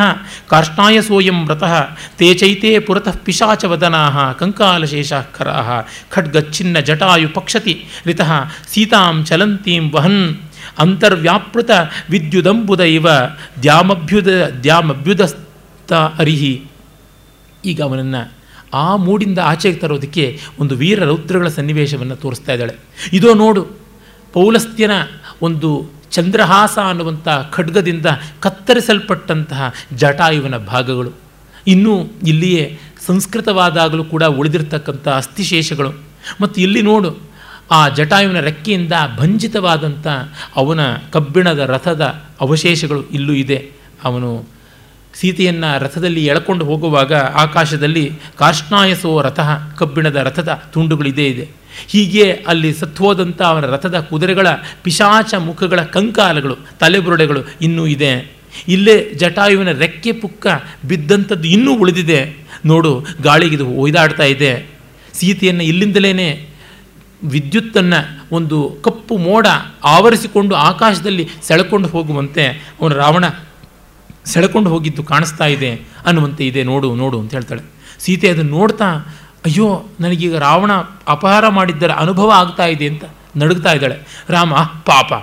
A: ಕಾರ್ಷ್ಣಾಯ ಸೋಯಂ ವ್ರತಃ ತೇ ಚೈತೆ ಪುರತಃ ಪಿಶಾಚವದನಾ ಕಂಕಾಲಶೇಷಾಖರಾ ಖಡ್ಗಚ್ಛಿನ್ನ ಜಟಾಯು ಪಕ್ಷತಿ ರಿತಃ, ಸೀತಾಂ ಚಲಂತೀಂ ವಹನ್, ಅಂತರ್ವ್ಯಾಪೃತ ವಿದ್ಯುದಂಬುದ ಇವ ದ್ಯಾಮಭ್ಯುದ, ದ್ಯಾಮಭ್ಯುದಸ್ತ ಅರಿಹಿ. ಈಗ ಅವನನ್ನು ಆ ಮೂಡಿಂದ ಆಚೆಗೆ ತರೋದಕ್ಕೆ ಒಂದು ವೀರ ರೌದ್ರಗಳ ಸನ್ನಿವೇಶವನ್ನು ತೋರಿಸ್ತಾ ಇದ್ದಾಳೆ. ಇದೋ ನೋಡು, ಪೌಲಸ್ತ್ಯನ ಒಂದು ಚಂದ್ರಹಾಸ ಅನ್ನುವಂಥ ಖಡ್ಗದಿಂದ ಕತ್ತರಿಸಲ್ಪಟ್ಟಂತಹ ಜಟಾಯುವಿನ ಭಾಗಗಳು. ಇನ್ನೂ ಇಲ್ಲಿಯೇ ಸಂಸ್ಕೃತವಾದಾಗಲೂ ಕೂಡ ಉಳಿದಿರ್ತಕ್ಕಂಥ ಅಸ್ಥಿಶೇಷಗಳು. ಮತ್ತು ಇಲ್ಲಿ ನೋಡು, ಆ ಜಟಾಯುವಿನ ರೆಕ್ಕೆಯಿಂದ ಭಂಜಿತವಾದಂಥ ಅವನ ಕಬ್ಬಿಣದ ರಥದ ಅವಶೇಷಗಳು ಇಲ್ಲೂ ಇದೆ. ಅವನು ಸೀತೆಯನ್ನು ರಥದಲ್ಲಿ ಎಳ್ಕೊಂಡು ಹೋಗುವಾಗ ಆಕಾಶದಲ್ಲಿ ಕಾರ್ಷ್ಣಾಯಸೋ ರಥ ಕಬ್ಬಿಣದ ರಥದ ತುಂಡುಗಳಿದೆ ಇದೆ. ಹೀಗೆ ಅಲ್ಲಿ ಸತ್ವೋದಂಥ ಅವರ ರಥದ ಕುದುರೆಗಳ ಪಿಶಾಚ ಮುಖಗಳ ಕಂಕಾಲಗಳು, ತಲೆಬುರುಡೆಗಳು ಇನ್ನೂ ಇದೆ. ಇಲ್ಲೇ ಜಟಾಯುವಿನ ರೆಕ್ಕೆ ಪುಕ್ಕ ಬಿದ್ದಂಥದ್ದು ಇನ್ನೂ ಉಳಿದಿದೆ. ನೋಡು, ಗಾಳಿಗಿದು ಒಯ್ದಾಡ್ತಾ ಇದೆ. ಸೀತೆಯನ್ನು ಇಲ್ಲಿಂದಲೇ ವಿದ್ಯುತ್ತನ್ನು ಒಂದು ಕಪ್ಪು ಮೋಡ ಆವರಿಸಿಕೊಂಡು ಆಕಾಶದಲ್ಲಿ ಸೆಳಕೊಂಡು ಹೋಗುವಂತೆ ಅವನು ರಾವಣ ಸೆಳಕೊಂಡು ಹೋಗಿದ್ದು ಕಾಣಿಸ್ತಾ ಇದೆ. ಅನ್ನುವಂತೆ ಇದೆ. ನೋಡು ನೋಡು ಅಂತ ಹೇಳ್ತಾಳೆ. ಸೀತೆ ಅದನ್ನು ನೋಡ್ತಾ ಅಯ್ಯೋ, ನನಗೀಗ ರಾವಣ ಅಪಹಾರ ಮಾಡಿದ್ದರ ಅನುಭವ ಆಗ್ತಾ ಇದೆ ಅಂತ ನಡುಗ್ತಾ ಇದ್ದಾಳೆ. ರಾಮ, ಪಾಪ.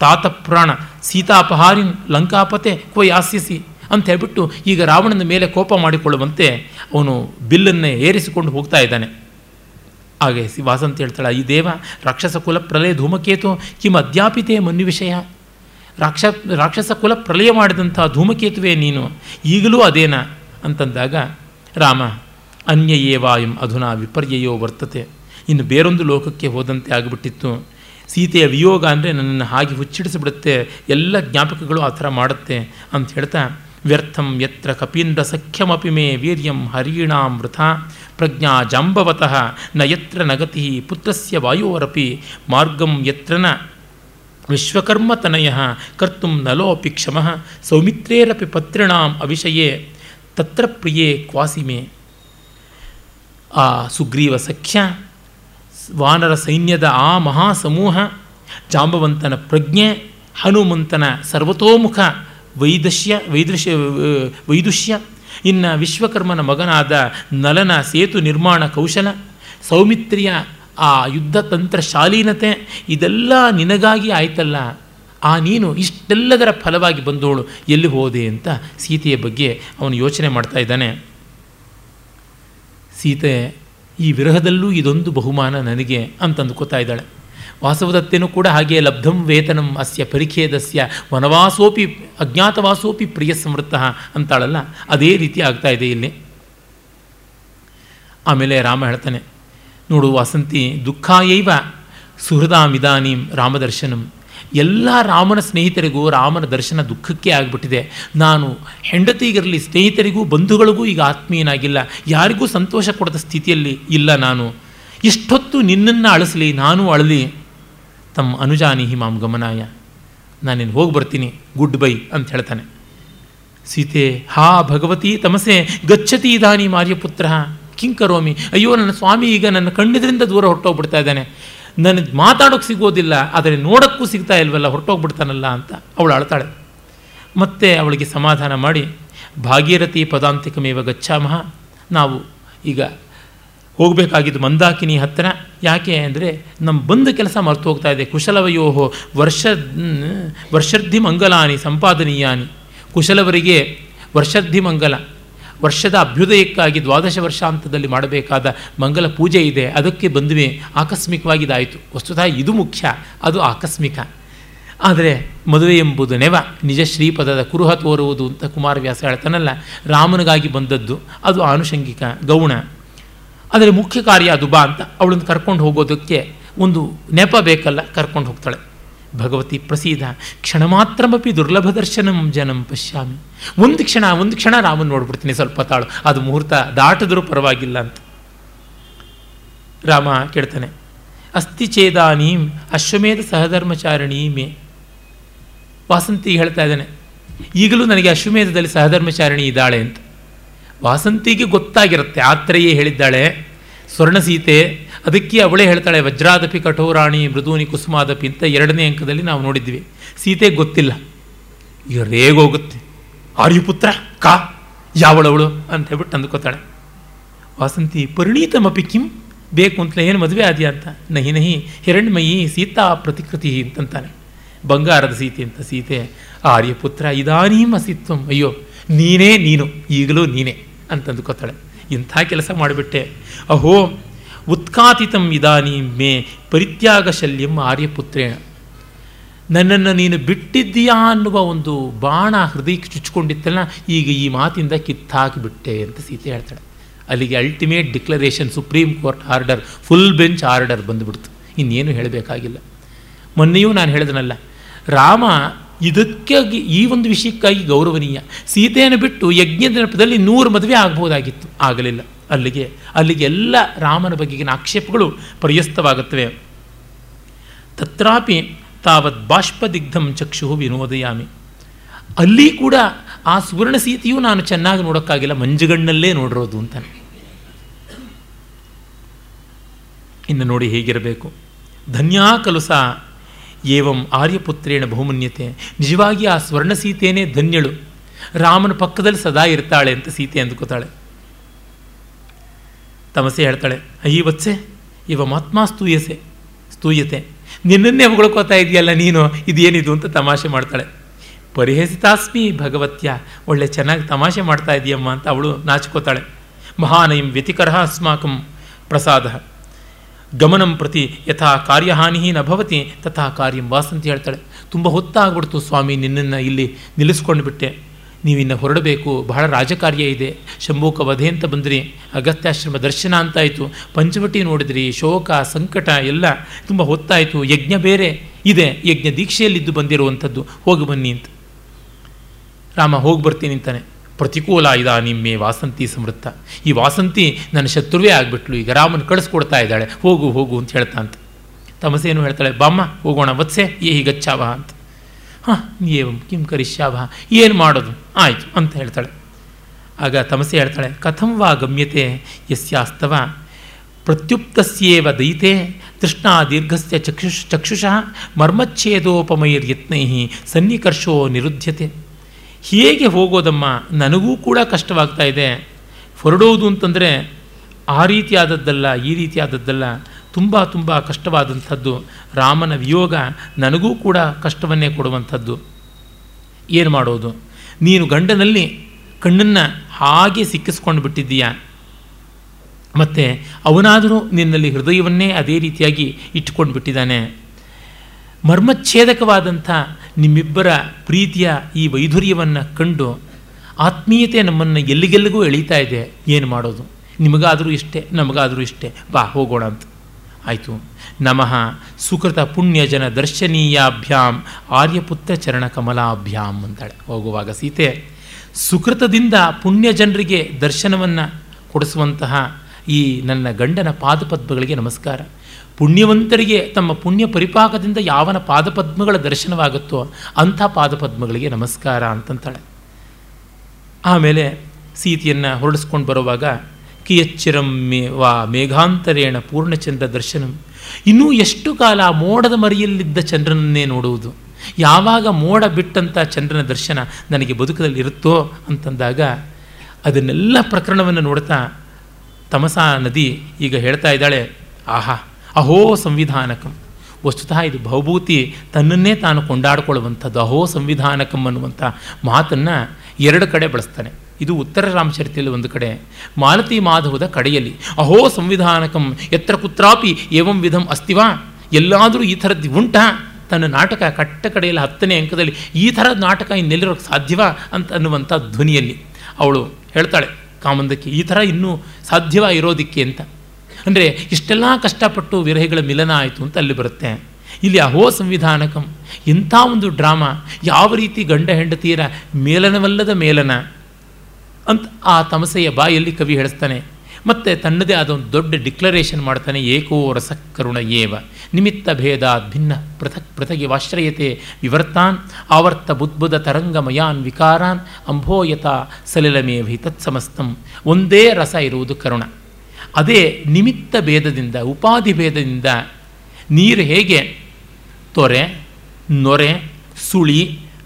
A: ತಾತ ಸೀತಾ ಸೀತಾಪಹಾರಿನ್ ಲಂಕಾಪತೆ ಕೋ ಯಾಸ್ಯಸಿ ಅಂತ ಹೇಳ್ಬಿಟ್ಟು ಈಗ ರಾವಣನ ಮೇಲೆ ಕೋಪ ಮಾಡಿಕೊಳ್ಳುವಂತೆ ಅವನು ಬಿಲ್ಲನ್ನೇ ಏರಿಸಿಕೊಂಡು ಹೋಗ್ತಾ ಇದ್ದಾನೆ. ಹಾಗೆ ವಾಸಂತ ಹೇಳ್ತಾಳೆ, ಈ ದೇವ ರಾಕ್ಷಸ ಕುಲ ಪ್ರಲಯ ಧೂಮಕೇತು ಕಿಮ್ ಅಧ್ಯಾಪಿತೆ ಮನ್ಯು ವಿಷಯ. ರಾಕ್ಷ, ರಾಕ್ಷಸ ಕುಲ ಪ್ರಲಯ ಮಾಡಿದಂಥ ಧೂಮಕೇತುವೆ ನೀನು, ಈಗಲೂ ಅದೇನಾ? ಅಂತಂದಾಗ ರಾಮ ಅನ್ಯಯೇ ವಾಯಂ ಅಧುನಾ ವಿಪರ್ಯಯೋ ವರ್ತತೆ. ಇನ್ನು ಬೇರೊಂದು ಲೋಕಕ್ಕೆ ಹೋದಂತೆ ಆಗಿಬಿಟ್ಟಿತ್ತು. ಸೀತೆಯ ವಿಯೋಗ ಅಂದರೆ ನನ್ನನ್ನು ಹಾಗೆ ಹುಚ್ಚಿಡಿಸಿಬಿಡುತ್ತೆ, ಎಲ್ಲ ಜ್ಞಾಪಕಗಳು ಆ ಥರ ಮಾಡುತ್ತೆ ಅಂತ ಹೇಳ್ತಾ, ವ್ಯರ್ಥಂ ಯತ್ರ ಕಪೀಂದ್ರ ಸಖ್ಯಮಪಿ ಮೇ ವೀರ್ಯಂ ಹರೀಣಾಂ ವೃಥ, ಪ್ರಜ್ಞಾ ಜಾಂಬವತಃ ನ ಯತ್ರ ನಗತಿ ಪುತ್ರಸ್ಯ ವಾಯೋರಪಿ, ಮಾರ್ಗಂ ಯತ್ರ ನ ವಿಶ್ವಕರ್ಮತನಯ ಕರ್ತು ನಲೋಪಿ ಕ್ಷಮ, ಸೌಮಿತ್ರೇರಪಿ ಪತ್ರಿಣಾಂ ಅವಿಷಯೇ, ತತ್ರ ಪ್ರಿಯೇ ಕ್ವಾಸಿಮೆ. ಆ ಸುಗ್ರೀವ ಸಖ್ಯ, ವಾನರ ಸೈನ್ಯದ ಆ ಮಹಾಸಮೂಹ, ಜಾಂಬವಂತನ ಪ್ರಜ್ಞೆ, ಹನುಮಂತನ ಸರ್ವತೋಮುಖ ವೈದಶ್ಯ, ವೈದೃಶ್ಯ ವೈದುಷ್ಯ, ಇನ್ನು ವಿಶ್ವಕರ್ಮನ ಮಗನಾದ ನಲನ ಸೇತು ನಿರ್ಮಾಣ ಕೌಶಲ, ಸೌಮಿತ್ರಿಯ ಆ ಯುದ್ಧ ತಂತ್ರ ಶಾಲೀನತೆ, ಇದೆಲ್ಲ ನಿನಗಾಗಿ ಆಯ್ತಲ್ಲ. ಆ ನೀನು ಇಷ್ಟೆಲ್ಲದರ ಫಲವಾಗಿ ಬಂದೋಳು, ಎಲ್ಲಿ ಹೋದೆ ಅಂತ ಸೀತೆಯ ಬಗ್ಗೆ ಅವನು ಯೋಚನೆ ಮಾಡ್ತಾ ಇದ್ದಾನೆ. ಸೀತೆ ಈ ವಿರಹದಲ್ಲೂ ಇದೊಂದು ಬಹುಮಾನ ನನಗೆ ಅಂತಂದುಕೊತಾ ಇದ್ದಾಳೆ. ವಾಸವದತ್ತೆನೂ ಕೂಡ ಹಾಗೆ ಲಬ್ಧಂ ವೇತನಂ ಅಸ್ಯ ಪರಿಖೇದಸ್ಯ ವನವಾಸೋಪಿ ಅಜ್ಞಾತವಾಸೋಪಿ ಪ್ರಿಯ ಸಮೃದ್ಧ ಅಂತಾಳಲ್ಲ, ಅದೇ ರೀತಿ ಆಗ್ತಾ ಇದೆ ಇಲ್ಲಿ. ಆಮೇಲೆ ರಾಮ ಹೇಳ್ತಾನೆ, ನೋಡು ವಾಸಂತಿ, ದುಃಖಾಯೈವ ಸುಹೃದಾಮಿದಾನೀಂ ರಾಮದರ್ಶನಂ. ಎಲ್ಲ ರಾಮನ ಸ್ನೇಹಿತರಿಗೂ ರಾಮನ ದರ್ಶನ ದುಃಖಕ್ಕೆ ಆಗಿಬಿಟ್ಟಿದೆ. ನಾನು ಹೆಂಡತಿಗಿರಲಿ, ಸ್ನೇಹಿತರಿಗೂ, ಬಂಧುಗಳಿಗೂ ಈಗ ಆತ್ಮೀಯನಾಗಿಲ್ಲ. ಯಾರಿಗೂ ಸಂತೋಷ ಕೊಡದ ಸ್ಥಿತಿಯಲ್ಲಿ ಇಲ್ಲ ನಾನು. ಇಷ್ಟೊತ್ತು ನಿನ್ನನ್ನು ಅಳಿಸಲಿ, ನಾನು ಅಳಲಿ. ತಮ್ಮ ಅನುಜಾನಿ ಮಾಮ್ ಗಮನಾಯ. ನಾನಿನ್ನು ಹೋಗಿ ಬರ್ತೀನಿ, ಗುಡ್ ಬೈ ಅಂತ ಹೇಳ್ತಾನೆ. ಸೀತೆ, ಹಾ ಭಗವತಿ ತಮಸೆ, ಗಚ್ಚತಿ ಇದಾನಿ ಮಾರ್ಯಪುತ್ರ. ಕಿಂಕರೋಮಿ, ಅಯ್ಯೋ ನನ್ನ ಸ್ವಾಮಿ ಈಗ ನನ್ನ ಕಣ್ಣಿದ್ರಿಂದ ದೂರ ಹೊರಟೋಗ್ಬಿಡ್ತಾ ಇದ್ದಾನೆ. ನನಗೆ ಮಾತಾಡೋಕೆ ಸಿಗೋದಿಲ್ಲ, ಆದರೆ ನೋಡೋಕ್ಕೂ ಸಿಗ್ತಾ ಇಲ್ವಲ್ಲ, ಹೊರಟೋಗ್ಬಿಡ್ತಾನಲ್ಲ ಅಂತ ಅವಳು ಅಳ್ತಾಳೆ. ಮತ್ತೆ ಅವಳಿಗೆ ಸಮಾಧಾನ ಮಾಡಿ, ಭಾಗೀರಥಿ ಪದಾಂತಿಕಮೇವ ಗಚ್ಚಾಮಹ ನಾವು ಈಗ ಹೋಗಬೇಕಾಗಿದ್ದು ಮಂದಾಕಿನಿ ಹತ್ತಿರ ಯಾಕೆ ಅಂದರೆ ನಮ್ಮ ಬಂದ ಕೆಲಸ ಮರೆತು ಹೋಗ್ತಾ ಇದೆ. ಕುಶಲವಯೋಹೋ ವರ್ಷ ವರ್ಷರ್ಧಿ ಮಂಗಲಾನಿ ಸಂಪಾದನೀಯಾನಿ. ಕುಶಲವರಿಗೆ ವರ್ಷರ್ಧಿ ಮಂಗಲ ವರ್ಷದ ಅಭ್ಯುದಯಕ್ಕಾಗಿ ದ್ವಾದಶ ವರ್ಷಾಂತದಲ್ಲಿ ಮಾಡಬೇಕಾದ ಮಂಗಲ ಪೂಜೆ ಇದೆ. ಅದಕ್ಕೆ ಬಂದ್ವಿ. ಆಕಸ್ಮಿಕವಾಗಿ ಇದಾಯಿತು ವಸ್ತುತಃ ಇದು ಮುಖ್ಯ. ಅದು ಆಕಸ್ಮಿಕ. ಆದರೆ ಮದುವೆ ಎಂಬುದು ನೆವ. ನಿಜ ಶ್ರೀಪದದ ಕುರುಹ ತೋರುವುದು ಅಂತ ಕುಮಾರವ್ಯಾಸ ಹೇಳ್ತಾನಲ್ಲ, ರಾಮನಿಗಾಗಿ ಬಂದದ್ದು. ಅದು ಆನುಷಂಗಿಕ ಗೌಣ. ಆದರೆ ಮುಖ್ಯ ಕಾರ್ಯ ಅದು ಬಾ ಅಂತ ಅವಳನ್ನು ಕರ್ಕೊಂಡು ಹೋಗೋದಕ್ಕೆ ಒಂದು ನೆಪ ಬೇಕಲ್ಲ, ಕರ್ಕೊಂಡು ಹೋಗ್ತಾಳೆ. ಭಗವತಿ ಪ್ರಸೀದ, ಕ್ಷಣ ಮಾತ್ರಮಪಿ ದುರ್ಲಭ ದರ್ಶನಂ ಜನಂ ಪಶ್ಯಾಮಿ. ಒಂದು ಕ್ಷಣ ಒಂದು ಕ್ಷಣ ರಾಮನ್ ನೋಡ್ಬಿಡ್ತೀನಿ ಸ್ವಲ್ಪ ತಾಳು. ಅದು ಮುಹೂರ್ತ ದಾಟಿದ್ರೂ ಪರವಾಗಿಲ್ಲ ಅಂತ. ರಾಮ ಕೇಳ್ತಾನೆ, ಅಸ್ತಿ ಚೇದಾನೀಂ ಅಶ್ವಮೇಧ ಸಹಧರ್ಮಚಾರಿಣಿ ಮೇ ವಾಸಂತಿ ಹೇಳ್ತಾ ಇದ್ದಾನೆ, ಈಗಲೂ ನನಗೆ ಅಶ್ವಮೇಧದಲ್ಲಿ ಸಹಧರ್ಮಚಾರಿಣಿ ಇದ್ದಾಳೆ ಅಂತ. ವಾಸಂತಿಗೆ ಗೊತ್ತಾಗಿರುತ್ತೆ ಆತ್ರೆಯೇ ಹೇಳಿದ್ದಾಳೆ. ಸ್ವರ್ಣಸೀತೆ ಅದಕ್ಕೆ ಅವಳೇ ಹೇಳ್ತಾಳೆ, ವಜ್ರಾದಪಿ ಕಠೋರಾಣಿ ಮೃದೂನಿ ಕುಸುಮಾದಪಿ ಅಂತ ಎರಡನೇ ಅಂಕದಲ್ಲಿ ನಾವು ನೋಡಿದ್ವಿ. ಸೀತೆ ಗೊತ್ತಿಲ್ಲ. ಈಗ ರೇಗೋಗುತ್ತೆ ಆರ್ಯಪುತ್ರ ಕಾ? ಯಾವಳವಳು? ಅಂತ ಹೇಳ್ಬಿಟ್ಟು ಅಂದ್ಕೋತಾಳೆ. ವಾಸಂತಿ, ಪರಿಣೀತಮಪಿ ಕಿಂ? ಬೇಕು ಅಂತಲೇ ಏನು ಮದುವೆ ಆದ್ಯಾ ಅಂತ? ನಹಿ ನಹಿ, ಹಿರಣ್ಮಯಿ ಸೀತಾ ಪ್ರತಿಕೃತಿ ಅಂತಂತಾನೆ. ಬಂಗಾರದ ಸೀತೆ ಅಂತ ಸೀತೆ ಆರ್ಯಪುತ್ರ ಇದಾನೀಮ ಅಸಿತ್ವಂ ಅಯ್ಯೋ, ನೀನೇ ನೀನು, ಈಗಲೂ ನೀನೇ ಅಂತಂದುಕೊತಾಳೆ ಇಂಥ ಕೆಲಸ ಮಾಡಿಬಿಟ್ಟೆ. ಅಹೋ ಉತ್ಕಾತಿತಂ ಇದಾನಿ ಮೇ ಪರಿತ್ಯಾಗ ಶಲ್ಯಂ ಆರ್ಯಪುತ್ರೇಣ. ನನ್ನನ್ನು ನೀನು ಬಿಟ್ಟಿದ್ದೀಯಾ ಅನ್ನುವ ಒಂದು ಬಾಣ ಹೃದಯಕ್ಕೆ ಚುಚ್ಚಿಕೊಂಡಿತ್ತಲ್ಲ, ಈಗ ಈ ಮಾತಿಂದ ಕಿತ್ತಾಕಿಬಿಟ್ಟೆ ಅಂತ ಸೀತೆ ಹೇಳ್ತಾಳೆ. ಅಲ್ಲಿಗೆ ultimate declaration supreme court order full bench order ಬಂದುಬಿಡ್ತು. ಇನ್ನೇನು ಹೇಳಬೇಕಾಗಿಲ್ಲ. ಮೊನ್ನೆಯೂ ನಾನು ಹೇಳಿದನಲ್ಲ, ರಾಮ ಇದಕ್ಕಾಗಿ ಈ ಒಂದು ವಿಷಯಕ್ಕಾಗಿ ಗೌರವನೀಯ. ಸೀತೆಯನ್ನು ಬಿಟ್ಟು ಯಜ್ಞದ ನೆನಪದಲ್ಲಿ ನೂರು ಮದುವೆ ಆಗ್ಬೋದಾಗಿತ್ತು ಆಗಲಿಲ್ಲ. ಅಲ್ಲಿಗೆ ಅಲ್ಲಿಗೆ ಎಲ್ಲ ರಾಮನ ಬಗೆಗಿನ ಆಕ್ಷೇಪಗಳು ಪರ್ಯಸ್ತವಾಗುತ್ತವೆ. ತತ್ರಾಪಿ ತಾವತ್ ಬಾಷ್ಪದಿಗ್ಧಂ ಚಕ್ಷು ವಿನೋದಯಾಮಿ. ಅಲ್ಲಿ ಕೂಡ ಆ ಸುವರ್ಣ ಸೀತೆಯೂ ನಾನು ಚೆನ್ನಾಗಿ ನೋಡೋಕ್ಕಾಗಿಲ್ಲ, ಮಂಜುಗಣ್ಣಲ್ಲೇ ನೋಡಿರೋದು ಅಂತಾನೆ. ಇನ್ನು ನೋಡಿ ಹೇಗಿರಬೇಕು. ಧನ್ಯಾ ಕಲುಸ ಏವಂ ಆರ್ಯಪುತ್ರೇಣ ಬಹುಮನ್ಯತೆ. ನಿಜವಾಗಿ ಆ ಸ್ವರ್ಣ ಸೀತೆಯೇ ಧನ್ಯಳು. ರಾಮನ ಪಕ್ಕದಲ್ಲಿ ಸದಾ ಇರ್ತಾಳೆ ಅಂತ ಸೀತೆ ಅಂದ್ಕೋತಾಳೆ. ತಮಸೆ ಹೇಳ್ತಾಳೆ, ಅಯ್ಯ, ವತ್ಸೆ, ಇವ ಮಾತ್ಮ ಸ್ತೂಯಸೆ, ಸ್ತೂಯತೆ. ನಿನ್ನನ್ನೇ ಹೊಗಳ್ಕೋತಾ ಇದೆಯಲ್ಲ ನೀನು, ಇದೇನಿದು ಅಂತ ತಮಾಷೆ ಮಾಡ್ತಾಳೆ. ಪರಿಹಸಿತಾಸ್ಮಿ ಭಗವತ್ಯ, ಒಳ್ಳೆ ಚೆನ್ನಾಗಿ ತಮಾಷೆ ಮಾಡ್ತಾ ಇದೆಯಮ್ಮ ಅಂತ ಅವಳು ನಾಚ್ಕೋತಾಳೆ. ಮಹಾನಯಂ ವ್ಯತಿಕರ ಅಸ್ಮಾಕಂ ಪ್ರಸಾದ. ಗಮನಂ ಪ್ರತಿ ಯಥಾ ಕಾರ್ಯಹಾನಿ ನಭವತಿ ತಥಾ ಕಾರ್ಯಂ ವಾಸಂತ ಹೇಳ್ತಾಳೆ. ತುಂಬ ಹೊತ್ತಾಗ್ಬಿಡ್ತು ಸ್ವಾಮಿ ನಿನ್ನನ್ನು ಇಲ್ಲಿ ನಿಲ್ಲಿಸ್ಕೊಂಡು ಬಿಟ್ಟೆ ನೀವಿನ್ನು ಹೊರಡಬೇಕು. ಬಹಳ ರಾಜಕಾರ್ಯ ಇದೆ. ಶಂಭೂಕ ವಧೆ ಅಂತ ಬಂದ್ರಿ. ಅಗತ್ಯಾಶ್ರಮ ದರ್ಶನ ಅಂತಾಯಿತು ಪಂಚವಟಿ ನೋಡಿದ್ರಿ. ಶೋಕ, ಸಂಕಟ ಎಲ್ಲ ತುಂಬ ಹೊತ್ತಾಯಿತು. ಯಜ್ಞ ಬೇರೆ ಇದೆ. ಯಜ್ಞ ದೀಕ್ಷೆಯಲ್ಲಿದ್ದು ಬಂದಿರುವಂಥದ್ದು. ಹೋಗಿ ಬನ್ನಿ ಅಂತ. ರಾಮ ಹೋಗಿ ಬರ್ತೀನಿ ಅಂತಾನೆ. ಪ್ರತಿಕೂಲ ಇದ ನಿಮ್ಮೆ ವಾಸಂತಿ ಸಮೃದ್ಧ ಈ ವಾಸಂತಿ ನನ್ನ ಶತ್ರುವೇ ಆಗಿಬಿಟ್ಲು. ಈಗ ರಾಮನ ಕಳಿಸ್ಕೊಡ್ತಾ ಇದ್ದಾಳೆ. ಹೋಗು ಹೋಗು ಅಂತ ಹೇಳ್ತಾ ಅಂತ. ತಮಸೇನು ಹೇಳ್ತಾಳೆ? ಬಾಮ್ಮ, ಹೋಗೋಣ, ವತ್ಸೆ ಏ ಅಂತ. ಹಾಂ ಏವಂ ಕಿಂ ಕರಿಷ್ಯಾವ ಏನು ಮಾಡೋದು? ಆಯಿತು, ಅಂತ ಹೇಳ್ತಾಳೆ. ಆಗ ತಮಸೆ ಹೇಳ್ತಾಳೆ, ಕಥಂ ವಾ ಗಮ್ಯತೆ ಯಸ್ಯಾಸ್ತವ? ಪ್ರತ್ಯುಕ್ತಸ್ಯೇವ ದಯಿತೆ? ತೃಷ್ಣಾ ದೀರ್ಘಸ್ಯ ಚಕ್ಷುಷ್, ಚಕ್ಷುಷಃ? ಮರ್ಮಚ್ಛೇದೋಪಮೈರ್ಯತ್ನೈ ಸನ್ನಿಕರ್ಷೋ ನಿರುದ್ಯತೆ ಹೇಗೆ ಹೋಗೋದಮ್ಮ? ನನಗೂ ಕೂಡ ಕಷ್ಟವಾಗ್ತಾ ಇದೆ. ಹೊರಡೋದು ಅಂತಂದರೆ ಆ ರೀತಿಯಾದದ್ದಲ್ಲ, ಈ ರೀತಿಯಾದದ್ದಲ್ಲ. ತುಂಬ ತುಂಬ ಕಷ್ಟವಾದಂಥದ್ದು. ರಾಮನ ವಿಯೋಗ ನನಗೂ ಕೂಡ ಕಷ್ಟವನ್ನೇ ಕೊಡುವಂಥದ್ದು. ಏನು ಮಾಡೋದು? ನೀನು ಗಂಡನಲ್ಲಿ ಕಣ್ಣನ್ನು ಹಾಗೆ ಸಿಕ್ಕಿಸ್ಕೊಂಡು ಬಿಟ್ಟಿದ್ದೀಯ. ಮತ್ತು ಅವನಾದರೂ ನಿನ್ನಲ್ಲಿ ಹೃದಯವನ್ನೇ ಅದೇ ರೀತಿಯಾಗಿ ಇಟ್ಟುಕೊಂಡು ಬಿಟ್ಟಿದ್ದಾನೆ. ಮರ್ಮಚ್ಛೇದಕವಾದಂಥ ನಿಮ್ಮಿಬ್ಬರ ಪ್ರೀತಿಯ ಈ ವೈಧುರ್ಯವನ್ನು ಕಂಡು ಆತ್ಮೀಯತೆ ನಮ್ಮನ್ನು ಎಲ್ಲಿಗೆಲ್ಲಿಗೂ ಎಳೀತಾ ಇದೆ. ಏನು ಮಾಡೋದು? ನಿಮಗಾದರೂ ಇಷ್ಟೇ, ನಮಗಾದರೂ ಇಷ್ಟೇ. ಬಾ, ಹೋಗೋಣ ಅಂತ. ಆಯಿತು. ನಮಃ ಸುಕೃತ ಪುಣ್ಯಜನ ದರ್ಶನೀಯಾಭ್ಯಾಂ ಆರ್ಯಪುತ್ರ ಚರಣ ಕಮಲಾಭ್ಯಾಂ ಅಂತಾಳೆ. ಹೋಗುವಾಗ ಸೀತೆ, ಸುಕೃತದಿಂದ ಪುಣ್ಯ ಜನರಿಗೆ ದರ್ಶನವನ್ನು ಕೊಡಿಸುವಂತಹ ಈ ನನ್ನ ಗಂಡನ ಪಾದಪದ್ಮಗಳಿಗೆ ನಮಸ್ಕಾರ. ಪುಣ್ಯವಂತರಿಗೆ ತಮ್ಮ ಪುಣ್ಯ ಪರಿಪಾಕದಿಂದ ಯಾವನ ಪಾದಪದ್ಮಗಳ ದರ್ಶನವಾಗುತ್ತೋ ಅಂಥ ಪಾದಪದ್ಮಗಳಿಗೆ ನಮಸ್ಕಾರ ಅಂತಂತಾಳೆ. ಆಮೇಲೆ ಸೀತೆಯನ್ನು ಹೊರಡಿಸ್ಕೊಂಡು ಬರುವಾಗ ಕಿಯಚ್ಚಿರಂ ಮೇ, ವಾ ಮೇಘಾಂತರೇಣ ಪೂರ್ಣಚಂದ್ರ ದರ್ಶನಂ. ಇನ್ನೂ ಎಷ್ಟು ಕಾಲ ಮೋಡದ ಮರಿಯಲ್ಲಿದ್ದ ಚಂದ್ರನನ್ನೇ ನೋಡುವುದು? ಯಾವಾಗ ಮೋಡ ಬಿಟ್ಟಂಥ ಚಂದ್ರನ ದರ್ಶನ ನನಗೆ ಬದುಕದಲ್ಲಿ ಇರುತ್ತೋ ಅಂತಂದಾಗ ಅದನ್ನೆಲ್ಲ ಪ್ರಕರಣವನ್ನು ನೋಡ್ತಾ ತಮಸಾ ನದಿ ಈಗ ಹೇಳ್ತಾ ಇದ್ದಾಳೆ, ಆಹಾ, ಅಹೋ ಸಂವಿಧಾನಕಂ. ವಸ್ತುತಃ ಇದು ಭವಭೂತಿ ತನ್ನನ್ನೇ ತಾನು ಕೊಂಡಾಡ್ಕೊಳ್ಳುವಂಥದ್ದು. ಅಹೋ ಸಂವಿಧಾನಕಂ ಅನ್ನುವಂಥ ಮಾತನ್ನು ಎರಡು ಕಡೆ ಬಳಸ್ತಾನೆ. ಇದು ಉತ್ತರ ರಾಮಚರಿತೆಯಲ್ಲಿ ಒಂದು ಕಡೆ. ಮಾಲತಿ ಮಾಧವದ ಕಡೆಯಲ್ಲಿ. ಅಹೋ ಸಂವಿಧಾನಕಂ ಎತ್ತರ ಕುತ್ರಾಪಿ ಏವಂ ವಿಧಂ ಅಸ್ತಿವಾ. ಎಲ್ಲಾದರೂ ಈ ಥರದ್ದು ಉಂಟಾ? ತನ್ನ ನಾಟಕ ಕಟ್ಟ ಕಡೆಯಲ್ಲಿ ಹತ್ತನೇ ಅಂಕದಲ್ಲಿ ಈ ಥರದ ನಾಟಕ ಇನ್ನೆಲ್ಲಿರೋಕ್ಕೆ ಸಾಧ್ಯವಾ? ಅಂತ ಅನ್ನುವಂಥ ಧ್ವನಿಯಲ್ಲಿ ಅವಳು ಹೇಳ್ತಾಳೆ, ಕಾಮಂದಕ್ಕೆ ಈ ಥರ ಇನ್ನೂ ಸಾಧ್ಯವ ಇರೋದಿಕ್ಕೆ ಅಂತ. ಅಂದರೆ, ಇಷ್ಟೆಲ್ಲ ಕಷ್ಟಪಟ್ಟು ವಿರಹಿಗಳ ಮಿಲನ ಆಯಿತು ಅಂತ ಅಲ್ಲಿ ಬರುತ್ತೆ. ಇಲ್ಲಿ ಅಹೋ ಸಂವಿಧಾನಕಂ ಇಂಥ ಒಂದು ಡ್ರಾಮಾ, ಯಾವ ರೀತಿ ಗಂಡ ಹೆಂಡತಿಯರ ಮೇಲನವಲ್ಲದ ಮೇಲನ? ಅಂತ ಆ ತಮಸೆಯ ಬಾಯಲ್ಲಿ ಕವಿ ಹೇಳಿಸ್ತಾನೆ, ಮತ್ತು ತನ್ನದೇ ಆದ ಒಂದು ದೊಡ್ಡ ಡಿಕ್ಲರೇಷನ್ ಮಾಡ್ತಾನೆ, ಏಕೋ ರಸ ಕರುಣ ಏವ ನಿಮಿತ್ತ ಭೇದ ಭಿನ್ನ ಪೃಥಕ್ ಪೃಥಗಿ ವಾಶ್ರಯತೆ ವಿವರ್ತಾನ್, ಆವರ್ತ ಬುದ್ಬುದ ತರಂಗಮಯಾನ್ ವಿಕಾರಾನ್, ಅಂಭೋಯತ ಸಲಿಲಮೇವಿ ತತ್ಸಮಸ್ತಂ, ಒಂದೇ ರಸ ಇರುವುದು ಕರುಣ. ಅದೇ ನಿಮಿತ್ತ ಭೇದದಿಂದ, ಉಪಾಧಿ ಭೇದದಿಂದ ನೀರು ಹೇಗೆ ತೊರೆ, ನೊರೆ, ಸುಳಿ,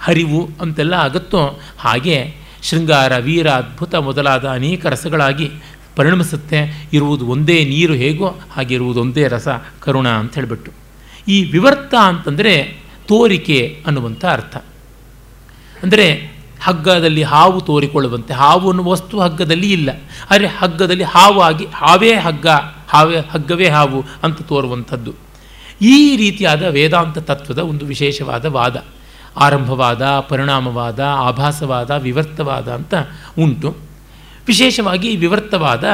A: ಹರಿವು ಅಂತೆಲ್ಲ ಆಗುತ್ತೋ ಹಾಗೆ ಶೃಂಗಾರ, ವೀರ, ಅದ್ಭುತ ಮೊದಲಾದ ಅನೇಕ ರಸಗಳಾಗಿ ಪರಿಣಮಿಸುತ್ತೆ. ಇರುವುದು ಒಂದೇ ನೀರು ಹೇಗೋ ಹಾಗಿರುವುದು ಒಂದೇ ರಸ, ಕರುಣ ಅಂತ ಹೇಳಿಬಿಟ್ಟು. ಈ ವಿವರ್ತ ಅಂತಂದರೆ ತೋರಿಕೆ ಅನ್ನುವಂಥ ಅರ್ಥ. ಅಂದರೆ ಹಗ್ಗದಲ್ಲಿ ಹಾವು ತೋರಿಕೊಳ್ಳುವಂತೆ, ಹಾವು ಅನ್ನುವ ವಸ್ತು ಹಗ್ಗದಲ್ಲಿ ಇಲ್ಲ. ಆದರೆ ಹಗ್ಗದಲ್ಲಿ ಹಾವು ಆಗಿ ಹಾವೇ ಹಗ್ಗ, ಹಾವೇ, ಹಗ್ಗವೇ ಹಾವು ಅಂತ ತೋರುವಂಥದ್ದು. ಈ ರೀತಿಯಾದ ವೇದಾಂತ ತತ್ವದ ಒಂದು ವಿಶೇಷವಾದ ವಾದ. ಆರಂಭವಾದ, ಪರಿಣಾಮವಾದ, ಆಭಾಸವಾದ, ವಿವರ್ತವಾದ ಅಂತ ಉಂಟು. ವಿಶೇಷವಾಗಿ ವಿವರ್ತವಾದ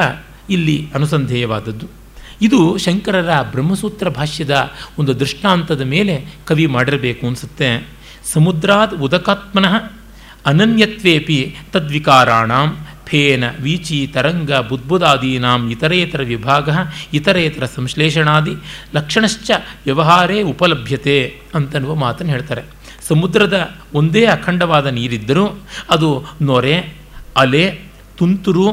A: ಇಲ್ಲಿ ಅನುಸಂಧೇಯವಾದದ್ದು. ಇದು ಶಂಕರರ ಬ್ರಹ್ಮಸೂತ್ರ ಭಾಷ್ಯದ ಒಂದು ದೃಷ್ಟಾಂತದ ಮೇಲೆ ಕವಿ ಮಾಡಿರಬೇಕು ಅನಿಸುತ್ತೆ. ಸಮುದ್ರಾತ್ ಉದಕಾತ್ಮನಃ ಅನನ್ಯತ್ವೇಪಿ ತದ್ವಿಕಾರಾಣಾಂ ಫೇನ ವೀಚಿ ತರಂಗ ಬುದ್ಬುದಾದೀನಾಂ ಇತರೇತರ ವಿಭಾಗ ಇತರೇತರ ಸಂಶ್ಲೇಷಣಾದಿ ಲಕ್ಷಣಶ್ಚ ವ್ಯವಹಾರೇ ಉಪಲಭ್ಯತೆ ಅಂತನ್ನುವ ಮಾತನ್ನು ಹೇಳ್ತಾರೆ. ಸಮುದ್ರದ ಒಂದೇ ಅಖಂಡವಾದ ನೀರಿದ್ದರೂ ಅದು ನೊರೆ, ಅಲೆ, ತುಂತುರು,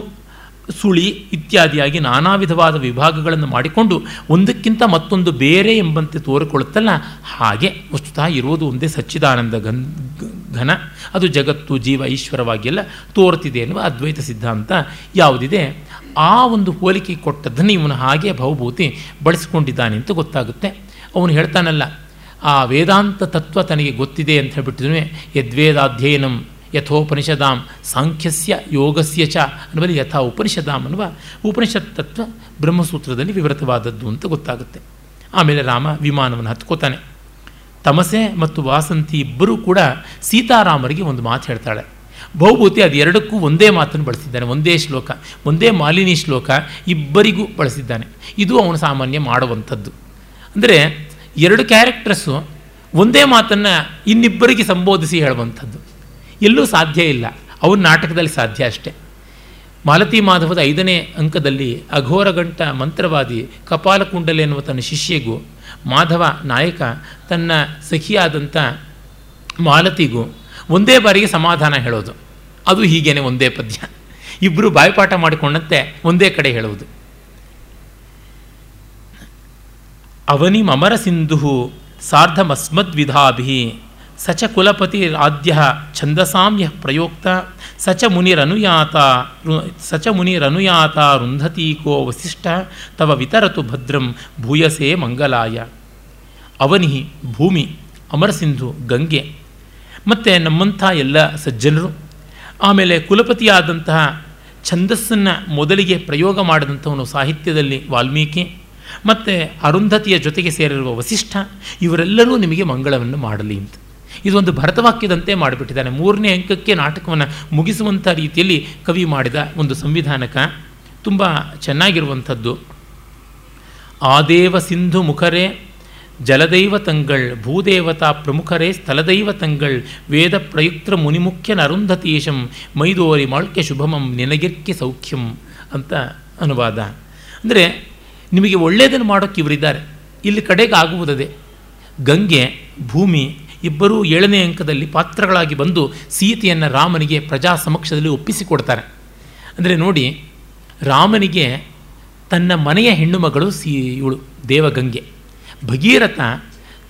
A: ಸುಳಿ ಇತ್ಯಾದಿಯಾಗಿ ನಾನಾ ವಿಧವಾದ ವಿಭಾಗಗಳನ್ನು ಮಾಡಿಕೊಂಡು ಒಂದಕ್ಕಿಂತ ಮತ್ತೊಂದು ಬೇರೆ ಎಂಬಂತೆ ತೋರಿಕೊಳ್ಳುತ್ತಲ್ಲ, ಹಾಗೆ ವಸ್ತುತಃ ಇರುವುದು ಒಂದೇ ಸಚ್ಚಿದಾನಂದ ಗನ್ ಘನ, ಅದು ಜಗತ್ತು ಜೀವ ಈಶ್ವರವಾಗಿಯೆಲ್ಲ ತೋರ್ತಿದೆ ಎನ್ನುವ ಅದ್ವೈತ ಸಿದ್ಧಾಂತ ಯಾವುದಿದೆ? ಆ ಒಂದು ಹೋಲಿಕೆ ಕೊಟ್ಟದ್ದನ್ನು ಇವನು ಹಾಗೆ ಭವಭೂತಿ ಬಳಸಿಕೊಂಡಿದ್ದಾನೆ ಅಂತ ಗೊತ್ತಾಗುತ್ತೆ. ಅವನು ಹೇಳ್ತಾನಲ್ಲ ಆ ವೇದಾಂತ ತತ್ವ ತನಗೆ ಗೊತ್ತಿದೆ ಅಂತ ಹೇಳ್ಬಿಟ್ಟಿದ್ರೆ ಯದ್ವೇದಾಧ್ಯಯನಂ ಯಥೋಪನಿಷದಾಂ, ಸಾಂಖ್ಯಸ್ಯ ಯೋಗಸ್ಯ ಚ ಅನ್ನುವಲ್ಲಿ ಯಥಾ ಉಪನಿಷದಾಂ ಅನ್ನುವ ಉಪನಿಷತ್ ತತ್ವ ಬ್ರಹ್ಮಸೂತ್ರದಲ್ಲಿ ವಿವೃತವಾದದ್ದು ಅಂತ ಗೊತ್ತಾಗುತ್ತೆ. ಆಮೇಲೆ ರಾಮ ವಿಮಾನವನ್ನು ಹತ್ಕೋತಾನೆ. ತಮಸೆ ಮತ್ತು ವಾಸಂತಿ ಇಬ್ಬರೂ ಕೂಡ ಸೀತಾರಾಮರಿಗೆ ಒಂದು ಮಾತು ಹೇಳ್ತಾಳೆ. ಬಹುಭೂತಿ ಅದು ಎರಡಕ್ಕೂ ಒಂದೇ ಮಾತನ್ನು ಬಳಸಿದ್ದಾನೆ, ಒಂದೇ ಶ್ಲೋಕ, ಒಂದೇ ಮಾಲಿನಿ ಶ್ಲೋಕ ಇಬ್ಬರಿಗೂ ಬಳಸಿದ್ದಾನೆ. ಇದು ಅವನು ಸಾಮಾನ್ಯ ಮಾಡುವಂಥದ್ದು. ಅಂದರೆ ಎರಡು ಕ್ಯಾರೆಕ್ಟರ್ಸು ಒಂದೇ ಮಾತನ್ನು ಇನ್ನಿಬ್ಬರಿಗೆ ಸಂಬೋಧಿಸಿ ಹೇಳುವಂಥದ್ದು. ಎಲ್ಲೂ ಸಾಧ್ಯ ಇಲ್ಲ. ಅವ್ರ ನಾಟಕದಲ್ಲಿ ಸಾಧ್ಯ ಅಷ್ಟೆ. ಮಾಲತಿ ಮಾಧವದ ಐದನೇ ಅಂಕದಲ್ಲಿ ಅಘೋರಗಂಟ ಮಂತ್ರವಾದಿ ಕಪಾಲಕುಂಡಲೆ ಎನ್ನುವ ತನ್ನ ಶಿಷ್ಯಗೂ, ಮಾಧವ ನಾಯಕ ತನ್ನ ಸಖಿಯಾದಂಥ ಮಾಲತಿಗೂ ಒಂದೇ ಬಾರಿಗೆ ಸಮಾಧಾನ ಹೇಳೋದು. ಅದು ಹೀಗೇನೆ ಒಂದೇ ಪದ್ಯ. ಇಬ್ಬರು ಬಾಯಿಪಾಠ ಮಾಡಿಕೊಂಡಂತೆ ಒಂದೇ ಕಡೆ ಹೇಳುವುದು. ಅವನಿ ಅಮರ ಸಿಂಧು ಸಾರ್ಧಮಸ್ಮದ್ವಿಧಾಭಿ ಸಚ ಚ ಕುಲಪತಿ ಆದ್ಯ ಛಂದಸಾಮ್ಯ ಪ್ರಯೋಕ್ತ ಸಚ ಮುನಿರನುಯಾತ ಸಚ ಮುನಿರನುಯಾತ ರುಂಧತೀಕೋ ವಸಿಷ್ಠ ತವ ವಿತರತು ಭದ್ರಂ ಭೂಯಸೇ ಮಂಗಲಾಯ. ಅವನಿ ಭೂಮಿ ಅಮರಸಿಂಧು ಗಂಗೆ. ಮತ್ತು ನಮ್ಮಂಥ ಎಲ್ಲ ಸಜ್ಜನರು. ಆಮೇಲೆ ಕುಲಪತಿಯಾದಂತಹ ಛಂದಸ್ಸನ್ನು ಮೊದಲಿಗೆ ಪ್ರಯೋಗ ಮಾಡಿದಂಥವನು ಸಾಹಿತ್ಯದಲ್ಲಿ ವಾಲ್ಮೀಕಿ. ಮತ್ತು ಅರುಂಧತಿಯ ಜೊತೆಗೆ ಸೇರಿರುವ ವಸಿಷ್ಠ, ಇವರೆಲ್ಲರೂ ನಿಮಗೆ ಮಂಗಳವನ್ನು ಮಾಡಲಿ ಅಂತ. ಇದೊಂದು ಭರತವಾಕ್ಯದಂತೆ ಮಾಡಿಬಿಟ್ಟಿದ್ದಾನೆ. ಮೂರನೇ ಅಂಕಕ್ಕೆ ನಾಟಕವನ್ನು ಮುಗಿಸುವಂಥ ರೀತಿಯಲ್ಲಿ ಕವಿ ಮಾಡಿದ ಒಂದು ಸಂವಿಧಾನಕ, ತುಂಬ ಚೆನ್ನಾಗಿರುವಂಥದ್ದು. ಆದೇವ ಸಿಂಧು ಮುಖರೇ, ಜಲದೈವ ತಂಗಳ್ ಭೂದೇವತಾ ಪ್ರಮುಖರೇ ಸ್ಥಳದೈವ ತಂಗಳ್ ವೇದ ಪ್ರಯುಕ್ತ ಮುನಿಮುಖ್ಯನ ಅರುಂಧತೀಶಂ ಮೈದೋರಿ ಮಾಳ್ಕೆ ಶುಭಮಂ, ನಿನಗಿರ್ಕೆ ಸೌಖ್ಯಂ ಅಂತ ಅನುವಾದ. ಅಂದರೆ ನಿಮಗೆ ಒಳ್ಳೆಯದನ್ನು ಮಾಡೋಕ್ಕೆ ಇವರಿದ್ದಾರೆ. ಇಲ್ಲಿ ಕಡೆಗೆ ಆಗುವುದದೇ, ಗಂಗೆ, ಭೂಮಿ ಇಬ್ಬರೂ ಏಳನೇ ಅಂಕದಲ್ಲಿ ಪಾತ್ರಗಳಾಗಿ ಬಂದು ಸೀತೆಯನ್ನು ರಾಮನಿಗೆ ಪ್ರಜಾ ಸಮಕ್ಷದಲ್ಲಿ ಒಪ್ಪಿಸಿಕೊಡ್ತಾರೆ. ಅಂದರೆ ನೋಡಿ, ರಾಮನಿಗೆ ತನ್ನ ಮನೆಯ ಹೆಣ್ಣು ಮಗಳು ಸಿ, ಇವಳು ದೇವಗಂಗೆ. ಭಗೀರಥ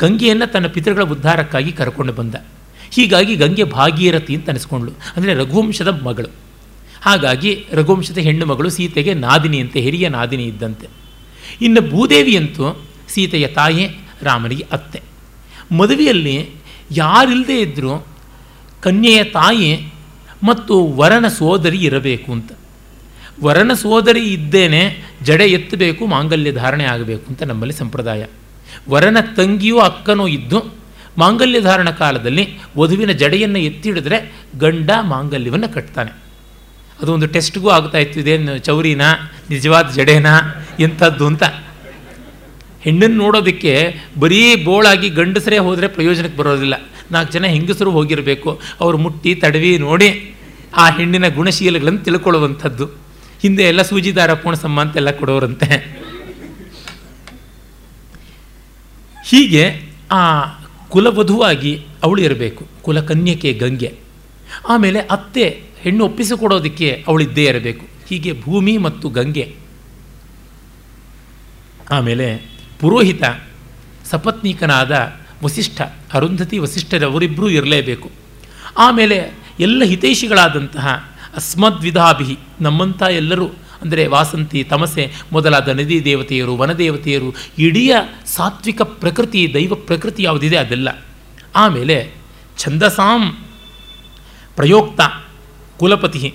A: ಗಂಗೆಯನ್ನು ತನ್ನ ಪಿತೃಗಳ ಉದ್ಧಾರಕ್ಕಾಗಿ ಕರ್ಕೊಂಡು ಬಂದ. ಹೀಗಾಗಿ ಗಂಗೆ ಭಾಗೀರಥಿ ಅಂತ ಅನಿಸ್ಕೊಂಡ್ಳು. ಅಂದರೆ ರಘುವಂಶದ ಮಗಳು. ಹಾಗಾಗಿ ರಘುವಂಶದ ಹೆಣ್ಣು ಮಗಳು ಸೀತೆಗೆ ನಾದಿನಿ ಅಂತೆ, ಹಿರಿಯ ನಾದಿನಿ ಇದ್ದಂತೆ. ಇನ್ನು ಭೂದೇವಿಯಂತೂ ಸೀತೆಯ ತಾಯಿ ರಾಮನಿಗೆ ಅತ್ತೆ. ಮದುವೆಯಲ್ಲಿ ಯಾರಿಲ್ಲದೆ ಇದ್ದರೂ ಕನ್ಯೆಯ ತಾಯಿ ಮತ್ತು ವರನ ಸೋದರಿ ಇರಬೇಕು ಅಂತ. ವರನ ಸೋದರಿ ಇದ್ದೇನೆ, ಜಡೆ ಎತ್ತಬೇಕು, ಮಾಂಗಲ್ಯ ಧಾರಣೆ ಆಗಬೇಕು ಅಂತ ನಮ್ಮಲ್ಲಿ ಸಂಪ್ರದಾಯ. ವರನ ತಂಗಿಯೂ ಅಕ್ಕನೂ ಇದ್ದು, ಮಾಂಗಲ್ಯ ಧಾರಣ ಕಾಲದಲ್ಲಿ ವಧುವಿನ ಜಡೆಯನ್ನು ಎತ್ತಿ ಹಿಡಿದ್ರೆ ಗಂಡ ಮಾಂಗಲ್ಯವನ್ನು ಕಟ್ತಾನೆ. ಅದು ಒಂದು ಟೆಸ್ಟ್ಗೂ ಆಗ್ತಾ ಇತ್ತು, ಇದೇನು ಚೌರಿನಾ, ನಿಜವಾದ ಜಡೆನಾ ಎಂಥದ್ದು ಅಂತ. ಹೆಣ್ಣನ್ನು ನೋಡೋದಕ್ಕೆ ಬರೀ ಬೋಳಾಗಿ ಗಂಡಸರೇ ಹೋದರೆ ಪ್ರಯೋಜನಕ್ಕೆ ಬರೋದಿಲ್ಲ. ನಾಲ್ಕು ಜನ ಹೆಂಗಸರು ಹೋಗಿರಬೇಕು, ಅವರು ಮುಟ್ಟಿ, ತಡವಿ ನೋಡಿ ಆ ಹೆಣ್ಣಿನ ಗುಣಶೀಲಗಳನ್ನು ತಿಳ್ಕೊಳ್ಳುವಂಥದ್ದು. ಹಿಂದೆ ಎಲ್ಲ ಸೂಜಿದಾರ, ಪೋಣಸಮ್ಮ ಅಂತೆಲ್ಲ ಕೊಡೋರಂತೆ. ಹೀಗೆ ಆ ಕುಲವಧುವಾಗಿ ಅವಳು ಇರಬೇಕು, ಕುಲಕನ್ಯಕೆ ಗಂಗೆ. ಆಮೇಲೆ ಅತ್ತೆ ಹೆಣ್ಣು ಒಪ್ಪಿಸಿಕೊಡೋದಕ್ಕೆ ಅವಳಿದ್ದೇ ಇರಬೇಕು. ಹೀಗೆ ಭೂಮಿ ಮತ್ತು ಗಂಗೆ. ಆಮೇಲೆ ಪುರೋಹಿತ, ಸಪತ್ನೀಕನಾದ ವಸಿಷ್ಠ, ಅರುಂಧತಿ ವಸಿಷ್ಠರವರಿಬ್ಬರೂ ಇರಲೇಬೇಕು. ಆಮೇಲೆ ಎಲ್ಲ ಹಿತೈಷಿಗಳಾದಂತಹ ಅಸ್ಮದ್ವಿಧಾಭಿ ನಮ್ಮಂಥ ಎಲ್ಲರೂ, ಅಂದರೆ ವಾಸಂತಿ, ತಮಸೆ ಮೊದಲಾದ ನದಿ ದೇವತೆಯರು ವನದೇವತೆಯರು ಇಡೀ ಸಾತ್ವಿಕ ಪ್ರಕೃತಿ, ದೈವ ಪ್ರಕೃತಿ ಯಾವುದಿದೆ ಅದೆಲ್ಲ. ಆಮೇಲೆ ಛಂದಸಾಂ ಪ್ರಯೋಕ್ತ. ಕುಲಪತಿ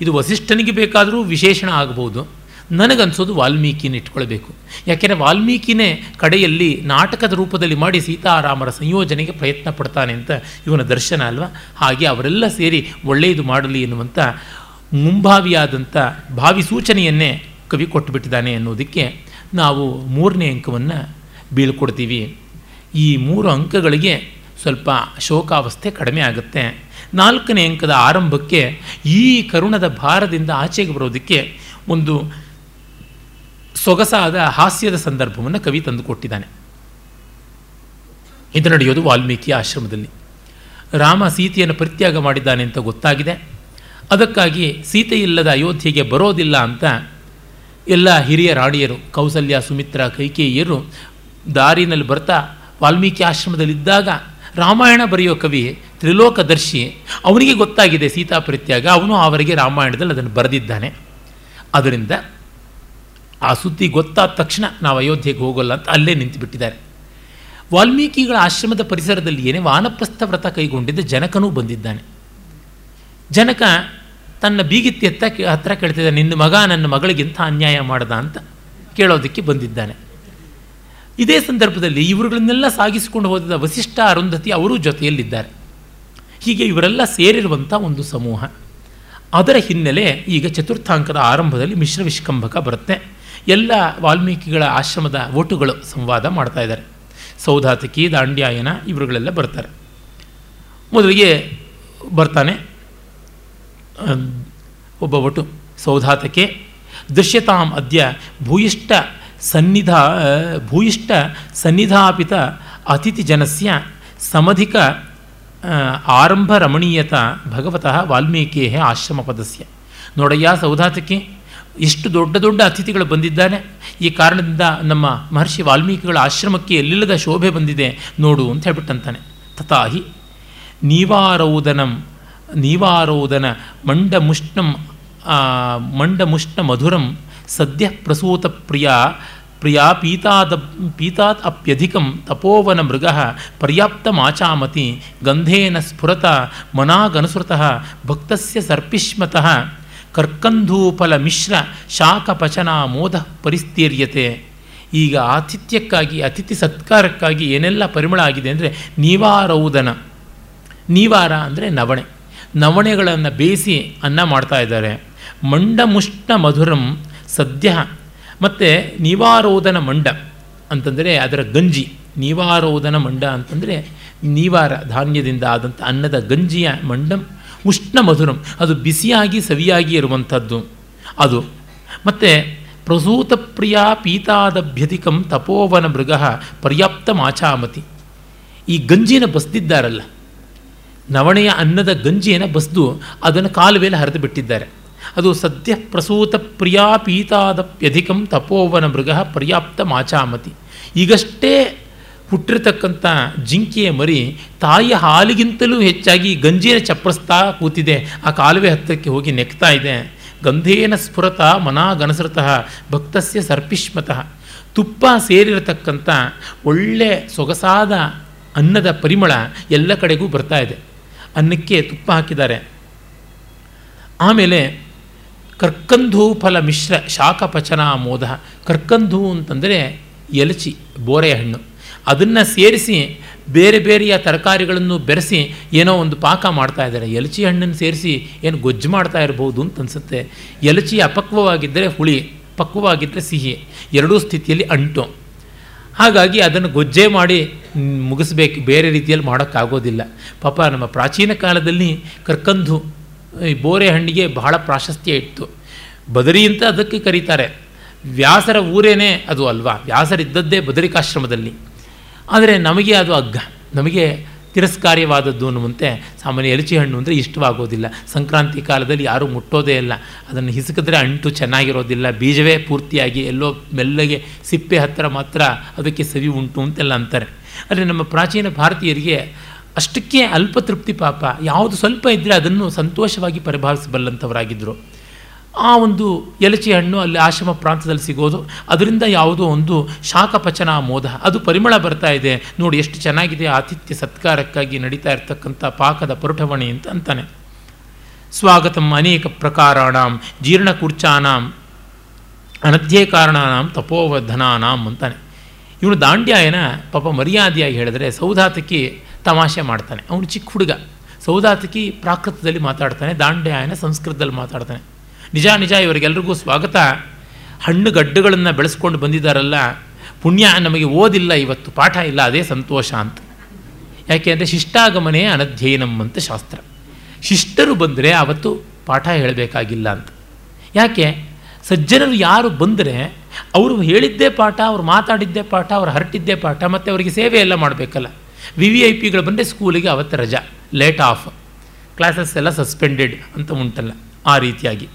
A: ಇದು ವಸಿಷ್ಠನಿಗೆ ಬೇಕಾದರೂ ವಿಶೇಷಣ ಆಗಬಹುದು. ನನಗನ್ಸೋದು ವಾಲ್ಮೀಕಿನ ಇಟ್ಕೊಳ್ಬೇಕು. ಯಾಕೆಂದರೆ ವಾಲ್ಮೀಕಿನೇ ಕಡೆಯಲ್ಲಿ ನಾಟಕದ ರೂಪದಲ್ಲಿ ಮಾಡಿ ಸೀತಾರಾಮರ ಸಂಯೋಜನೆಗೆ ಪ್ರಯತ್ನ ಪಡ್ತಾನೆ ಅಂತ ಇವನ ದರ್ಶನ ಅಲ್ವಾ? ಹಾಗೆ ಅವರೆಲ್ಲ ಸೇರಿ ಒಳ್ಳೆಯದು ಮಾಡಲಿ ಎನ್ನುವಂಥ ಮುಂಭಾವಿಯಾದಂಥ ಭಾವಿ ಸೂಚನೆಯನ್ನೇ ಕವಿ ಕೊಟ್ಟುಬಿಟ್ಟಿದ್ದಾನೆ ಅನ್ನೋದಕ್ಕೆ ನಾವು ಮೂರನೇ ಅಂಕವನ್ನು ಬೀಳ್ಕೊಡ್ತೀವಿ. ಈ ಮೂರು ಅಂಕಗಳಿಗೆ ಸ್ವಲ್ಪ ಶೋಕಾವಸ್ಥೆ ಕಡಿಮೆ ಆಗುತ್ತೆ. ನಾಲ್ಕನೇ ಅಂಕದ ಆರಂಭಕ್ಕೆ ಈ ಕರುಣದ ಭಾರದಿಂದ ಆಚೆಗೆ ಬರೋದಕ್ಕೆ ಒಂದು ಸೊಗಸಾದ ಹಾಸ್ಯದ ಸಂದರ್ಭವನ್ನು ಕವಿ ತಂದುಕೊಟ್ಟಿದ್ದಾನೆ ಇದು ನಡೆಯೋದು ವಾಲ್ಮೀಕಿ ಆಶ್ರಮದಲ್ಲಿ. ರಾಮ ಸೀತೆಯನ್ನು ಪರಿತ್ಯಾಗ ಮಾಡಿದ್ದಾನೆ ಅಂತ ಗೊತ್ತಾಗಿದೆ. ಅದಕ್ಕಾಗಿ ಸೀತೆ ಇಲ್ಲದ ಅಯೋಧ್ಯೆಗೆ ಬರೋದಿಲ್ಲ ಅಂತ ಎಲ್ಲ ಹಿರಿಯ ರಾಣಿಯರು, ಕೌಸಲ್ಯ, ಸುಮಿತ್ರ, ಕೈಕೇಯಿಯರು ದಾರಿನಲ್ಲಿ ಬರ್ತಾ ವಾಲ್ಮೀಕಿ ಆಶ್ರಮದಲ್ಲಿದ್ದಾಗ ರಾಮಾಯಣ ಬರೆಯೋ ಕವಿ ತ್ರಿಲೋಕದರ್ಶಿ, ಅವನಿಗೆ ಗೊತ್ತಾಗಿದೆ ಸೀತಾ ಪರಿತ್ಯಾಗ, ಅವನು ಅವರಿಗೆ ರಾಮಾಯಣದಲ್ಲಿ ಅದನ್ನು ಬರೆದಿದ್ದಾನೆ. ಅದರಿಂದ ಆ ಸುದ್ದಿ ಗೊತ್ತಾದ ತಕ್ಷಣ ನಾವು ಅಯೋಧ್ಯೆಗೆ ಹೋಗೋಲ್ಲ ಅಂತ ಅಲ್ಲೇ ನಿಂತುಬಿಟ್ಟಿದ್ದಾರೆ. ವಾಲ್ಮೀಕಿಗಳ ಆಶ್ರಮದ ಪರಿಸರದಲ್ಲಿ ಏನೇ ವಾನಪ್ರಸ್ಥ ವ್ರತ ಕೈಗೊಂಡಿದ್ದ ಜನಕನೂ ಬಂದಿದ್ದಾನೆ. ಜನಕ ತನ್ನ ಬೀಗಿತ್ತಿ ಎತ್ತ ಹತ್ರ ಕೇಳ್ತಿದ್ದ ನಿನ್ನ ಮಗ ನನ್ನ ಮಗಳಿಗಿಂತ ಅನ್ಯಾಯ ಮಾಡ್ದ ಅಂತ ಕೇಳೋದಕ್ಕೆ ಬಂದಿದ್ದಾನೆ. ಇದೇ ಸಂದರ್ಭದಲ್ಲಿ ಇವರುಗಳನ್ನೆಲ್ಲ ಸಾಗಿಸಿಕೊಂಡು ಹೋದ ವಸಿಷ್ಠ ಅರುಂಧತಿ ಅವರೂ ಜೊತೆಯಲ್ಲಿದ್ದಾರೆ. ಹೀಗೆ ಇವರೆಲ್ಲ ಸೇರಿರುವಂಥ ಒಂದು ಸಮೂಹ. ಅದರ ಹಿನ್ನೆಲೆ ಈಗ ಚತುರ್ಥಾಂಕದ ಆರಂಭದಲ್ಲಿ ಮಿಶ್ರ ವಿಷ್ಕಂಭಕ ಬರುತ್ತೆ. ಎಲ್ಲ ವಾಲ್ಮೀಕಿಗಳ ಆಶ್ರಮದ ಓಟುಗಳು ಸಂವಾದ ಮಾಡ್ತಾ ಇದ್ದಾರೆ. ಸೌಧಾತಕಿ, ದಾಂಡ್ಯಾಯನ ಇವರುಗಳೆಲ್ಲ ಬರ್ತಾರೆ. ಮೊದಲಿಗೆ ಬರ್ತಾನೆ ಒಬ್ಬ ಒಟು ಸೌಧಾತಕೆ. ದೃಶ್ಯತಾಂ ಅದ್ಯ ಭೂಯಿಷ್ಠ ಸನ್ನಿಧ ಭೂಯಿಷ್ಠ ಸನ್ನಿಧಾಪಿತ ಅತಿಥಿ ಜನಸ್ಯ ಸಮಧಿಕ ಆರಂಭ ರಮಣೀಯತ ಭಗವತಃ ವಾಲ್ಮೀಕಿಯೇ ಆಶ್ರಮ ಪದಸ್ಯ ನೋಡಯ್ಯ ಸೌಧಾತಕ್ಕೆ ಎಷ್ಟು ದೊಡ್ಡ ದೊಡ್ಡ ಅತಿಥಿಗಳು ಬಂದಿದ್ದಾರೆ ಈ ಕಾರಣದಿಂದ ನಮ್ಮ ಮಹರ್ಷಿ ವಾಲ್ಮೀಕಿಗಳ ಆಶ್ರಮಕ್ಕೆ ಎಲ್ಲಿಲ್ಲದ ಶೋಭೆ ಬಂದಿದೆ ನೋಡು ಅಂತ ಹೇಳ್ಬಿಟ್ಟಂತಾನೆ. ತಥಾಹಿ, ನೀವಾರೌದನಂ, ನೀವಾರೋದನ ಮಂಡಮುಷ್ಣಂ ಮಂಡಮುಷ್ಣ ಮಧುರಂ ಸದ್ಯ ಪ್ರಸೂತ ಪ್ರಿಯ ಪ್ರಿಯಾ ಪೀತಾದ ಪೀತಾತ್ ಅಪ್ಯಧಿಕಂ ತಪೋವನ ಮೃಗ ಪರ್ಯಾಪ್ತಮಾಚಾಮತಿ ಗಂಧೇನ ಸ್ಫುರತ ಮನಾಗನುಸೃತಃ ಭಕ್ತಸ್ಯ ಸರ್ಪಿಷ್ಮತಃ ಕರ್ಕಂಧೂಫಲ ಮಿಶ್ರ ಶಾಖಪಚನ ಮೋದ ಪರಿಸ್ಥೀರ್ಯತೆ ಈಗ ಆತಿಥ್ಯಕ್ಕಾಗಿ, ಅತಿಥಿ ಸತ್ಕಾರಕ್ಕಾಗಿ ಏನೆಲ್ಲ ಪರಿಮಳ ಆಗಿದೆ ಅಂದರೆ ನೀವಾರೌದನ. ನೀವಾರ ಅಂದರೆ ನವಣೆ. ನವಣೆಗಳನ್ನು ಬೇಯಿಸಿ ಅನ್ನ ಮಾಡ್ತಾ ಇದ್ದಾರೆ. ಮಂಡಮುಷ್ಟ ಮಧುರಂ ಸದ್ಯ ಮತ್ತು ನಿವಾರೋದನ ಮಂಡ ಅಂತಂದರೆ ಅದರ ಗಂಜಿ. ನಿವಾರೋದನ ಮಂಡ ಅಂತಂದರೆ ನೀವಾರ ಧಾನ್ಯದಿಂದ ಆದಂಥ ಅನ್ನದ ಗಂಜಿಯ ಮಂಡಂ ಉಷ್ಣ ಮಧುರಂ. ಅದು ಬಿಸಿಯಾಗಿ ಸವಿಯಾಗಿ ಇರುವಂಥದ್ದು. ಅದು ಮತ್ತು ಪ್ರಸೂತ ಪ್ರಿಯ ಪೀತಾದಭ್ಯಧಿಕಂ ತಪೋವನ ಮೃಗ ಪರ್ಯಾಪ್ತ ಮಾಚಾಮತಿ ಈ ಗಂಜಿನ ಬಸ್ದಿದ್ದಾರಲ್ಲ. ನವಣೆಯ ಅನ್ನದ ಗಂಜಿಯನ್ನು ಬಸ್ದು ಅದನ್ನು ಕಾಲುವೆಯಲ್ಲಿ ಹರಿದು ಬಿಟ್ಟಿದ್ದಾರೆ. ಅದು ಸದ್ಯ ಪ್ರಸೂತ ಪ್ರಿಯಾ ಪೀತಾದಪ್ಯಧಿಕಂ ತಪೋವನ ಮೃಗ ಪರ್ಯಾಪ್ತ ಮಾಚಾಮತಿ ಈಗಷ್ಟೇ ಹುಟ್ಟಿರ್ತಕ್ಕಂಥ ಜಿಂಕೆಯ ಮರಿ ತಾಯಿಯ ಹಾಲಿಗಿಂತಲೂ ಹೆಚ್ಚಾಗಿ ಗಂಜಿನ ಚಪ್ರಸ್ತಾ ಕೂತಿದೆ. ಆ ಕಾಲುವೆ ಹತ್ತಕ್ಕೆ ಹೋಗಿ ನೆಕ್ತಾ ಇದೆ. ಗಂಧೇನ ಸ್ಫುರತ ಮನಾಗನಸೃತಃ ಭಕ್ತಸ್ಯ ಸರ್ಪಿಷ್ಮತಃ. ತುಪ್ಪ ಸೇರಿರತಕ್ಕಂಥ ಒಳ್ಳೆ ಸೊಗಸಾದ ಅನ್ನದ ಪರಿಮಳ ಎಲ್ಲ ಕಡೆಗೂ ಬರ್ತಾ ಇದೆ. ಅನ್ನಕ್ಕೆ ತುಪ್ಪ ಹಾಕಿದ್ದಾರೆ. ಆಮೇಲೆ ಕರ್ಕಂಧೂ ಫಲ ಮಿಶ್ರ ಶಾಖಪಚನ ಮೋದ. ಕರ್ಕಂಧೂ ಅಂತಂದರೆ ಎಲಚಿ ಬೋರೆಯ ಹಣ್ಣು ಅದನ್ನು ಸೇರಿಸಿ ಬೇರೆ ಬೇರೆಯ ತರಕಾರಿಗಳನ್ನು ಬೆರೆಸಿ ಏನೋ ಒಂದು ಪಾಕ ಮಾಡ್ತಾ ಇದ್ದಾರೆ. ಎಲಚಿ ಹಣ್ಣನ್ನು ಸೇರಿಸಿ ಏನು ಗೊಜ್ಜು ಮಾಡ್ತಾ ಇರ್ಬೋದು ಅಂತ ಅನಿಸುತ್ತೆ. ಎಲಚಿ ಅಪಕ್ವವಾಗಿದ್ದರೆ ಹುಳಿ, ಪಕ್ವವಾಗಿದ್ದರೆ ಸಿಹಿ, ಎರಡೂ ಸ್ಥಿತಿಯಲ್ಲಿ ಅಂಟು. ಹಾಗಾಗಿ ಅದನ್ನು ಗೊಜ್ಜೆ ಮಾಡಿ ಮುಗಿಸ್ಬೇಕು, ಬೇರೆ ರೀತಿಯಲ್ಲಿ ಮಾಡೋಕ್ಕಾಗೋದಿಲ್ಲ. ಪಾಪ ನಮ್ಮ ಪ್ರಾಚೀನ ಕಾಲದಲ್ಲಿ ಕರ್ಕಂಧು ಈ ಬೋರೆ ಹಣ್ಣಿಗೆ ಬಹಳ ಪ್ರಾಶಸ್ತ್ಯ ಇತ್ತು. ಬದರಿ ಅಂತ ಅದಕ್ಕೆ ಕರೀತಾರೆ. ವ್ಯಾಸರ ಊರೇನೇ ಅದು ಅಲ್ವಾ? ವ್ಯಾಸರಿದ್ದದ್ದೇ ಬದರಿಕಾಶ್ರಮದಲ್ಲಿ. ಆದರೆ ನಮಗೆ ಅದು ಅಗ್ಗ. ನಮಗೆ ತಿರಸ್ಕಾರ್ಯವಾದದ್ದು ಅನ್ನುವಂತೆ ಸಾಮಾನ್ಯ ಎಲಚಿ ಹಣ್ಣು ಅಂದರೆ ಇಷ್ಟವಾಗೋದಿಲ್ಲ. ಸಂಕ್ರಾಂತಿ ಕಾಲದಲ್ಲಿ ಯಾರೂ ಮುಟ್ಟೋದೇ ಇಲ್ಲ. ಅದನ್ನು ಹಿಸುಕಿದ್ರೆ ಅಂಟು ಚೆನ್ನಾಗಿರೋದಿಲ್ಲ. ಬೀಜವೇ ಪೂರ್ತಿಯಾಗಿ ಎಲ್ಲೋ ಮೆಲ್ಲಗೆ ಸಿಪ್ಪೆ ಹತ್ತಿರ ಮಾತ್ರ ಅದಕ್ಕೆ ಸವಿ ಉಂಟು ಅಂತೆಲ್ಲ ಅಂತಾರೆ. ಆದರೆ ನಮ್ಮ ಪ್ರಾಚೀನ ಭಾರತೀಯರಿಗೆ ಅಷ್ಟಕ್ಕೆ ಅಲ್ಪ ತೃಪ್ತಿ ಪಾಪ. ಯಾವುದು ಸ್ವಲ್ಪ ಇದ್ದರೆ ಅದನ್ನು ಸಂತೋಷವಾಗಿ ಪರಿಭಾವಿಸಬಲ್ಲಂಥವರಾಗಿದ್ದರು ಆ ಒಂದು ಎಲಚಿ ಹಣ್ಣು ಅಲ್ಲಿ ಆಶ್ರಮ ಪ್ರಾಂತದಲ್ಲಿ ಸಿಗೋದು, ಅದರಿಂದ ಯಾವುದೋ ಒಂದು ಶಾಖಪಚನ ಮೋದ. ಅದು ಪರಿಮಳ ಬರ್ತಾ ಇದೆ. ನೋಡಿ ಎಷ್ಟು ಚೆನ್ನಾಗಿದೆ ಆತಿಥ್ಯ ಸತ್ಕಾರಕ್ಕಾಗಿ ನಡೀತಾ ಇರ್ತಕ್ಕಂಥ ಪಾಕದ ಪರುಠವಣಿ ಅಂತ ಅಂತಾನೆ. ಸ್ವಾಗತಂ ಅನೇಕ ಪ್ರಕಾರಾಣಾಂ, ಜೀರ್ಣಕೂರ್ಚಾನಾಂ, ಅನಧ್ಯೇಕಾರಣಾನಾಂ ತಪೋವಧನಾಂ ತಪೋವಧನಾನಾಂ ಅಂತಾನೆ. ಇವನು ದಾಂಡ್ಯಾಯನ ಪಾಪ ಮರ್ಯಾದೆಯಾಗಿ ಹೇಳಿದ್ರೆ ಸೌಧಾತಕಿ ತಮಾಷೆ ಮಾಡ್ತಾನೆ. ಅವನು ಚಿಕ್ಕ ಹುಡುಗ. ಸೌದಾತಿಕಿ ಪ್ರಾಕೃತದಲ್ಲಿ ಮಾತಾಡ್ತಾನೆ ದಾಂಡ್ಯಾಯನ ಸಂಸ್ಕೃತದಲ್ಲಿ ಮಾತಾಡ್ತಾನೆ. ನಿಜ ನಿಜ, ಇವರಿಗೆಲ್ರಿಗೂ ಸ್ವಾಗತ. ಹಣ್ಣು ಗಡ್ಡೆಗಳನ್ನು ಬೆಳೆಸ್ಕೊಂಡು ಬಂದಿದ್ದಾರಲ್ಲ, ಪುಣ್ಯ ನಮಗೆ ಓದಿಲ್ಲ ಇವತ್ತು, ಪಾಠ ಇಲ್ಲ, ಅದೇ ಸಂತೋಷ ಅಂತ. ಯಾಕೆ ಅಂದರೆ ಶಿಷ್ಟಾಗಮನೇ ಅನಧ್ಯಯನಂ ಅಂತ ಶಾಸ್ತ್ರ. ಶಿಷ್ಟರು ಬಂದರೆ ಆವತ್ತು ಪಾಠ ಹೇಳಬೇಕಾಗಿಲ್ಲ ಅಂತ. ಯಾಕೆ? ಸಜ್ಜನರು ಯಾರು ಬಂದರೆ ಅವರು ಹೇಳಿದ್ದೇ ಪಾಠ, ಅವ್ರು ಮಾತಾಡಿದ್ದೇ ಪಾಠ, ಅವ್ರು ಹರಟಿದ್ದೇ ಪಾಠ, ಮತ್ತು ಅವರಿಗೆ ಸೇವೆ ಎಲ್ಲ ಮಾಡಬೇಕಲ್ಲ. ವಿ ವಿ ಐ ಪಿಗಳು ಬಂದರೆ ಸ್ಕೂಲಿಗೆ ಅವತ್ತು ರಜಾ ಲೇಟ್ ಆಫ್ ಕ್ಲಾಸಸ್ ಎಲ್ಲ ಸಸ್ಪೆಂಡೆಡ್ ಅಂತ ಉಂಟಲ್ಲ, ಆ ರೀತಿಯಾಗಿ.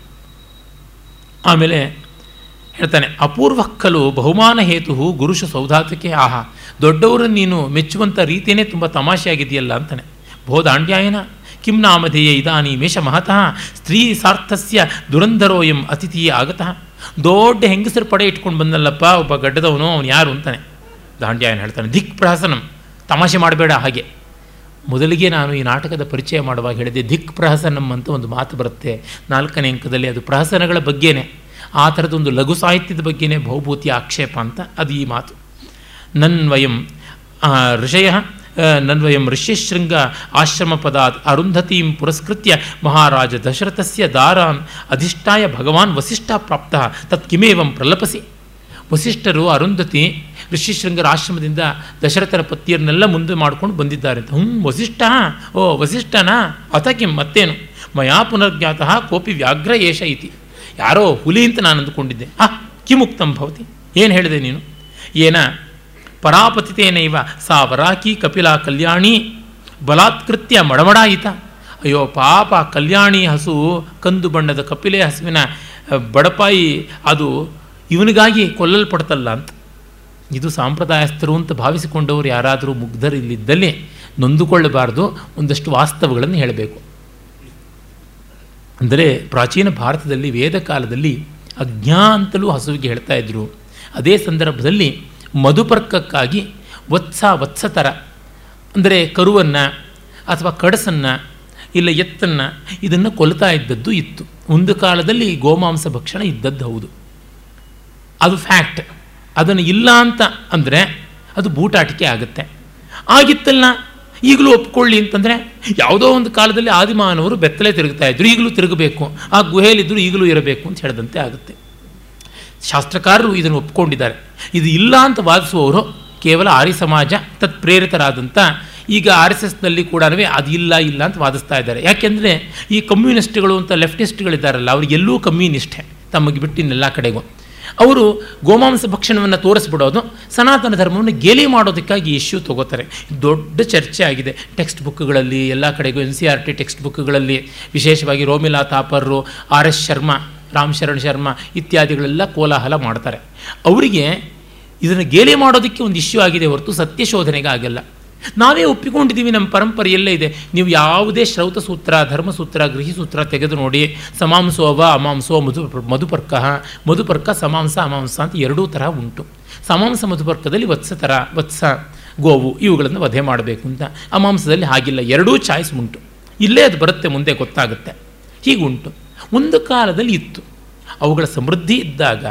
A: ಆಮೇಲೆ ಹೇಳ್ತಾನೆ, ಅಪೂರ್ವ ಕಲು ಬಹುಮಾನ ಹೇತು ಗುರುಷ ಸೌಧಾತಕ್ಕೆ ಆಹಾ. ದೊಡ್ಡವರನ್ನು ನೀನು ಮೆಚ್ಚುವಂಥ ರೀತಿಯೇ ತುಂಬ ತಮಾಷೆಯಾಗಿದೆಯಲ್ಲ ಅಂತಾನೆ. ಬೋಧಾಂಡ್ಯಾಯನ ಕಿಂ ನಾಮಧೇಯ ಇದಾನೀಮೇಷ ಮಹತಃ? ಸ್ತ್ರೀ ಸಾರ್ಥಸ್ಯ ದುರಂಧರೋಯಂ ಅತಿಥಿ ಆಗತಃ? ದೊಡ್ಡ ಹೆಂಗಸರು ಪಡೆ ಇಟ್ಕೊಂಡು ಬಂದಲ್ಲಪ್ಪ, ಒಬ್ಬ ಗಡ್ಡದವನು, ಅವನು ಯಾರು? ಅಂತಾನೆ. ದಾಂಡ್ಯಾಯನ ಹೇಳ್ತಾನೆ ದಿಕ್ ಪ್ರಹಸನಂ ತಮಾಷೆ ಮಾಡಬೇಡ ಹಾಗೆ. ಮೊದಲಿಗೆ ನಾನು ಈ ನಾಟಕದ ಪರಿಚಯ ಮಾಡುವಾಗ ಹೇಳಿದೆ, ದಿಕ್ ಪ್ರಹಸನಂ ಅಂತ ಒಂದು ಮಾತು ಬರುತ್ತೆ. ನಾಲ್ಕನೇ ಅಂಕದಲ್ಲಿ ಅದು ಪ್ರಹಸನಗಳ ಬಗ್ಗೆನೇ, ಆ ಥರದೊಂದು ಲಘು ಸಾಹಿತ್ಯದ ಬಗ್ಗೆನೇ ಭೌಭೂತಿಯ ಆಕ್ಷೇಪ ಅಂತ ಅದು ಈ ಮಾತು. ನನ್ವಯಂ ಋಷಯ ನನ್ವಯಂ ಋಷ್ಯಶೃಂಗ ಆಶ್ರಮ ಪದಾತ್ ಅರುಂಧತೀಂ ಪುರಸ್ಕೃತ್ಯ ಮಹಾರಾಜ ದಶರಥಸ್ಯ ದಾರಾನ್ ಅಧಿಷ್ಠಾಯ ಭಗವಾನ್ ವಸಿಷ್ಠ ಪ್ರಾಪ್ತ ತತ್ಕಿಮೇವಂ ಪ್ರಲಪಸಿ. ವಸಿಷ್ಠರು ಅರುಂಧತಿ ಋಷಿಶೃಂಗರ ಆಶ್ರಮದಿಂದ ದಶರಥರ ಪತ್ತಿಯರನ್ನೆಲ್ಲ ಮುಂದೆ ಮಾಡ್ಕೊಂಡು ಬಂದಿದ್ದಾರೆ ಅಂತ. ಹ್ಞೂ ವಸಿಷ್ಠ, ಓ, ವಸಿಷ್ಠನಾ? ಅಥ ಕಿಂ ಮತ್ತೇನು? ಮಯಾ ಪುನರ್ಜ್ಞಾತಃ ಕೋಪಿ ವ್ಯಾಘ್ರ ಏಷ ಇತಿ. ಯಾರೋ ಹುಲಿ ಅಂತ ನಾನು ಅಂದುಕೊಂಡಿದ್ದೆ. ಆ ಕಿಮುಕ್ತಂ ಭವತಿ. ಏನು ಹೇಳಿದೆ ನೀನು? ಏನ? ಪರಾಪತಿತೇನೈವ ಸಾ ವರಾಕಿ ಕಪಿಲಾ ಕಲ್ಯಾಣಿ ಬಲಾತ್ಕೃತ್ಯ ಮಡಮಡಾಯಿತ. ಅಯ್ಯೋ, ಪಾಪ ಕಲ್ಯಾಣಿ ಹಸು ಕಂದು ಬಣ್ಣದ ಕಪಿಲೆ ಹಸುವಿನ ಬಡಪಾಯಿ ಅದು ಇವನಿಗಾಗಿ ಕೊಲ್ಲಲ್ಪಡ್ತಲ್ಲ ಅಂತ. ಇದು ಸಾಂಪ್ರದಾಯಸ್ಥರು ಅಂತ ಭಾವಿಸಿಕೊಂಡವರು ಯಾರಾದರೂ ಮುಗ್ಧರಿಲ್ಲಿದ್ದಲ್ಲಿ ನೊಂದುಕೊಳ್ಳಬಾರ್ದು, ಒಂದಷ್ಟು ವಾಸ್ತವಗಳನ್ನು ಹೇಳಬೇಕು. ಅಂದರೆ ಪ್ರಾಚೀನ ಭಾರತದಲ್ಲಿ ವೇದ ಕಾಲದಲ್ಲಿ ಅಜ್ಞಾ ಅಂತಲೂ ಹಸುವಿಗೆ ಹೇಳ್ತಾ ಇದ್ದರು ಅದೇ ಸಂದರ್ಭದಲ್ಲಿ ಮಧುಪರ್ಕಕ್ಕಾಗಿ ವತ್ಸ ವತ್ಸತರ, ಅಂದರೆ ಕರುವನ್ನು ಅಥವಾ ಕಡಸನ್ನು ಇಲ್ಲ ಎತ್ತನ್ನು ಇದನ್ನು ಕೊಲ್ತಾ ಇದ್ದದ್ದು ಇತ್ತು. ಒಂದು ಕಾಲದಲ್ಲಿ ಗೋಮಾಂಸ ಭಕ್ಷಣ ಇದ್ದದ್ದು ಹೌದು. ಅದು ಫ್ಯಾಕ್ಟ್. ಅದನ್ನು ಇಲ್ಲ ಅಂತ ಅಂದರೆ ಅದು ಬೂಟಾಟಿಕೆ ಆಗುತ್ತೆ. ಆಗಿತ್ತಲ್ಲ, ಈಗಲೂ ಒಪ್ಕೊಳ್ಳಿ ಅಂತಂದರೆ ಯಾವುದೋ ಒಂದು ಕಾಲದಲ್ಲಿ ಆದಿಮಾನವರು ಬೆತ್ತಲೆ ತಿರುಗ್ತಾ ಇದ್ರು, ಈಗಲೂ ತಿರುಗಬೇಕು. ಆ ಗುಹೆಯಲ್ಲಿದ್ದರೂ ಈಗಲೂ ಇರಬೇಕು ಅಂತ ಹೇಳಿದಂತೆ ಆಗುತ್ತೆ. ಶಾಸ್ತ್ರಕಾರರು ಇದನ್ನು ಒಪ್ಕೊಂಡಿದ್ದಾರೆ. ಇದು ಇಲ್ಲ ಅಂತ ವಾದಿಸುವವರು ಕೇವಲ ಆರ್ಯ ಸಮಾಜ ತತ್ ಪ್ರೇರಿತರಾದಂಥ ಈಗ ಆರ್ ಎಸ್ ಎಸ್ನಲ್ಲಿ ಕೂಡ ಅದು ಇಲ್ಲ ಇಲ್ಲ ಅಂತ ವಾದಿಸ್ತಾ ಇದ್ದಾರೆ. ಯಾಕೆಂದರೆ ಈ ಕಮ್ಯುನಿಸ್ಟ್ಗಳು ಅಂತ ಲೆಫ್ಟಿಸ್ಟ್ಗಳಿದ್ದಾರಲ್ಲ ಅವ್ರಿಗೆಲ್ಲೂ ಕಮ್ಯುನಿಸ್ಟೇ ತಮಗೆ ಬಿಟ್ಟಿನ್ನೆಲ್ಲ ಕಡೆಗೂ. ಅವರು ಗೋಮಾಂಸ ಭಕ್ಷಣವನ್ನು ತೋರಿಸ್ಬಿಡೋದು, ಸನಾತನ ಧರ್ಮವನ್ನು ಗೇಲಿ ಮಾಡೋದಕ್ಕಾಗಿ ಇಶ್ಯೂ ತಗೋತಾರೆ. ದೊಡ್ಡ ಚರ್ಚೆ ಆಗಿದೆ. ಟೆಕ್ಸ್ಟ್ ಬುಕ್ಗಳಲ್ಲಿ ಎಲ್ಲ ಕಡೆಗೂ N C R T text ಬುಕ್ಗಳಲ್ಲಿ ವಿಶೇಷವಾಗಿ ರೋಮಿಲಾ ತಾಪರ್ರು, ಆರ್ ಎಸ್ ಶರ್ಮಾ, ರಾಮ್ ಶರಣ್ ಶರ್ಮಾ ಇತ್ಯಾದಿಗಳೆಲ್ಲ ಕೋಲಾಹಲ ಮಾಡ್ತಾರೆ. ಅವರಿಗೆ ಇದನ್ನು ಗೇಲಿ ಮಾಡೋದಕ್ಕೆ ಒಂದು ಇಶ್ಯೂ ಆಗಿದೆ ಹೊರತು ಸತ್ಯ ಶೋಧನೆಗೆ ನಾವೇ ಒಪ್ಪಿಕೊಂಡಿದ್ದೀವಿ, ನಮ್ಮ ಪರಂಪರೆಯಲ್ಲೇ ಇದೆ. ನೀವು ಯಾವುದೇ ಶ್ರೌತ ಸೂತ್ರ ಧರ್ಮಸೂತ್ರ ಗೃಹಿಸೂತ್ರ ತೆಗೆದು ನೋಡಿ ಸಮಾಂಸೋವ ಅಮಾಂಸೋ, ಮಧು, ಮಧುಪರ್ಕ ಮಧುಪರ್ಕ, ಸಮಾಂಸ, ಅಮಾಂಸ ಅಂತ ಎರಡೂ ಥರ ಉಂಟು. ಸಮಾಂಸ, ಮಧುಪರ್ಕದಲ್ಲಿ ವತ್ಸ ಥರ ವತ್ಸ, ಗೋವು ಇವುಗಳನ್ನು ವಧೆ ಮಾಡಬೇಕು ಅಂತ. ಅಮಾಂಸದಲ್ಲಿ ಹಾಗಿಲ್ಲ, ಎರಡೂ ಚಾಯ್ಸ್ ಉಂಟು. ಇಲ್ಲೇ ಅದು ಬರುತ್ತೆ, ಮುಂದೆ ಗೊತ್ತಾಗುತ್ತೆ. ಹೀಗುಂಟು ಒಂದು ಕಾಲದಲ್ಲಿ ಇತ್ತು. ಅವುಗಳ ಸಮೃದ್ಧಿ ಇದ್ದಾಗ,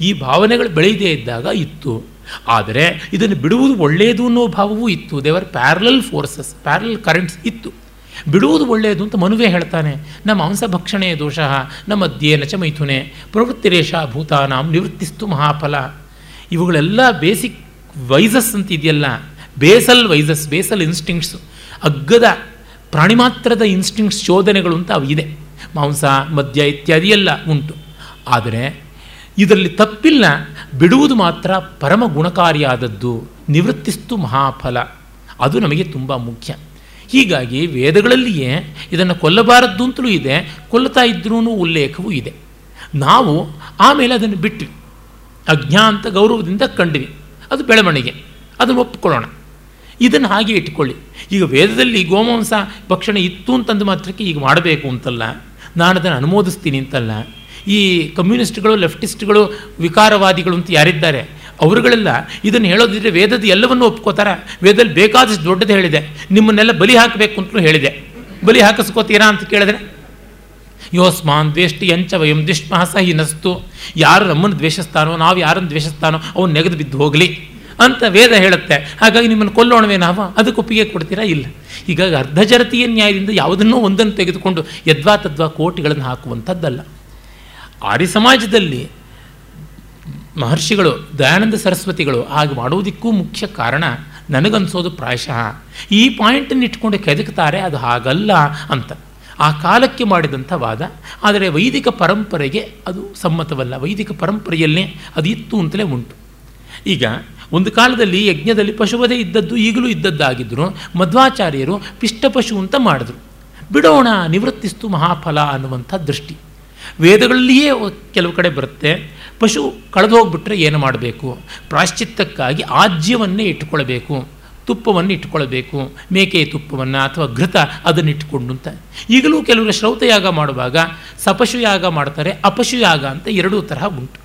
A: ಈ ಭಾವನೆಗಳು ಬೆಳೆಯದೇ ಇದ್ದಾಗ ಇತ್ತು. ಆದರೆ ಇದನ್ನು ಬಿಡುವುದು ಒಳ್ಳೆಯದು ಅನ್ನೋ ಭಾವವೂ ಇತ್ತು. ದೇವರ್ ಪ್ಯಾರಲಲ್ ಫೋರ್ಸಸ್ ಪ್ಯಾರಲಲ್ ಕರೆಂಟ್ಸ್ ಇತ್ತು. ಬಿಡುವುದು ಒಳ್ಳೆಯದು ಅಂತ ಮನುವೆ ಹೇಳ್ತಾನೆ, ನಮ್ಮ ಹಂಸಭಕ್ಷಣೆಯ ದೋಷ, ನಮ್ಮ ಅಧ್ಯಯನ ಚ ಮೈಥುನೆ ಪ್ರವೃತ್ತಿರೇಷ ಭೂತಾನಾಂ ನಿವೃತ್ತಿಸ್ತು ಮಹಾಫಲ. ಇವುಗಳೆಲ್ಲ ಬೇಸಿಕ್ ವೈಸಸ್ ಅಂತ ಇದೆಯಲ್ಲ ಬೇಸಲ್ ವೈಸಸ್ ಬೇಸಲ್ ಇನ್ಸ್ಟಿಂಕ್ಟ್ಸು ಅಗ್ಗದ ಪ್ರಾಣಿ ಮಾತ್ರದ ಇನ್ಸ್ಟಿಂಕ್ಟ್ಸ್ ಶೋಧನೆಗಳು ಅಂತ ಅವು ಇದೆ. ಮಾಂಸ, ಮದ್ಯ ಇತ್ಯಾದಿ ಎಲ್ಲ ಉಂಟು. ಆದರೆ ಇದರಲ್ಲಿ ತಪ್ಪಿಲ್ಲ. ಬಿಡುವುದು ಮಾತ್ರ ಪರಮ ಗುಣಕಾರಿಯಾದದ್ದು. ನಿವೃತ್ತಿಸ್ತು ಮಹಾಫಲ. ಅದು ನಮಗೆ ತುಂಬ ಮುಖ್ಯ. ಹೀಗಾಗಿ ವೇದಗಳಲ್ಲಿಯೇ ಇದನ್ನು ಕೊಲ್ಲಬಾರದ್ದು ಅಂತಲೂ ಇದೆ, ಕೊಲ್ಲುತ್ತಾ ಇದ್ರೂ ಉಲ್ಲೇಖವೂ ಇದೆ. ನಾವು ಆಮೇಲೆ ಅದನ್ನು ಬಿಟ್ವಿ. ಅಜ್ಞಾಂತ ಗೌರವದಿಂದ ಕಂಡ್ವಿ. ಅದು ಬೆಳವಣಿಗೆ. ಅದನ್ನು ಒಪ್ಪಿಕೊಳ್ಳೋಣ. ಇದನ್ನು ಹಾಗೆ ಇಟ್ಕೊಳ್ಳಿ ಈಗ ವೇದದಲ್ಲಿ ಗೋಮಾಂಸ ಭಕ್ಷಣೆ ಇತ್ತು ಅಂತಂದು ಮಾತ್ರಕ್ಕೆ ಈಗ ಮಾಡಬೇಕು ಅಂತಲ್ಲ. ನಾನು ಅದನ್ನು ಅನುಮೋದಿಸ್ತೀನಿ ಅಂತಲ್ಲ. ಈ ಕಮ್ಯುನಿಸ್ಟ್ಗಳು, ಲೆಫ್ಟಿಸ್ಟ್ಗಳು, ವಿಕಾರವಾದಿಗಳು ಅಂತ ಯಾರಿದ್ದಾರೆ? ಅವರುಗಳೆಲ್ಲ ಇದನ್ನು ಹೇಳೋದಿದ್ರೆ ವೇದದ ಎಲ್ಲವನ್ನೂ ಒಪ್ಕೋತಾರೆ. ವೇದದಲ್ಲಿ ಬೇಕಾದಷ್ಟು ದೊಡ್ಡದು ಹೇಳಿದೆ. ನಿಮ್ಮನ್ನೆಲ್ಲ ಬಲಿ ಹಾಕಬೇಕು ಅಂತಲೂ ಹೇಳಿದೆ. ಬಲಿ ಹಾಕಿಸ್ಕೋತೀರಾ ಅಂತ ಕೇಳಿದ್ರೆ, ಯೋಸ್ಮಾನ್ ದ್ವೇಷ್ಟಿ ಎಂಚ ವಯಂ ದುಷ್ಮಃ ಸಹಿ ನಸ್ತು. ಯಾರು ನಮ್ಮನ್ನು ದ್ವೇಷಿಸ್ತಾನೋ, ನಾವು ಯಾರನ್ನು ದ್ವೇಷಿಸ್ತಾನೋ, ಅವನು ನೆಗೆದು ಬಿದ್ದು ಹೋಗಲಿ ಅಂತ ವೇದ ಹೇಳುತ್ತೆ. ಹಾಗಾಗಿ ನಿಮ್ಮನ್ನು ಕೊಲ್ಲೋಣವೇ ನಾವು? ಅದಕ್ಕೆ ಒಪ್ಪಿಗೆ ಕೊಡ್ತೀರಾ? ಇಲ್ಲ. ಹೀಗಾಗಿ ಅರ್ಧಜರತೀಯ ನ್ಯಾಯದಿಂದ ಯಾವುದನ್ನೂ ಒಂದನ್ನು ತೆಗೆದುಕೊಂಡು ಯದ್ವಾ ತದ್ವಾ ಕೋಟಿಗಳನ್ನು ಹಾಕುವಂಥದ್ದಲ್ಲ. ಆರ್ಯ ಸಮಾಜದಲ್ಲಿ ಮಹರ್ಷಿಗಳು, ದಯಾನಂದ ಸರಸ್ವತಿಗಳು ಹಾಗೆ ಮಾಡುವುದಕ್ಕೂ ಮುಖ್ಯ ಕಾರಣ ನನಗನ್ಸೋದು ಪ್ರಾಯಶಃ. ಈ ಪಾಯಿಂಟನ್ನು ಇಟ್ಕೊಂಡು ಕೆದಕ್ತಾರೆ ಅದು ಹಾಗಲ್ಲ ಅಂತ. ಆ ಕಾಲಕ್ಕೆ ಮಾಡಿದಂಥ ವಾದ. ಆದರೆ ವೈದಿಕ ಪರಂಪರೆಗೆ ಅದು ಸಮ್ಮತವಲ್ಲ. ವೈದಿಕ ಪರಂಪರೆಯಲ್ಲೇ ಅದು ಇತ್ತು ಅಂತಲೇ ಉಂಟು. ಈಗ ಒಂದು ಕಾಲದಲ್ಲಿ ಯಜ್ಞದಲ್ಲಿ ಪಶುವಧೆ ಇದ್ದದ್ದು ಈಗಲೂ ಇದ್ದದ್ದಾಗಿದ್ದರು ಮಧ್ವಾಚಾರ್ಯರು ಪಿಷ್ಟಪಶು ಅಂತ ಮಾಡಿದ್ರು. ಬಿಡೋಣ, ನಿವೃತ್ತಿಸ್ತು ಮಹಾಫಲ ಅನ್ನುವಂಥ ದೃಷ್ಟಿ. ವೇದಗಳಲ್ಲಿಯೇ ಕೆಲವು ಕಡೆ ಬರುತ್ತೆ. ಪಶು ಕಳೆದು ಹೋಗ್ಬಿಟ್ರೆ ಏನು ಮಾಡಬೇಕು? ಪ್ರಾಶ್ಚಿತ್ತಕ್ಕಾಗಿ ಆಜ್ಯವನ್ನೇ ಇಟ್ಟುಕೊಳ್ಬೇಕು ತುಪ್ಪವನ್ನು ಇಟ್ಟುಕೊಳ್ಬೇಕು ಮೇಕೆಯ ತುಪ್ಪವನ್ನು ಅಥವಾ ಘೃತ ಅದನ್ನು ಇಟ್ಟುಕೊಂಡು ಅಂತ. ಈಗಲೂ ಕೆಲವರು ಶ್ರೌತಯಾಗ ಮಾಡುವಾಗ ಸಪಶು ಯಾಗ ಮಾಡ್ತಾರೆ ಅಪಶು ಯಾಗ ಅಂತ ಎರಡೂ ತರಹ ಉಂಟು.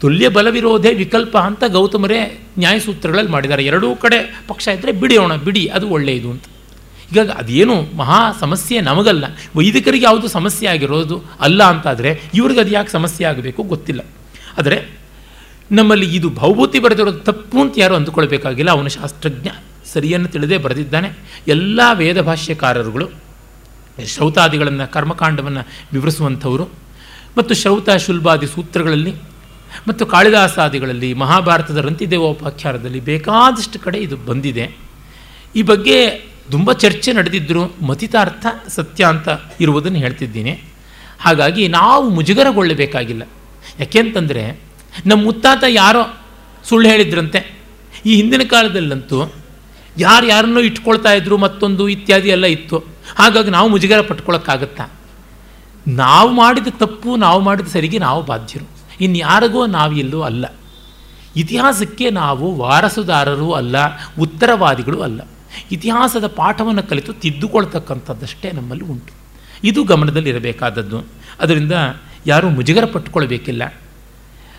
A: ತುಲ್ಯ ಬಲವಿರೋಧೆ ವಿಕಲ್ಪ ಅಂತ ಗೌತಮರೇ ನ್ಯಾಯಸೂತ್ರಗಳಲ್ಲಿ ಮಾಡಿದ್ದಾರೆ. ಎರಡೂ ಕಡೆ ಪಕ್ಷ ಇದ್ದರೆ ಬಿಡಿಯೋಣ, ಬಿಡಿ, ಅದು ಒಳ್ಳೆಯದು ಅಂತ. ಹೀಗಾಗಿ ಅದೇನು ಮಹಾ ಸಮಸ್ಯೆ ನಮಗಲ್ಲ. ವೈದಿಕರಿಗೆ ಯಾವುದು ಸಮಸ್ಯೆ ಆಗಿರೋದು? ಅಲ್ಲ ಅಂತಾದರೆ ಇವ್ರಿಗೆ ಅದು ಯಾಕೆ ಸಮಸ್ಯೆ ಆಗಬೇಕು ಗೊತ್ತಿಲ್ಲ. ಆದರೆ ನಮ್ಮಲ್ಲಿ ಇದು ಭೌಭೂತಿ ಬರೆದಿರೋದು ತಪ್ಪು ಅಂತ ಯಾರು ಅಂದುಕೊಳ್ಬೇಕಾಗಿಲ್ಲ. ಅವನ ಶಾಸ್ತ್ರಜ್ಞ, ಸರಿಯನ್ನು ತಿಳಿದೇ ಬರೆದಿದ್ದಾನೆ. ಎಲ್ಲ ವೇದ ಭಾಷ್ಯಕಾರರುಗಳು ಶ್ರೌತಾದಿಗಳನ್ನು ಕರ್ಮಕಾಂಡವನ್ನು ವಿವರಿಸುವಂಥವರು. ಮತ್ತು ಶ್ರೌತ ಶುಲ್ಬಾದಿ ಸೂತ್ರಗಳಲ್ಲಿ ಮತ್ತು ಕಾಳಿದಾಸಾದಿಗಳಲ್ಲಿ, ಮಹಾಭಾರತದ ರಂತಿದೇವೋಪಾಖ್ಯಾನದಲ್ಲಿ ಬೇಕಾದಷ್ಟು ಕಡೆ ಇದು ಬಂದಿದೆ. ಈ ಬಗ್ಗೆ ತುಂಬ ಚರ್ಚೆ ನಡೆದಿದ್ದರು ಮತಿತಾರ್ಥ ಸತ್ಯ ಅಂತ ಇರುವುದನ್ನು ಹೇಳ್ತಿದ್ದೀನಿ. ಹಾಗಾಗಿ ನಾವು ಮುಜುಗರಗೊಳ್ಳಬೇಕಾಗಿಲ್ಲ. ಯಾಕೆಂತಂದರೆ ನಮ್ಮ ಮುತ್ತಾತ ಯಾರೋ ಸುಳ್ಳು ಹೇಳಿದ್ರಂತೆ. ಈ ಹಿಂದಿನ ಕಾಲದಲ್ಲಂತೂ ಯಾರು ಯಾರನ್ನೋ ಇಟ್ಕೊಳ್ತಾ ಇದ್ರು ಮತ್ತೊಂದು ಇತ್ಯಾದಿ ಎಲ್ಲ ಇತ್ತು. ಹಾಗಾಗಿ ನಾವು ಮುಜುಗರ ಪಟ್ಕೊಳ್ಳೋಕ್ಕಾಗತ್ತಾ ನಾವು ಮಾಡಿದ ತಪ್ಪು, ನಾವು ಮಾಡಿದ ಸರಿಗೆ ನಾವು ಬಾಧ್ಯರು. ಇನ್ನು ನಾವು ಇಲ್ಲೋ ಅಲ್ಲ. ಇತಿಹಾಸಕ್ಕೆ ನಾವು ವಾರಸುದಾರರೂ ಅಲ್ಲ, ಉತ್ತರವಾದಿಗಳು ಅಲ್ಲ. ಇತಿಹಾಸದ ಪಾಠವನ್ನು ಕಲಿತು ತಿದ್ದುಕೊಳ್ತಕ್ಕಂಥದ್ದಷ್ಟೇ ನಮ್ಮಲ್ಲಿ ಉಂಟು. ಇದು ಗಮನದಲ್ಲಿರಬೇಕಾದದ್ದು. ಅದರಿಂದ ಯಾರೂ ಮುಜುಗರ ಪಟ್ಟುಕೊಳ್ಬೇಕಿಲ್ಲ.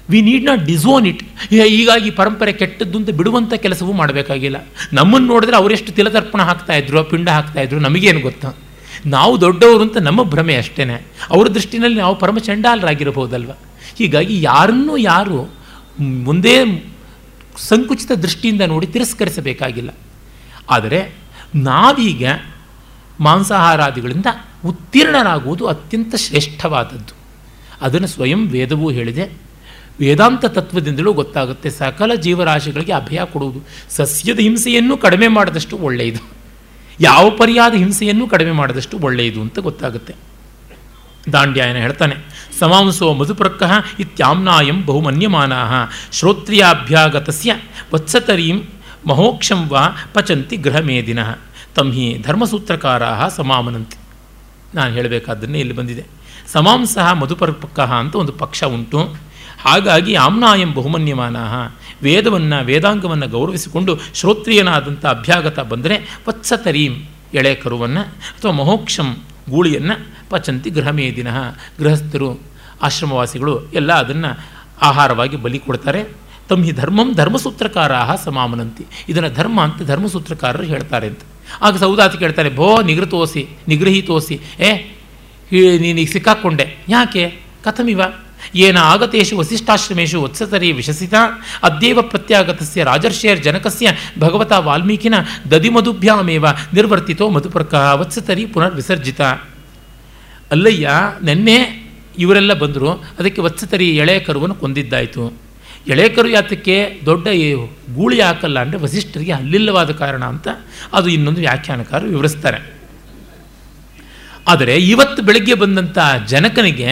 A: We need not disown it ಹೀಗಾಗಿ ಪರಂಪರೆ ಕೆಟ್ಟದ್ದು ಅಂತ ಬಿಡುವಂಥ ಕೆಲಸವೂ ಮಾಡಬೇಕಾಗಿಲ್ಲ. ನಮ್ಮನ್ನು ನೋಡಿದ್ರೆ ಅವರೆಷ್ಟು ತಿಲತರ್ಪಣ ಹಾಕ್ತಾಯಿದ್ರು ಪಿಂಡ ಹಾಕ್ತಾಯಿದ್ರು ನಮಗೇನು ಗೊತ್ತು? ನಾವು ದೊಡ್ಡವರು ಅಂತ ನಮ್ಮ ಭ್ರಮೆ ಅಷ್ಟೇ ಅವ್ರ ದೃಷ್ಟಿನಲ್ಲಿ ನಾವು ಪರಮ ಚಂಡಾಲರಾಗಿರಬಹುದಲ್ವ ಹೀಗಾಗಿ ಯಾರನ್ನೂ ಯಾರು ಮುಂದೆ ಸಂಕುಚಿತ ದೃಷ್ಟಿಯಿಂದ ನೋಡಿ ತಿರಸ್ಕರಿಸಬೇಕಾಗಿಲ್ಲ. ಆದರೆ ನಾವೀಗ ಮಾಂಸಾಹಾರಾದಿಗಳಿಂದ ಉತ್ತೀರ್ಣರಾಗುವುದು ಅತ್ಯಂತ ಶ್ರೇಷ್ಠವಾದದ್ದು. ಅದನ್ನು ಸ್ವಯಂ ವೇದವೂ ಹೇಳಿದೆ. ವೇದಾಂತ ತತ್ವದಿಂದಲೂ ಗೊತ್ತಾಗುತ್ತೆ ಸಕಲ ಜೀವರಾಶಿಗಳಿಗೆ ಅಭಯ ಕೊಡುವುದು. ಸಸ್ಯದ ಹಿಂಸೆಯನ್ನು ಕಡಿಮೆ ಮಾಡಿದಷ್ಟು ಒಳ್ಳೆಯದು. ಯಾವ ಪರ್ಯಾದ ಹಿಂಸೆಯನ್ನು ಕಡಿಮೆ ಮಾಡಿದಷ್ಟು ಒಳ್ಳೆಯದು ಅಂತ ಗೊತ್ತಾಗುತ್ತೆ. ದಾಂಡ್ಯಾಯನ ಹೇಳ್ತಾನೆ, ಸಮಾಂಸೋ ಮಧುಪ್ರಕ್ಕಃ ಇತ್ಯಾಮ್ನಾಯಂ ಬಹುಮನ್ಯಮಾನಾ ಶ್ರೋತ್ರಿಯಾಭ್ಯಾಗತಸ್ಯ ವತ್ಸತರೀಂ ಮಹೋಕ್ಷಂ ವಾ ಪಚಂತಿ ಗೃಹಮೇದಿನ ತಂ ಹಿ ಧರ್ಮಸೂತ್ರಕಾರ ಸಮಾಮನಂತಿ. ನಾನು ಹೇಳಬೇಕಾದ್ದನ್ನೇ ಇಲ್ಲಿ ಬಂದಿದೆ. ಸಮಾಂಸಃ ಮಧುಪರ್ಪಕ್ಕಃ ಅಂತ ಒಂದು ಪಕ್ಷ ಉಂಟು. ಹಾಗಾಗಿ ಆಮ್ನಾಯಂ ಬಹುಮನ್ಯಮಾನ. ವೇದವನ್ನು, ವೇದಾಂಗವನ್ನು ಗೌರವಿಸಿಕೊಂಡು ಶ್ರೋತ್ರಿಯನಾದಂಥ ಅಭ್ಯಾಗತ ಬಂದರೆ ವತ್ಸತರೀಂ ಎಳೆ ಕರುವನ್ನು ಅಥವಾ ಮಹೋಕ್ಷಂ ಗೂಳಿಯನ್ನು ಪಚಂತಿ ಗೃಹಮೇದಿನ ಗೃಹಸ್ಥರು, ಆಶ್ರಮವಾಸಿಗಳು ಎಲ್ಲ ಅದನ್ನು ಆಹಾರವಾಗಿ ಬಲಿ ಕೊಡ್ತಾರೆ. ತಮ್ಮ ಹಿ ಧರ್ಮಂ ಧರ್ಮಸೂತ್ರಕಾರ ಸಮಾಮನಂತಿ. ಇದನ್ನು ಧರ್ಮ ಅಂತ ಧರ್ಮಸೂತ್ರಕಾರರು ಹೇಳ್ತಾರೆ ಅಂತ. ಆಗ ಸೌದಾತಿ ಕೇಳ್ತಾರೆ, ಭೋ ನಿಗೃತೋಸಿ ನಿಗೃಹೀತೋಸಿ ಏ ನೀನೀಗ ಸಿಕ್ಕಾಕ್ಕೊಂಡೆ ಯಾಕೆ? ಕಥಮಿವ. ಏನ ಆಗತೇಶು ವಸಿಷ್ಠಾಶ್ರಮೇಶು ವತ್ಸತರಿ ವಿಶಸಿತ. ಅದ್ಯವ ಪ್ರತ್ಯಾಗತಸ್ಯ ರಾಜರ್ಷೇರ್ ಜನಕಸ್ಯ ಭಗವತ ವಾಲ್ಮೀಕಿನ ದದಿಮಧುಭ್ಯಾಮೇವ ನಿರ್ವರ್ತಿತೋ ಮಧುಪರ್ಕ ವತ್ಸತರಿ ಪುನರ್ವಿಸರ್ಜಿತ. ಅಲ್ಲಯ್ಯ, ನೆನ್ನೆ ಇವರೆಲ್ಲ ಬಂದರು, ಅದಕ್ಕೆ ವತ್ಸತರಿ ಎಳೆ ಕರುವನ್ನು ಕೊಂದಿದ್ದಾಯಿತು. ಎಳೆ ಕರು ಯಾತಕ್ಕೆ ದೊಡ್ಡ ಗೂಳಿ ಹಾಕಲ್ಲ ಅಂದರೆ ವಸಿಷ್ಠರಿಗೆ ಅಲ್ಲಿಲ್ಲವಾದ ಕಾರಣ ಅಂತ ಅದು ಇನ್ನೊಂದು ವ್ಯಾಖ್ಯಾನಕಾರರು ವಿವರಿಸ್ತಾರೆ. ಆದರೆ ಇವತ್ತು ಬೆಳಗ್ಗೆ ಬಂದಂಥ ಜನಕನಿಗೆ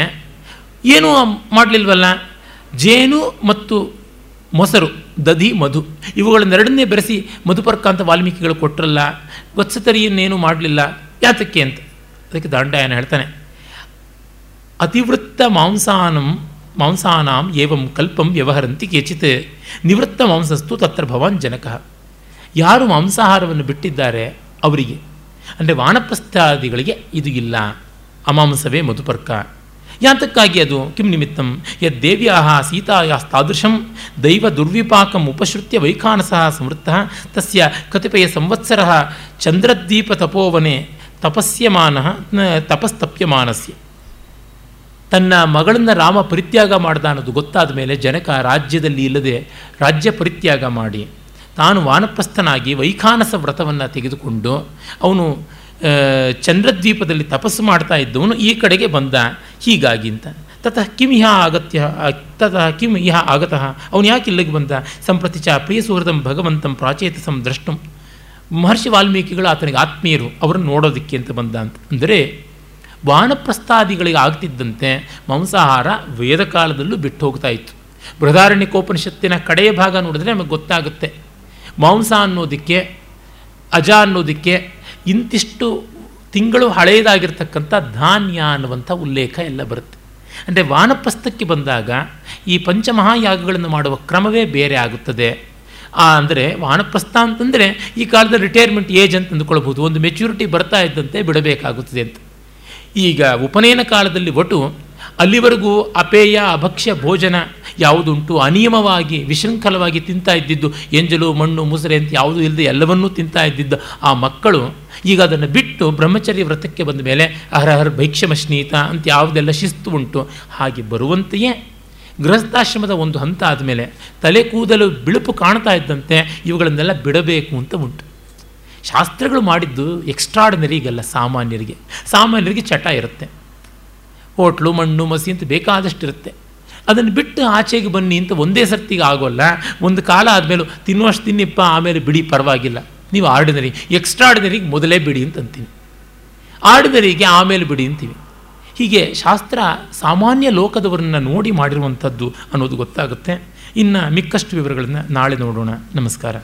A: ಏನೂ ಮಾಡಲಿಲ್ವಲ್ಲ? ಜೇನು ಮತ್ತು ಮೊಸರು, ದಧಿ, ಮಧು ಇವುಗಳನ್ನೆರಡನ್ನೇ ಬೆರೆಸಿ ಮಧುಪರ್ಕ ಅಂತ ವಾಲ್ಮೀಕಿಗಳು ಕೊಟ್ಟರಲ್ಲ ವತ್ಸತರಿಯನ್ನೇನು ಮಾಡಲಿಲ್ಲ? ಯಾತಕ್ಕೆ ಅಂತ. ಅದಕ್ಕೆ ದಾಂಡಾಯನ ಹೇಳ್ತಾನೆ, ಅತಿವೃತ್ತ ಮಾಂಸಾನಂ ಮಾಂಸಾನಾಂ ಏವಂ ಕಲ್ಪಂ ವ್ಯವಹರಂತಿ ಕೇಚಿತ್ ನಿವೃತ್ತ ಮಾಂಸಸ್ತು ತತ್ರ ಭವಾನ್ ಜನಕ ಯಾರು ಮಾಂಸಾಹಾರವನ್ನು ಬಿಟ್ಟಿದ್ದಾರೆ? ಅವರಿಗೆ. ಅಂದರೆ ವಾನಪ್ರಸ್ಥಾದಿಗಳಿಗೆ ಇದು ಇಲ್ಲ. ಅಮಾಂಸವೇ ಮಧುಪರ್ಕ. ಯಾತಕ್ಕಾಗಿ ಅದು? ಕಿಂ ನಿಮಿತ್ತಂ. ಯದ್ದೇವ್ಯಾ ಸೀತಾಯಾಸ್ತಾದೃಶಂ ದೈವ ದುರ್ವಿಪಾಕಂ ಉಪಶ್ರುತ್ಯ ವೈಖಾನಸಃ ಸಮೃದ್ಧ ತಸ್ಯ ಕತಿಪಯ ಸಂವತ್ಸರ ಚಂದ್ರದ್ವೀಪ ತಪೋವನೆ ತಪಸ್ಯಮಾನ ತಪಸ್ತಪ್ಯಮಾನಸ್ಯ. ತನ್ನ ಮಗಳನ್ನು ರಾಮ ಪರಿತ್ಯಾಗ ಮಾಡ್ದ ಅನ್ನೋದು ಗೊತ್ತಾದ ಮೇಲೆ ಜನಕ ರಾಜ್ಯದಲ್ಲಿ ಇಲ್ಲದೆ ರಾಜ್ಯ ಪರಿತ್ಯಾಗ ಮಾಡಿ ತಾನು ವಾನಪ್ರಸ್ಥನಾಗಿ ವೈಖಾನಸ ವ್ರತವನ್ನು ತೆಗೆದುಕೊಂಡು ಅವನು ಚಂದ್ರದ್ವೀಪದಲ್ಲಿ ತಪಸ್ಸು ಮಾಡ್ತಾ ಇದ್ದವನು ಈ ಕಡೆಗೆ ಬಂದ. ಹೀಗಾಗಿ ಅಂತ. ತತಃ ಕಿಮ್ ಇಹ ಆಗತ್ಯ ತತಃ ಕಿಮ್ ಇಹ ಆಗತಃ. ಅವನು ಯಾಕೆ ಇಲ್ಲಿಗೆ ಬಂದ? ಸಂಪ್ರತಿ ಚ ಪ್ರಿಯ ಸುಹೃದಂ ಭಗವಂತಂ ಪ್ರಾಚೇತಸಂ ದ್ರಷ್ಟು ಮಹರ್ಷಿ ವಾಲ್ಮೀಕಿಗಳು ಆತನಿಗೆ ಆತ್ಮೀಯರು, ಅವರನ್ನು ನೋಡೋದಕ್ಕೆ ಅಂತ ಬಂದ ಅಂತ. ಅಂದರೆ ವಾನಪ್ರಸ್ಥಾದಿಗಳಿಗೆ ಆಗ್ತಿದ್ದಂತೆ ಮಾಂಸಾಹಾರ ವೇದಕಾಲದಲ್ಲೂ ಬಿಟ್ಟು ಹೋಗ್ತಾ ಇತ್ತು. ಬೃಹದಾರಣ್ಯಕೋಪನಿಷತ್ತಿನ ಕಡೆಯ ಭಾಗ ನೋಡಿದ್ರೆ ನಮಗೆ ಗೊತ್ತಾಗುತ್ತೆ. ಮಾಂಸ ಅನ್ನೋದಕ್ಕೆ, ಅಜ ಅನ್ನೋದಕ್ಕೆ ಇಂತಿಷ್ಟು ತಿಂಗಳು ಹಳೆಯದಾಗಿರ್ತಕ್ಕಂಥ ಧಾನ್ಯ ಅನ್ನುವಂಥ ಉಲ್ಲೇಖ ಎಲ್ಲ ಬರುತ್ತೆ. ಅಂದರೆ ವಾನಪ್ರಸ್ಥಕ್ಕೆ ಬಂದಾಗ ಈ ಪಂಚಮಹಾಯಾಗಗಳನ್ನು ಮಾಡುವ ಕ್ರಮವೇ ಬೇರೆ ಆಗುತ್ತದೆ. ಅಂದರೆ ವಾನಪ್ರಸ್ಥ ಅಂತಂದರೆ ಈ ಕಾಲದ ರಿಟೈರ್ಮೆಂಟ್ ಏಜ್ ಅಂತ ಅಂದ್ಕೊಳ್ಬೋದು ಒಂದು ಮೆಚ್ಯೂರಿಟಿ ಬರ್ತಾ ಇದ್ದಂತೆ ಬಿಡಬೇಕಾಗುತ್ತದೆ ಅಂತ. ಈಗ ಉಪನಯನ ಕಾಲದಲ್ಲಿ ಒಟು ಅಲ್ಲಿವರೆಗೂ ಅಪೇಯ ಅಭಕ್ಷ್ಯ ಭೋಜನ ಯಾವುದುಂಟು ಅನಿಯಮವಾಗಿ, ವಿಶೃಂಖಲವಾಗಿ ತಿಂತಾ ಇದ್ದಿದ್ದು, ಎಂಜಲು, ಮಣ್ಣು, ಮುಸರೆ ಅಂತ ಯಾವುದೂ ಇಲ್ಲದೆ ಎಲ್ಲವನ್ನೂ ತಿಂತಾ ಇದ್ದಿದ್ದು ಆ ಮಕ್ಕಳು ಈಗ ಅದನ್ನು ಬಿಟ್ಟು ಬ್ರಹ್ಮಚರ್ಯ ವ್ರತಕ್ಕೆ ಬಂದ ಮೇಲೆ ಅಹರಹರ್ ಭೈಕ್ಷಮಶ್ನೀತ ಅಂತ ಯಾವುದೆಲ್ಲ ಶಿಸ್ತು ಉಂಟು, ಹಾಗೆ ಬರುವಂತೆಯೇ ಗೃಹಸ್ಥಾಶ್ರಮದ ಒಂದು ಹಂತ ಆದಮೇಲೆ ತಲೆ ಕೂದಲು ಬಿಳುಪು ಕಾಣ್ತಾ ಇದ್ದಂತೆ ಇವುಗಳನ್ನೆಲ್ಲ ಬಿಡಬೇಕು ಅಂತ ಉಂಟು. ಶಾಸ್ತ್ರಗಳು ಮಾಡಿದ್ದು ಎಕ್ಸ್ಟ್ರಾರ್ಡಿನರಿಗಲ್ಲ ಸಾಮಾನ್ಯರಿಗೆ. ಸಾಮಾನ್ಯರಿಗೆ ಚಟ ಇರುತ್ತೆ. ಹೋಟ್ಲು, ಮಣ್ಣು, ಮಸಿ ಅಂತ ಬೇಕಾದಷ್ಟು ಇರುತ್ತೆ ಅದನ್ನು ಬಿಟ್ಟು ಆಚೆಗೆ ಬನ್ನಿ ಅಂತ ಒಂದೇ ಸರ್ತಿಗೆ ಆಗೋಲ್ಲ. ಒಂದು ಕಾಲ ಆದಮೇಲೆ ತಿನ್ನುವಷ್ಟು ತಿನ್ನಿಪ್ಪ, ಆಮೇಲೆ ಬಿಡಿ, ಪರವಾಗಿಲ್ಲ. ನೀವು ಆರ್ಡಿನರಿ ಎಕ್ಸ್ಟ್ರಾರ್ಡಿನರಿಗೆ ಮೊದಲೇ ಬಿಡಿ ಅಂತ ಅಂತೀನಿ. ಆರ್ಡಿನರಿಗೆ ಆಮೇಲೆ ಬಿಡಿ ಅಂತೀವಿ. ಹೀಗೆ ಶಾಸ್ತ್ರ ಸಾಮಾನ್ಯ ಲೋಕದವರನ್ನು ನೋಡಿ ಮಾಡಿರುವಂಥದ್ದು ಅನ್ನೋದು ಗೊತ್ತಾಗುತ್ತೆ. ಇನ್ನು ಮಿಕ್ಕಷ್ಟು ವಿವರಗಳನ್ನು ನಾಳೆ ನೋಡೋಣ. ನಮಸ್ಕಾರ.